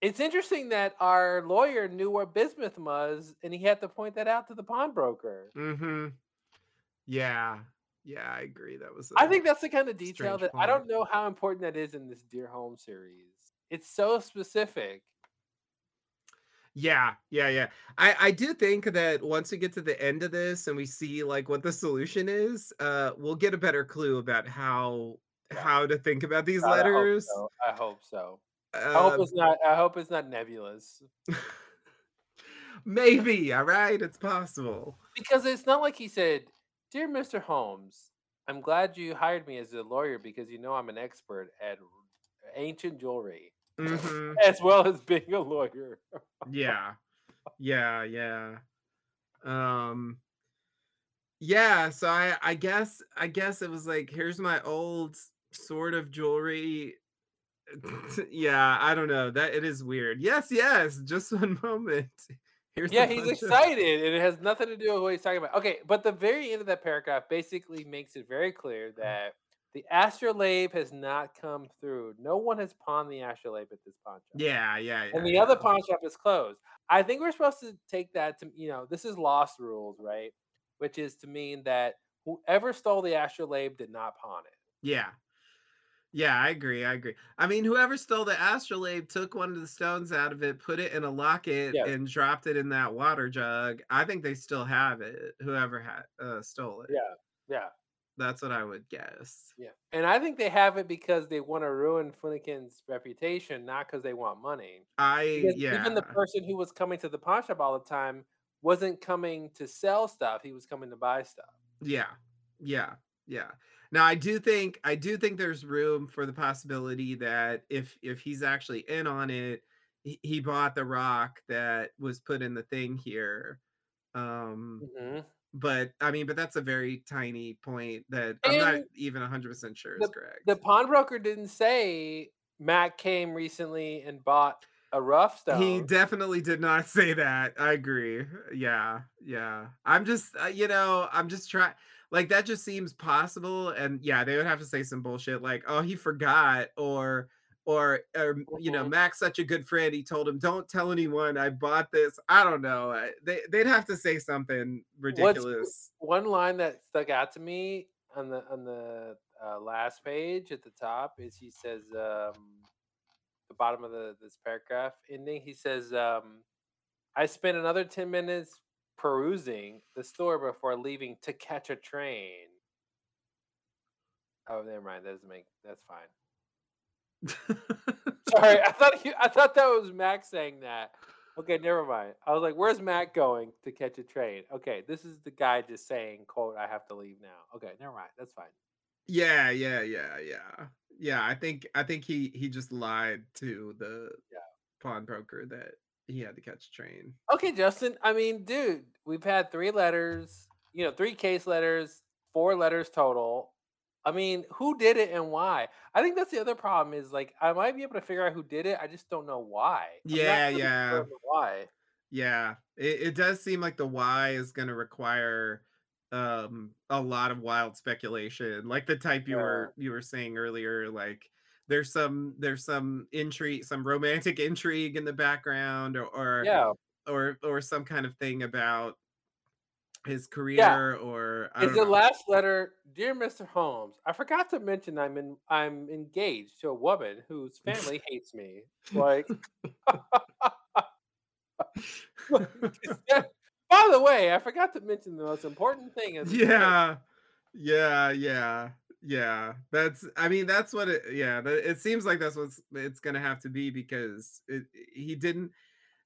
it's interesting that our lawyer knew where bismuth was, and he had to point that out to the pawnbroker. Mm-hmm. Yeah. Yeah, I agree. That was I think that's the kind of detail that I don't know how important that is in this Dear Holmes series. It's so specific. Yeah, yeah, yeah. I I do think that once we get to the end of this and we see like what the solution is, uh, we'll get a better clue about how how to think about these God, I hope letters. so. I hope so. I hope it's not. I hope it's not nebulous <laughs> maybe, all right, it's possible. because it's not like he said, "Dear Mr. Holmes, I'm glad you hired me as a lawyer because you know I'm an expert at ancient jewelry hmm <laughs> as well as being a lawyer." Yeah, yeah, yeah. Um, yeah. So I I guess I guess it was like here's my old sort of jewelry <laughs> yeah, I don't know. That it is weird. Yes, yes. Just <laughs> one moment. Here's Yeah, he's bunch of excited, and it has nothing to do with what he's talking about. Okay, but the very end of that paragraph basically makes it very clear mm-hmm. that the astrolabe has not come through. No one has pawned the astrolabe at this pawn shop, Yeah, yeah, and yeah, the other yeah. pawn shop is closed. I think we're supposed to take that to you know this is lost rules, right? Which is to mean that whoever stole the astrolabe did not pawn it. Yeah. Yeah, I agree. I agree. I mean, whoever stole the astrolabe took one of the stones out of it, put it in a locket, Yes, and dropped it in that water jug. I think they still have it. Whoever had uh, stole it. yeah, yeah, That's what I would guess. yeah. And I think they have it because they want to ruin Finnegan's reputation, not because they want money. I Because even the person who was coming to the pawn shop all the time wasn't coming to sell stuff, he was coming to buy stuff. Yeah. Yeah. Yeah. Now I do think I do think there's room for the possibility that if if he's actually in on it, he, he bought the rock that was put in the thing here. Um Mhm. but I mean, but that's a very tiny point that I'm not And even 100% sure is correct. the pawnbroker didn't say Matt came recently and bought a rough stone. He definitely did not <laughs> say that. I agree. Yeah. Yeah. I'm just uh, you know, I'm just trying like that just seems possible and yeah, they would have to say some bullshit like, "Oh, he forgot," or or or you know, Mhm. Mac's such a good friend. He told him, "Don't tell anyone I bought this." I don't know. They they'd have to say something What's ridiculous. one line that stuck out to me on the on the uh, last page at the top is he says um the bottom of the this paragraph ending he says um I spent another 10 minutes perusing the store before leaving to catch a train. Oh, never mind. That doesn't make that's fine. Sorry, <laughs> I thought you, I thought that was Mac saying that. Okay, never mind. I was like, "Where's Mac going to catch a train?" Okay, this is the guy just saying, "quote I have to leave now." Okay, never mind. That's fine. Yeah, yeah, yeah, yeah. Yeah, I think I think he he just lied to the Yeah. pawnbroker that he had to catch a train. Okay, Justin. I mean, dude, we've had three letters. You know, three case letters, four letters total. I mean, who did it and why? I think that's the other problem is like I might be able to figure out who did it. I just don't know why. I'm Yeah, really yeah. why. Yeah. It it does seem like the why is gonna require um a lot of wild speculation. Like the type you Uh, were you were saying earlier, like there's some there's some intrigue, some romantic <laughs> intrigue in the background or or yeah, or, or some kind of thing about his yeah. career or I Is the know. last letter, dear Mr. Holmes? I forgot to mention I'm in. I'm engaged to a woman whose <laughs> family hates me. Like, <laughs> by the way, I forgot to mention the most important thing paragraph. Yeah. Yeah, yeah. Yeah. That's I mean, that's what it yeah, it seems like that's what it's gonna have to be because it, he didn't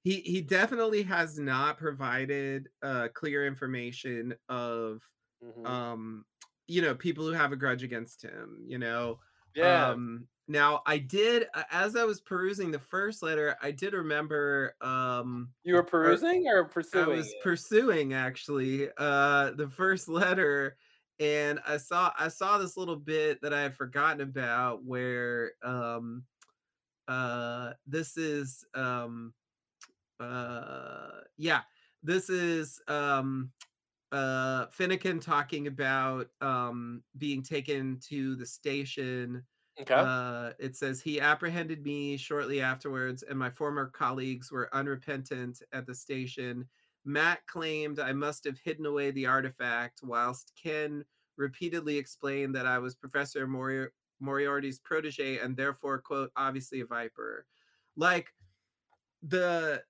he he definitely has not provided uh clear information of Mhm. um you know people who have a grudge against him you know Yeah, um now i did as i was perusing the first letter i did remember um you were perusing or pursuing I was it? pursuing actually uh the first letter and I saw I saw this little bit that I had forgotten about where um uh this is um uh yeah this is um uh Finnegan talking about um being taken to the station. Okay. Uh it says he apprehended me shortly afterwards and my former colleagues were unrepentant at the station. Matt claimed I must have hidden away the artifact whilst Ken repeatedly explained that I was Professor Mori- Moriarty's protege and therefore quote obviously a viper. Like the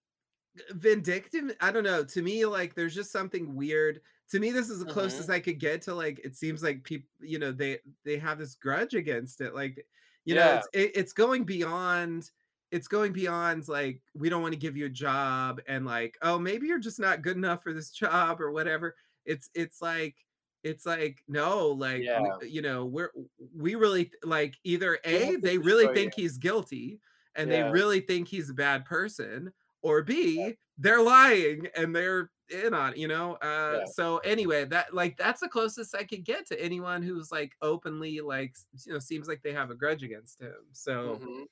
vindictive i don't know to me like there's just something weird. To me this is the closest mm-hmm. i could get to like it seems like people you know they they have this grudge against it. Like you know it's it, it's going beyond it's going beyond like we don't want to give you a job and like oh maybe you're just not good enough for this job or whatever it's it's like it's like no like Yeah. we, you know we're we really like either a they really think he's guilty and they really think he's a bad person or b they're lying and they're in on it, you know uh Yeah. so anyway that like that's the closest i could get to anyone who's like openly like you know seems like they have a grudge against him so Mhm.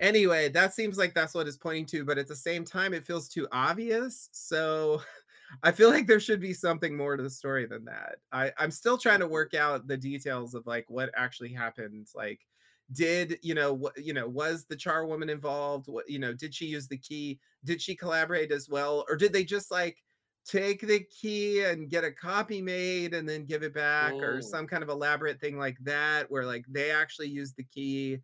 Anyway that seems like that's what it's pointing to but at the same time it feels too obvious so <laughs> i feel like there should be something more to the story than that. I i'm still trying to work out the details of like what actually happened like did you know what you know was the char woman involved? What you know did she use the key? Did she collaborate as well or did they just like take the key and get a copy made and then give it back or some kind of elaborate thing like that where like they actually used the key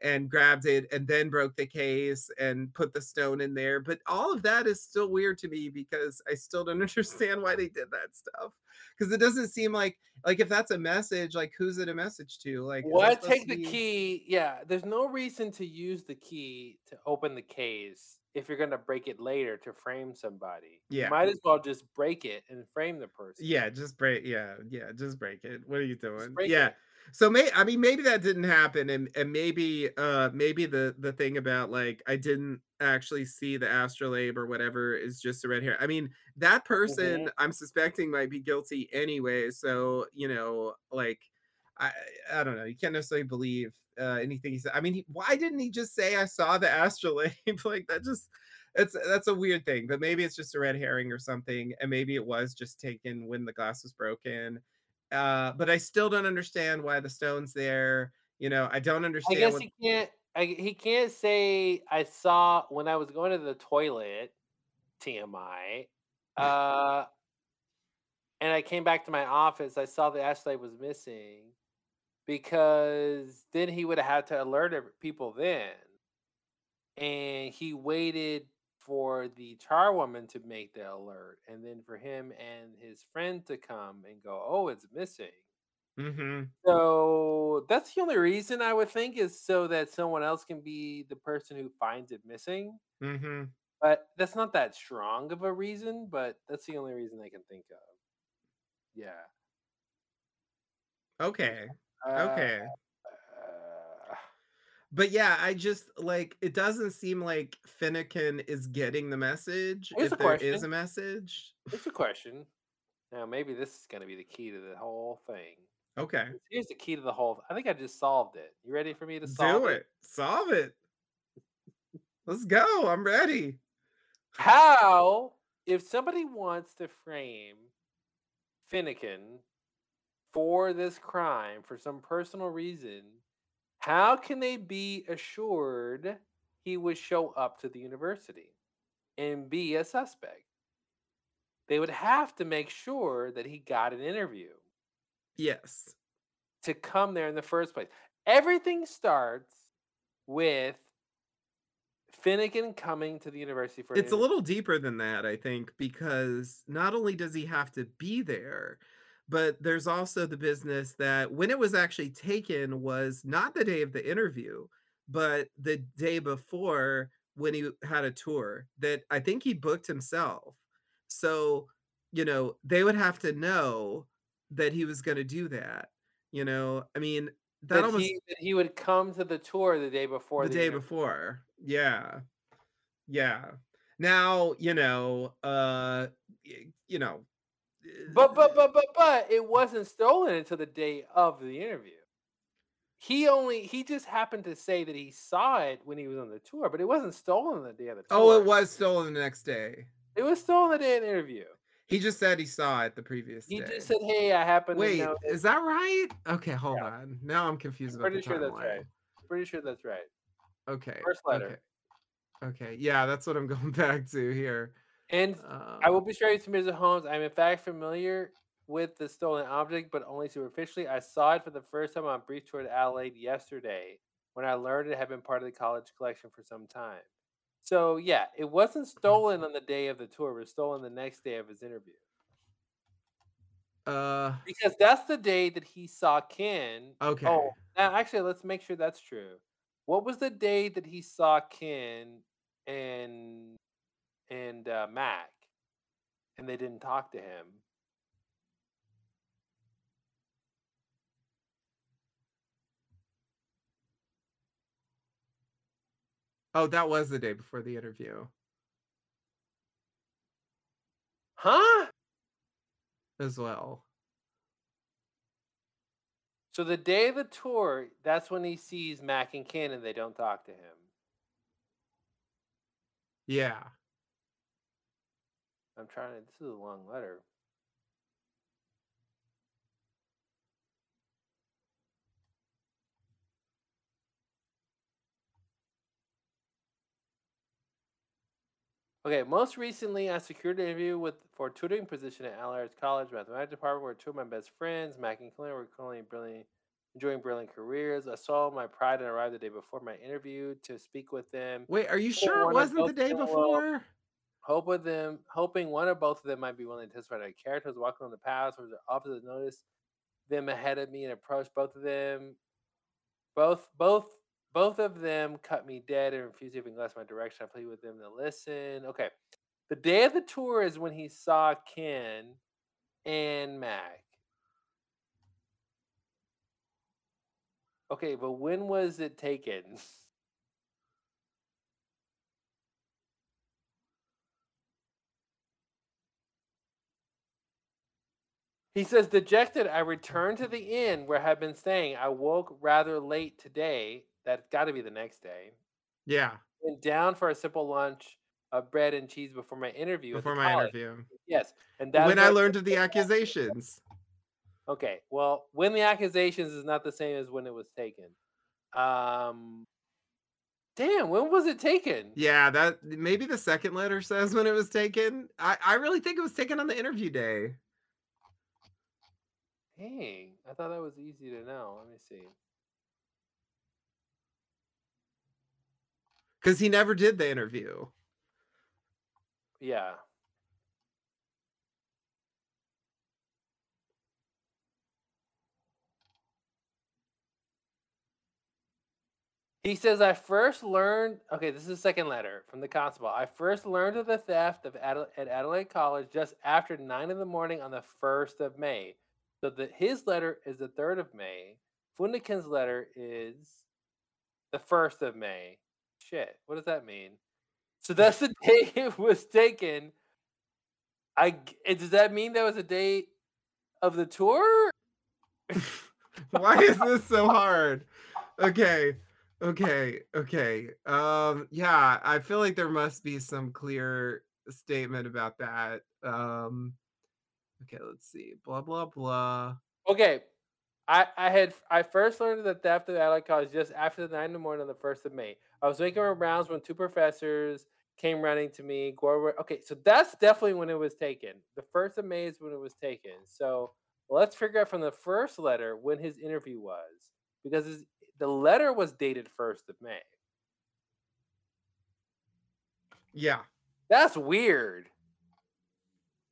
and grabbed it and then broke the case and put the stone in there but all of that is still weird to me because i still don't <laughs> understand why they did that stuff because it doesn't seem like like if that's a message like who's it a message to like What? Take the be- key. Yeah, there's no reason to use the key to open the case if you're gonna break it later to frame somebody. Yeah. You might as well just break it and frame the person. Yeah, just break. Yeah, yeah, just break it. What are you doing? Yeah. it. So may I mean maybe that didn't happen, and and maybe uh maybe the the thing about like I didn't actually see the astrolabe or whatever is just a red hair. I mean that person Mhm. I'm suspecting might be guilty anyway. So you know like I I don't know. You can't necessarily believe uh anything he said. I mean he, why didn't he just say I saw the astrolabe? <laughs> like that just it's that's a weird thing, but maybe it's just a red herring or something, and maybe it was just taken when the glass was broken. Uh, but I still don't understand why the stone's there. You know, I don't understand. I guess he can't. I, he can't say I saw when I was going to the toilet. TMI. <laughs> Uh, and I came back to my office. I saw the astrolabe was missing because then he would have had to alert people then, and he waited for the charwoman to make the alert, and then for him and his friend to come and go, "Oh, it's missing." Mhm. So that's the only reason I would think is so that someone else can be the person who finds it missing. Mhm. But that's not that strong of a reason, but that's the only reason I can think of. Yeah. Okay. Uh, Okay. But yeah, I just like it doesn't seem like Finnegan is getting the message Here's if there is a message. It's a question. Now, maybe this is going to be the key to the whole thing. Okay. Here's the key to the whole. I think I just solved it. You ready for me to solve Do it. Solve it. Let's go. I'm ready. How, if somebody wants to frame Finnegan for this crime for some personal reason, how can they be assured he would show up to the university and be a suspect? They would have to make sure that he got an interview Yes. to come there in the first place. Everything starts with Finnegan coming to the university for It's a little deeper than that, I think, because not only does he have to be there, but there's also the business that when it was actually taken was not the day of the interview, but the day before when he had a tour that I think he booked himself. So, you know, they would have to know that he was going to do that. You know, I mean, that that almost he that he would come to the tour the day before the day interview. before yeah yeah now you know uh you know But but but but but it wasn't stolen until the day of the interview. He only he just happened to say that he saw it when he was on the tour, but it wasn't stolen the day of the tour. oh it was stolen the next day It was stolen the day of the interview. He just said he saw it the previous He day. He just said, "Hey, I happen to Wait, is that right? Okay, hold Yeah. on. Now I'm confused about Pretty the sure that's right. timeline. Pretty sure that's right. Okay. First letter. Okay. Okay. Yeah, that's what I'm <laughs> going back to here. And I will Um, be straight to Mr. Holmes. I'm in fact familiar with the stolen object, but only superficially. I saw it for the first time on a brief tour to Adelard yesterday when I learned it had been part of the college collection for some time. So yeah, it wasn't stolen <laughs> on the day of the tour. It was stolen the next day of his interview. uh Because that's the day that he saw Ken. okay. Oh, now actually, let's make sure that's true. What was the day that he saw Ken and and uh, Mac, and they didn't talk to him? Oh, that was the day before the interview Huh? as well. So the day of the tour, that's when he sees Mac and Ken, and they don't talk to him. Yeah. I'm trying to. This is a long letter. Okay, most recently, I secured an interview with for a tutoring position at Allards College Mathematics Department, where two of my best friends, Mac and Clint, were currently brilliant, enjoying brilliant careers. I saw my pride and arrived the day before my interview to speak with them. Wait, are you sure it wasn't the day before? Hope with them, hoping one or both of them might be willing to testify their characters walking on the path or the officers noticed them ahead of me and approached both of them. Both both both of them cut me dead and refused to even glance my direction. I pleaded with them to listen. Okay. The day of the tour is when he saw Ken and Mac. Okay, but when was it taken? <laughs> He says, dejected, I returned to the inn where I had been staying. I woke rather late today. That's got to be the next day. Yeah, Went down for a simple lunch of bread and cheese before my interview. before my college. interview. Yes. And that's When I learned of the <laughs> accusations. Okay. Well, when the accusations is not the same as when it was taken. Um, damn, when was it taken? Yeah, that maybe the second letter says when it was taken. I, I really think it was taken on the interview day. Dang, I thought that was easy to know. Let me see. Because he never did the interview. Yeah. He says, I first learned, okay, this is the second letter from the constable. I first learned of the theft of Adela- at Adelard College just after nine in the morning on the 1st of May. So the, his letter is the 3rd of May. Finnegan's letter is the 1st of May. Shit, what does that mean? So that's the <laughs> day it was taken. I eh, does that mean that was a date of the tour? <laughs> Why is this so hard? Okay. Okay. Okay. Um yeah, I feel like there must be some clear statement about that. Um okay, let's see. Blah blah blah. Okay. I, I had I first learned of the theft of Adelard College just after the nine in the morning on the first of May. I was making my mm-hmm. rounds when two professors came running to me. Gore, okay, so that's definitely when it was taken. The first of May is when it was taken. So let's figure out from the first letter when his interview was, because his, the letter was dated first of May. Yeah. That's weird.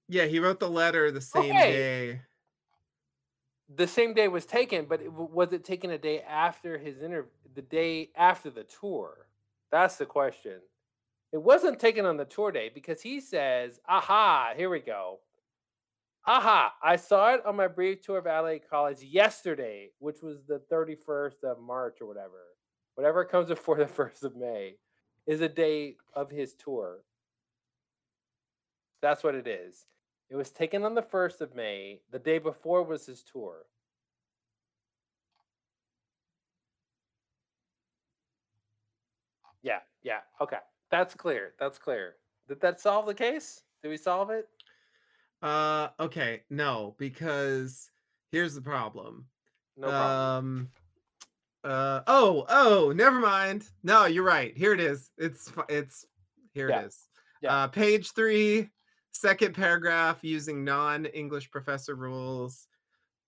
Yeah, he wrote the letter the same Okay. day. the same day was taken, but it, was it taken a day after his interview? The day after the tour? That's the question. It wasn't taken on the tour day because he says, "Aha, here we go." Aha, I saw it on my brief tour of LA College yesterday, which was the 31st of March or whatever. Whatever comes before the <laughs> 1st of May is a day of his tour. That's what it is. It was taken on the 1st of May. The day before was his tour. Yeah, yeah. Okay. That's clear. That's clear. Did that solve the case? Did we solve it? Uh, okay, no, because here's the problem. No problem. Um, uh, oh, oh, never mind. No, you're right. Here it is. It's it's here Yeah, it is. yeah. Uh, page three, second paragraph, using non-English professor rules.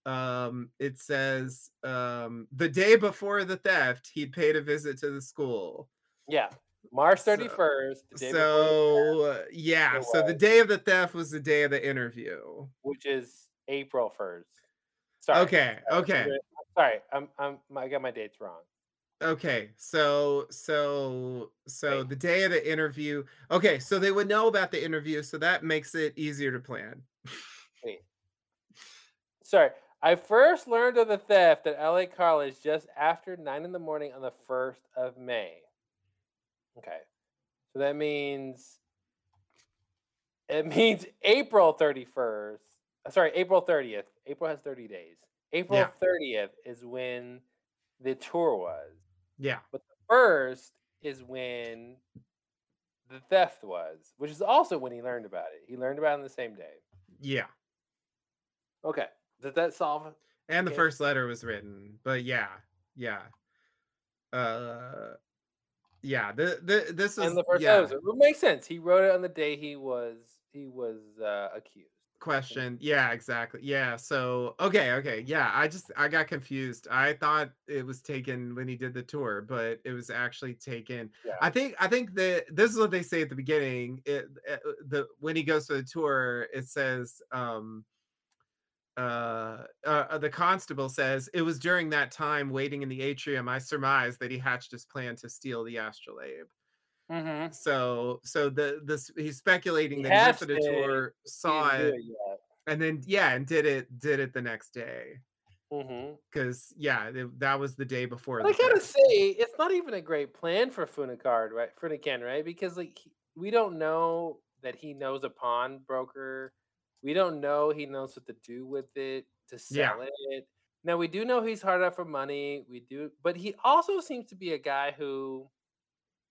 Um, it says um, the day before the theft, he paid a visit to the school. yeah. March So- 31st, the day before the So uh, yeah, so the day of the theft was the day of the interview. which is April 1st. Sorry. Okay, okay. Sorry, I'm I'm I got my dates wrong. Okay, so so so Wait. the day of the interview. Okay, so they would know about the interview, so that makes it easier to plan. Wait. Sorry. I first learned of the theft at LA College just after nine in the morning on the first of May. Okay. So that means it means April 31st. uh, Sorry, April 30th. April has 30 days. April Yeah. 30th is when the tour was. Yeah, But the first is when the theft was, which is also when he learned about it. He learned about it on the same day. yeah. Okay. Did that solve it? And the first letter was written, but yeah, yeah. Uh yeah, the the this was And the first yeah, episode. It makes sense. He wrote it on the day he was he was uh, accused. Question. Yeah, exactly. Yeah, so okay, okay. Yeah, I just I got confused. I thought it was taken when he did the tour, but it was actually taken Yeah. I think I think that this is what they say at the beginning. It, uh, the when he goes for the tour, it says um uh, uh the constable says it was during that time waiting in the atrium I surmised that he hatched his plan to steal the astrolabe. Mm-hmm. So so the this he's speculating He that he went the it, tour, saw it, yet. and then yeah, and did it did it the next day. Mm-hmm. Because yeah, it- that was the day before. I gotta say, it's not even a great plan for Funicard, right? Funican, right? Because like he- we don't know that he knows a pawnbroker. We don't know he knows what to do with it to Yeah. sell it. Now we do know he's hard up for money. We do, but he also seems to be a guy who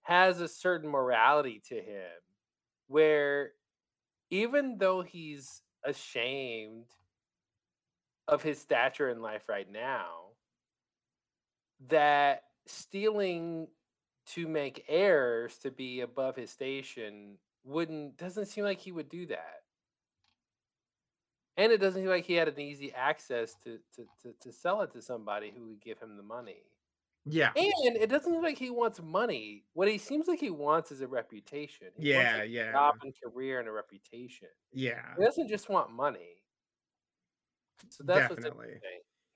has a certain morality to him, where even though he's ashamed of his stature in life right now, that stealing to make heirs to be above his station wouldn't doesn't seem like he would do that. And it doesn't seem like he had an easy access to to, to, to sell it to somebody who would give him the money. Yeah. And it doesn't seem like he wants money. What he seems like he wants is a reputation. He wants Yeah, a yeah. job and career and a reputation. Yeah. He doesn't just want money. So that's Definitely.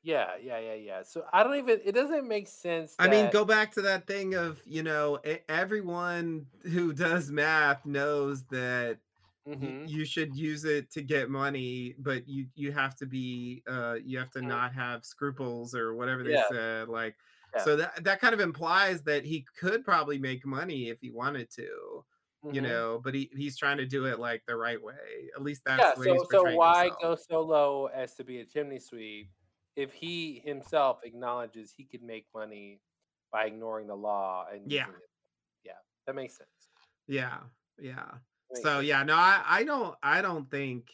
Yeah, yeah, yeah, yeah. So I don't even. It doesn't make sense. I mean, go back to that thing of, you know, everyone <laughs> who does math knows that Mhm. you should use it to get money, but you you have to be uh you have to Mhm. not have scruples or whatever they Yeah. said like Yeah. so that that kind of implies that he could probably make money if he wanted to, you Mhm. know, but he he's trying to do it like the right way. At least that's yeah. So so why himself. go so low as to be a chimney sweep if he himself acknowledges he could make money by ignoring the law and Yeah. Yeah, that makes sense. Yeah. Yeah. So sense. yeah, no, I, I don't I don't think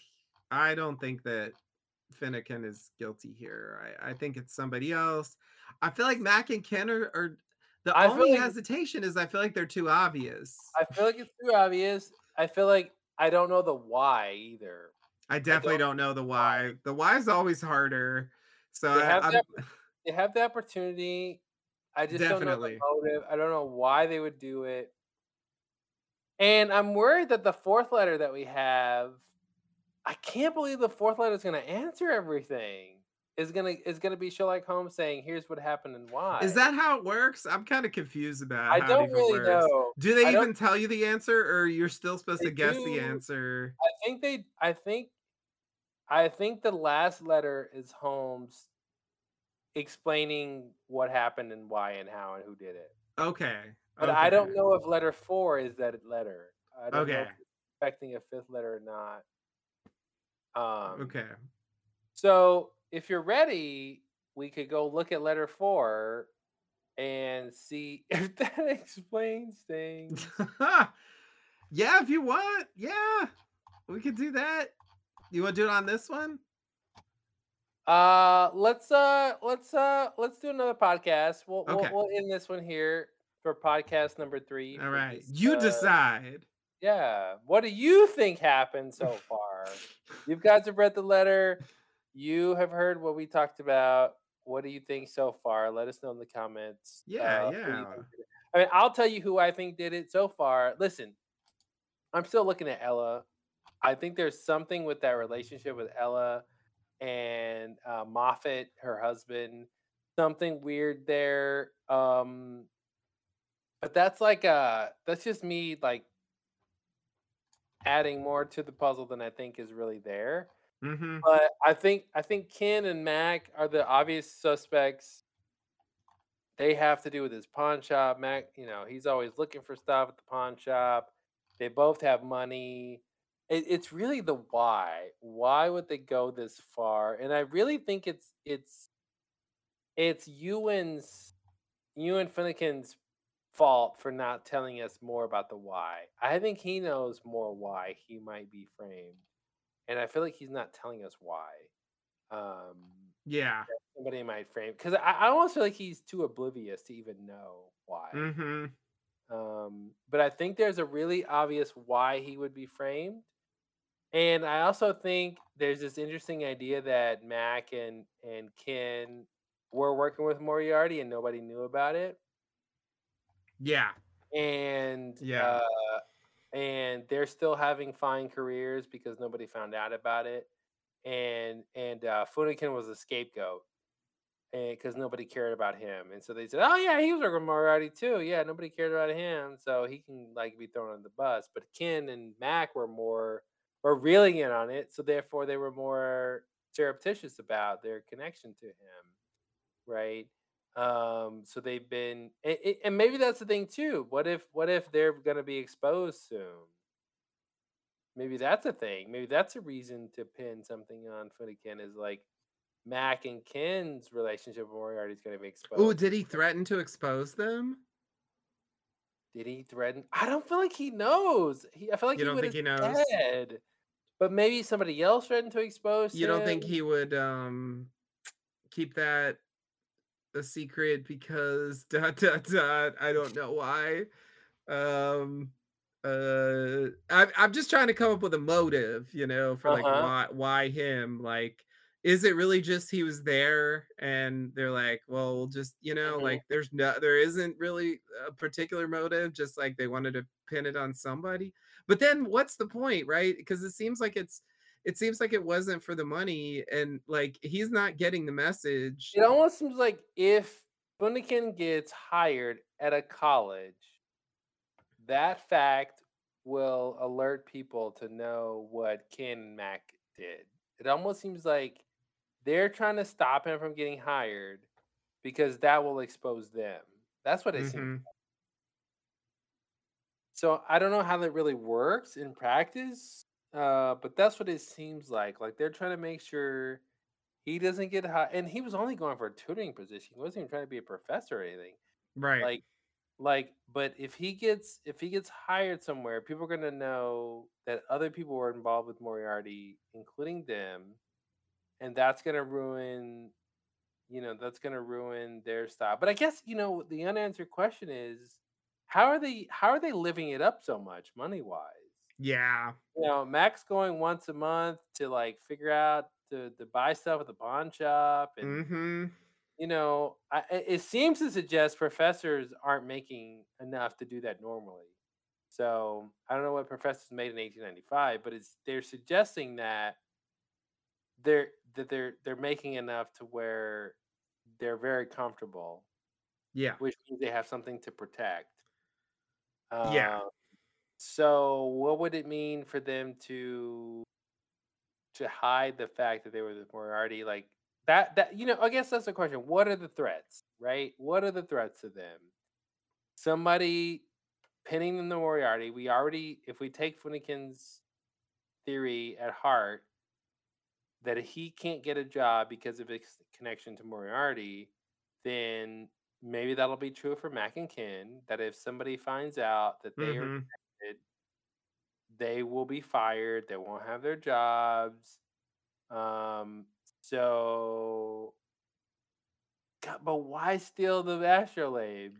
I don't think that Finnegan is guilty here. I, I think it's somebody else. I feel like Mac and Ken are, are the I only like- hesitation is I feel like they're too obvious. I feel like it's too obvious. I feel like I don't know the why either. I definitely don't don't, know the why. The why is always harder. So They I, have I'm, that They have the opportunity. I just don't know the motive. I don't know why they would do it. And I'm worried that the fourth letter that we have, I can't believe the fourth letter is going to answer everything. Is gonna is gonna be Sherlock Holmes saying, "Here's what happened and why." is that how it works? I'm kind of confused about I how it don't really works. know. Do they I don't- even tell you the answer, or you're still supposed They to guess the answer? I think they. I think. I think the last letter is Holmes explaining what happened and why and how and who did it. Okay. But I don't know if letter four is that letter. I don't know Okay. if expecting a fifth letter or not. Um, Okay. So if you're ready, we could go look at letter four and see <laughs> if that explains things. <laughs> yeah, if you want. Yeah. We could do that. You want to do it on this one? Uh, let's uh, let's uh, let's do another podcast. We'll Okay. we'll, we'll end this one here for podcast number three. All right, this, You uh, decide. Yeah. What do you think happened so far? you guys have read the letter. You have heard what we talked about. What do you think so far? Let us know in the comments. Yeah, uh, yeah. think did it. I mean, I'll tell you who I think did it so far. Listen, I'm still looking at Ella. I think there's something with that relationship with Ella and uh, Moffat, her husband. Something weird there. Um, but that's like uh that's just me like adding more to the puzzle than I think is really there. Mm-hmm. But I think I think Ken and Mac are the obvious suspects. They have to do with his pawn shop. Mac, you know, he's always looking for stuff at the pawn shop. They both have money. It, it's really the why. Why would they go this far? And I really think it's it's it's Ewan's Ewan Finnegan's fault for not telling us more about the why. I think he knows more why he might be framed, and I feel like he's not telling us why. Um, Yeah. somebody might frame because I, I almost feel like he's too oblivious to even know why. Mm-hmm. Um, but I think there's a really obvious why he would be framed. And I also think there's this interesting idea that Mac and and Ken were working with Moriarty and nobody knew about it. Yeah. And Yeah. uh, and they're still having fine careers because nobody found out about it. And and uh, Finnegan was a scapegoat and because nobody cared about him. And so they said, "Oh yeah, he was with Moriarty too. Yeah, nobody cared about him, so he can like be thrown on the bus." But Ken and Mac were more were reeling in on it, so therefore they were more surreptitious about their connection to him, right? Um, so they've been, and, and- and maybe that's the thing too. What if what if they're gonna be exposed soon? Maybe that's a thing. Maybe that's a reason to pin something on Finnegan is like Mac and Ken's relationship with Moriarty is going to be exposed. Oh, did he threaten to expose them? Did he threaten? I don't feel like he knows. He, I feel like You he don't think he knows? said, but maybe somebody else threatened to expose You don't think he would um keep that a secret because <laughs> dot dot dot I don't know why. Um uh I I'm just trying to come up with a motive, you know, for like Uh-huh. why why him? Like is it really just he was there and they're like, well, we'll just, you know, Mhm. like there's no there isn't really a particular motive, just like they wanted to pin it on somebody. But then what's the point, right? Because it seems like it's it seems like it wasn't for the money and like he's not getting the message. It almost seems like if Finnegan gets hired at a college, that fact will alert people to know what Ken and Mac did. It almost seems like they're trying to stop him from getting hired because that will expose them. That's what it seems. Mhm. So I don't know how that really works in practice, uh, but that's what it seems like. Like they're trying to make sure he doesn't get hired, and he was only going for a tutoring position. He wasn't even trying to be a professor or anything. Right. Like, like, but if he gets if he gets hired somewhere, people are gonna know that other people were involved with Moriarty, including them, and that's gonna ruin. You know, that's gonna ruin their style. But I guess you know the unanswered question is, how are they how are they living it up so much money wise? Yeah. You know, Mac's going once a month to like figure out to to buy stuff at the pawn shop, and Mhm. you know, I, it seems to suggest professors aren't making enough to do that normally. So I don't know what professors made in 1895, but it's they're suggesting that they're that they're they're making enough to where they're very comfortable, Yeah. which means they have something to protect. Yeah. So what would it mean for them to to hide the fact that they were the Moriarty? Like that that you know, I guess that's the question. What are the threats, right? What are the threats to them? Somebody pinning them to Moriarty. We already, if we take Finnegan's theory at heart, that he can't get a job because of his connection to Moriarty, then maybe that'll be true for Mac and Ken. That if somebody finds out that they are Mhm. connected, they will be fired. They won't have their jobs. Um, so, God, but why steal the astrolabe?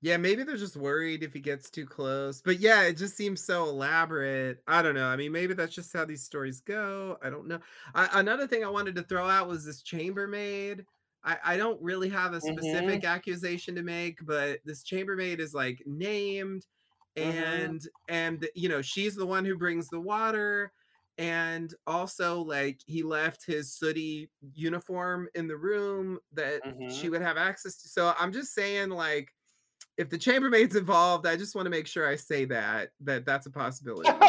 Yeah, maybe they're just worried if he gets too close. But yeah, it just seems so elaborate. I don't know. I mean, maybe that's just how these stories go. I don't know. I, another thing I wanted to throw out was this chambermaid. I, I don't really have a Mm-hmm. specific accusation to make, but this chambermaid is like named Mm-hmm. and and you know she's the one who brings the water and also like he left his sooty uniform in the room that Mm-hmm. she would have access to so i'm just saying like if the chambermaid's involved i just want to make sure i say that that that's a possibility <laughs>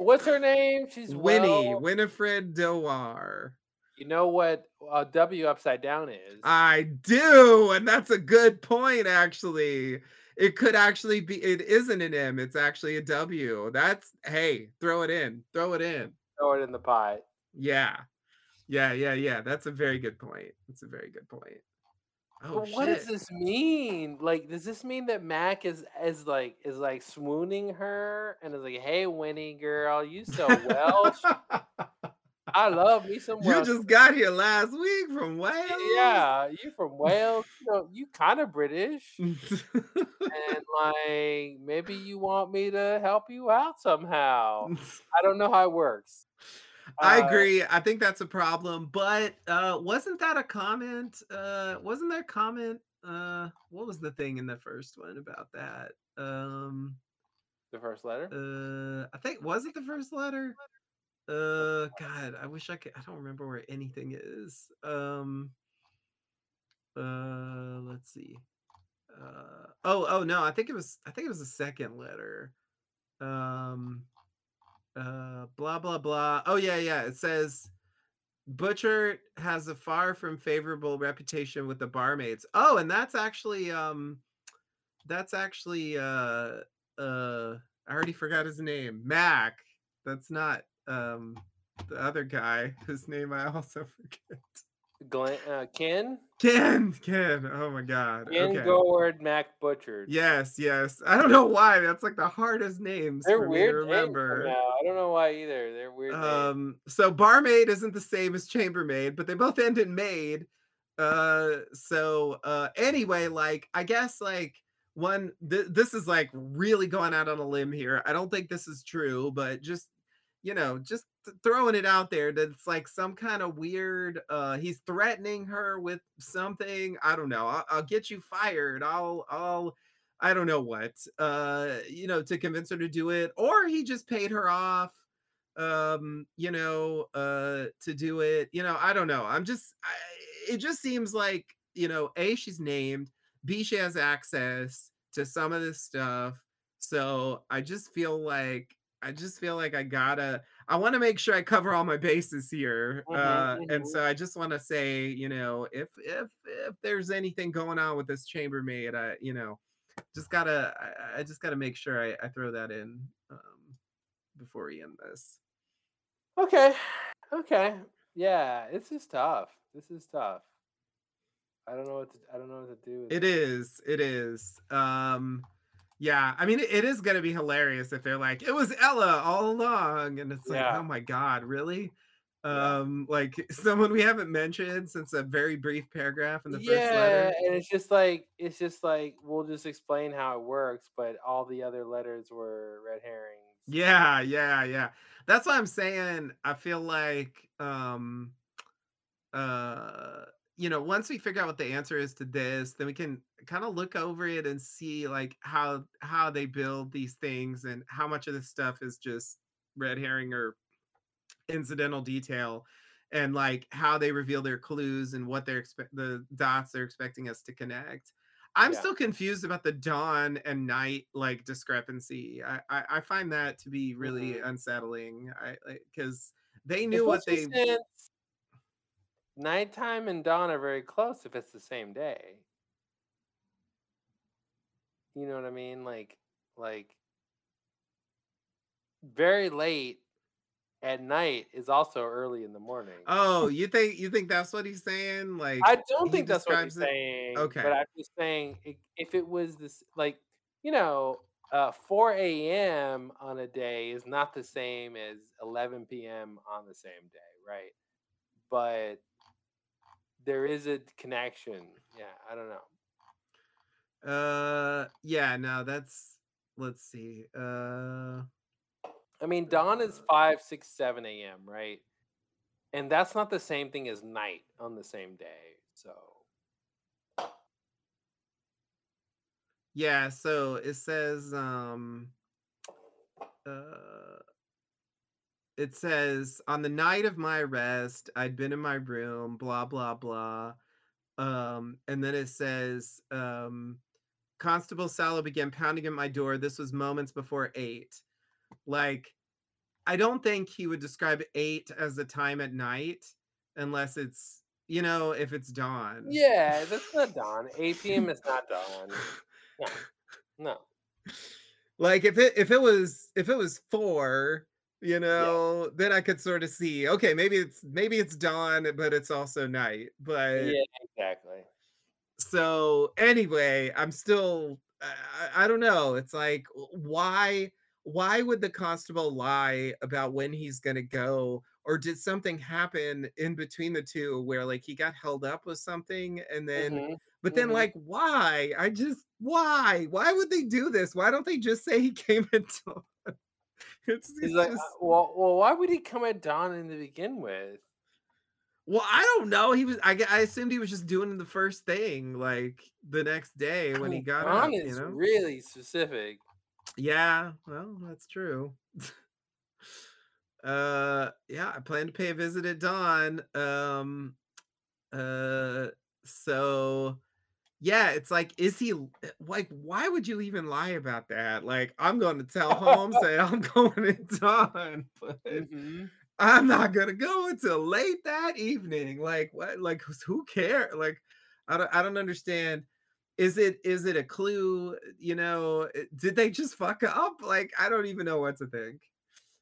What's her name? She's winnie well- winifred doar You know what a W upside down is? i do and that's a good point actually it could actually be it isn't an m it's actually a w that's hey throw it in throw it in Throw it in the pot. Yeah. Yeah, yeah, yeah. That's a very good point. That's a very good point. Oh what does this mean? Like, does this mean that Mac is is like is like swooning her and is like, "Hey, Winnie girl, you so <laughs> Welsh. I love me some you Welsh." just got here last week from Wales. yeah, you from Wales. You know, you kind of British, and <laughs> like maybe you want me to help you out somehow. <laughs> I don't know how it works. I Uh, agree. I think that's a problem. But uh wasn't that a comment? Uh wasn't there a comment? Uh what was the thing in the first one about that? Um The first letter. uh I think was it the first letter? Uh god, I wish I could I don't remember where anything is. Um uh let's see. Uh oh oh no, I think it was I think it was the second letter. Um uh blah blah blah. Oh yeah, yeah. It says Butcher has a far from favorable reputation with the barmaids. Oh, and that's actually um that's actually uh uh I already forgot his name. Mac. That's not um the other guy <laughs> whose name I also <laughs> forget. Glenn, uh, Ken, Ken, Ken. Oh my god. Ken Okay. Gorwood, Mac Butchard. Yes, yes. I don't know why. That's like the hardest names They're for me to weird names remember. somehow. I don't know why either. They're weird names. Um, so barmaid isn't the same as chambermaid, but they both end in maid. Uh, so uh, anyway, like I guess like one, th- this is like really going out on a limb here. I don't think this is true, but just you know, just throwing it out there that it's like some kind of weird. Uh, he's threatening her with something. I don't know. I'll, I'll get you fired. I'll, I'll. I don't know what, uh, you know, to convince her to do it, or he just paid her off um you know uh to do it you know i don't know i'm just I, it just seems like you know a she's named b she has access to some of this stuff so i just feel like i just feel like i gotta i want to make sure i cover all my bases here Mhm, uh and mhm. so i just want to say you know if if if there's anything going on with this chambermaid i you know just gotta i, I just gotta make sure I, I throw that in um before we end this Okay. Okay. Yeah, this is tough. This is tough. I don't know what to, I don't know what to do. It is. It is. Um yeah, I mean it, is gonna be hilarious if they're like, it was Ella all along. And it's like, Yeah. oh my god, really? Um, like <laughs> someone we haven't mentioned since a very brief paragraph in the first yeah, letter. and it's just like it's just like we'll just explain how it works, but all the other letters were red herrings. Yeah, yeah, yeah. That's why I'm saying I feel like um uh you know, once we figure out what the answer is to this, then we can kind of look over it and see like how how they build these things and how much of this stuff is just red herring or incidental detail and like how they reveal their clues and what they're expect the dots they're expecting us to connect. I'm Yeah. still confused about the dawn and night like discrepancy. I I, I find that to be really Mhm. unsettling. I because they knew what they since nighttime and dawn are very close if it's the same day. You know what I mean? Like like very late at night is also early in the morning. Oh, you think you think that's what he's saying? Like I don't think that's what he's it- saying. Okay. But I'm just saying if it was this like, you know, uh, 4 a.m. on a day is not the same as 11 p.m. on the same day, right? But there is a connection. Yeah, I don't know. Uh, yeah, no, that's let's see. Uh, I mean, dawn is 5, 6, 7 a.m., right? And that's not the same thing as night on the same day. So, yeah, so it says um uh it says on the night of my arrest, I'd been in my room, blah blah blah. Um, and then it says um Constable Sallow began pounding at my door. This was moments before eight. Like, I don't think he would describe eight as a time at night unless it's, you know, if it's dawn. yeah, that's not dawn. 8 p.m. <laughs> is not dawn. No, no. Like if it if it was if it was four, you know, then I could sort of see, okay, maybe it's maybe it's dawn, but it's also night. But Yeah, exactly. so anyway, I'm still I, I don't know. It's like why why would the constable lie about when he's gonna go? Or did something happen in between the two where like he got held up with something and then Mhm, but then mhm. like why? I just why? Why would they do this? Why don't they just say he came into <laughs> it's, He's it's like, just well, well, why would he come at dawn in to begin with? well, I don't know. He was I, I assumed he was just doing the first thing like the next day I when he got dawn up, you know? really specific. Yeah, well, that's true. <laughs> uh yeah, I plan to pay a visit at dawn. Um uh so yeah, it's like is he eh, like why would you even lie about that? Like I'm going to tell <laughs> Holmes that I'm going at dawn, <laughs> but hmm I'm not going to go until late that evening. Like what like who care? Like I don't I don't understand. Is it is it a clue, you know, eh, did they just fuck up? Like I don't even know what to think.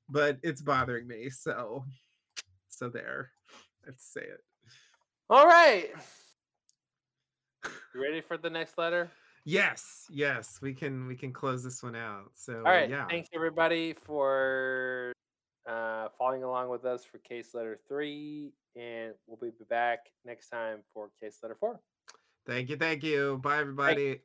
But it's bothering me. So so there. I have to say it. All right. You ready for the next letter? Yes, yes, we can we can close this one out. So All right. yeah. Thanks everybody for uh, following along with us for case letter three, and we'll be back next time for case letter four. Thank you, thank you. Bye everybody.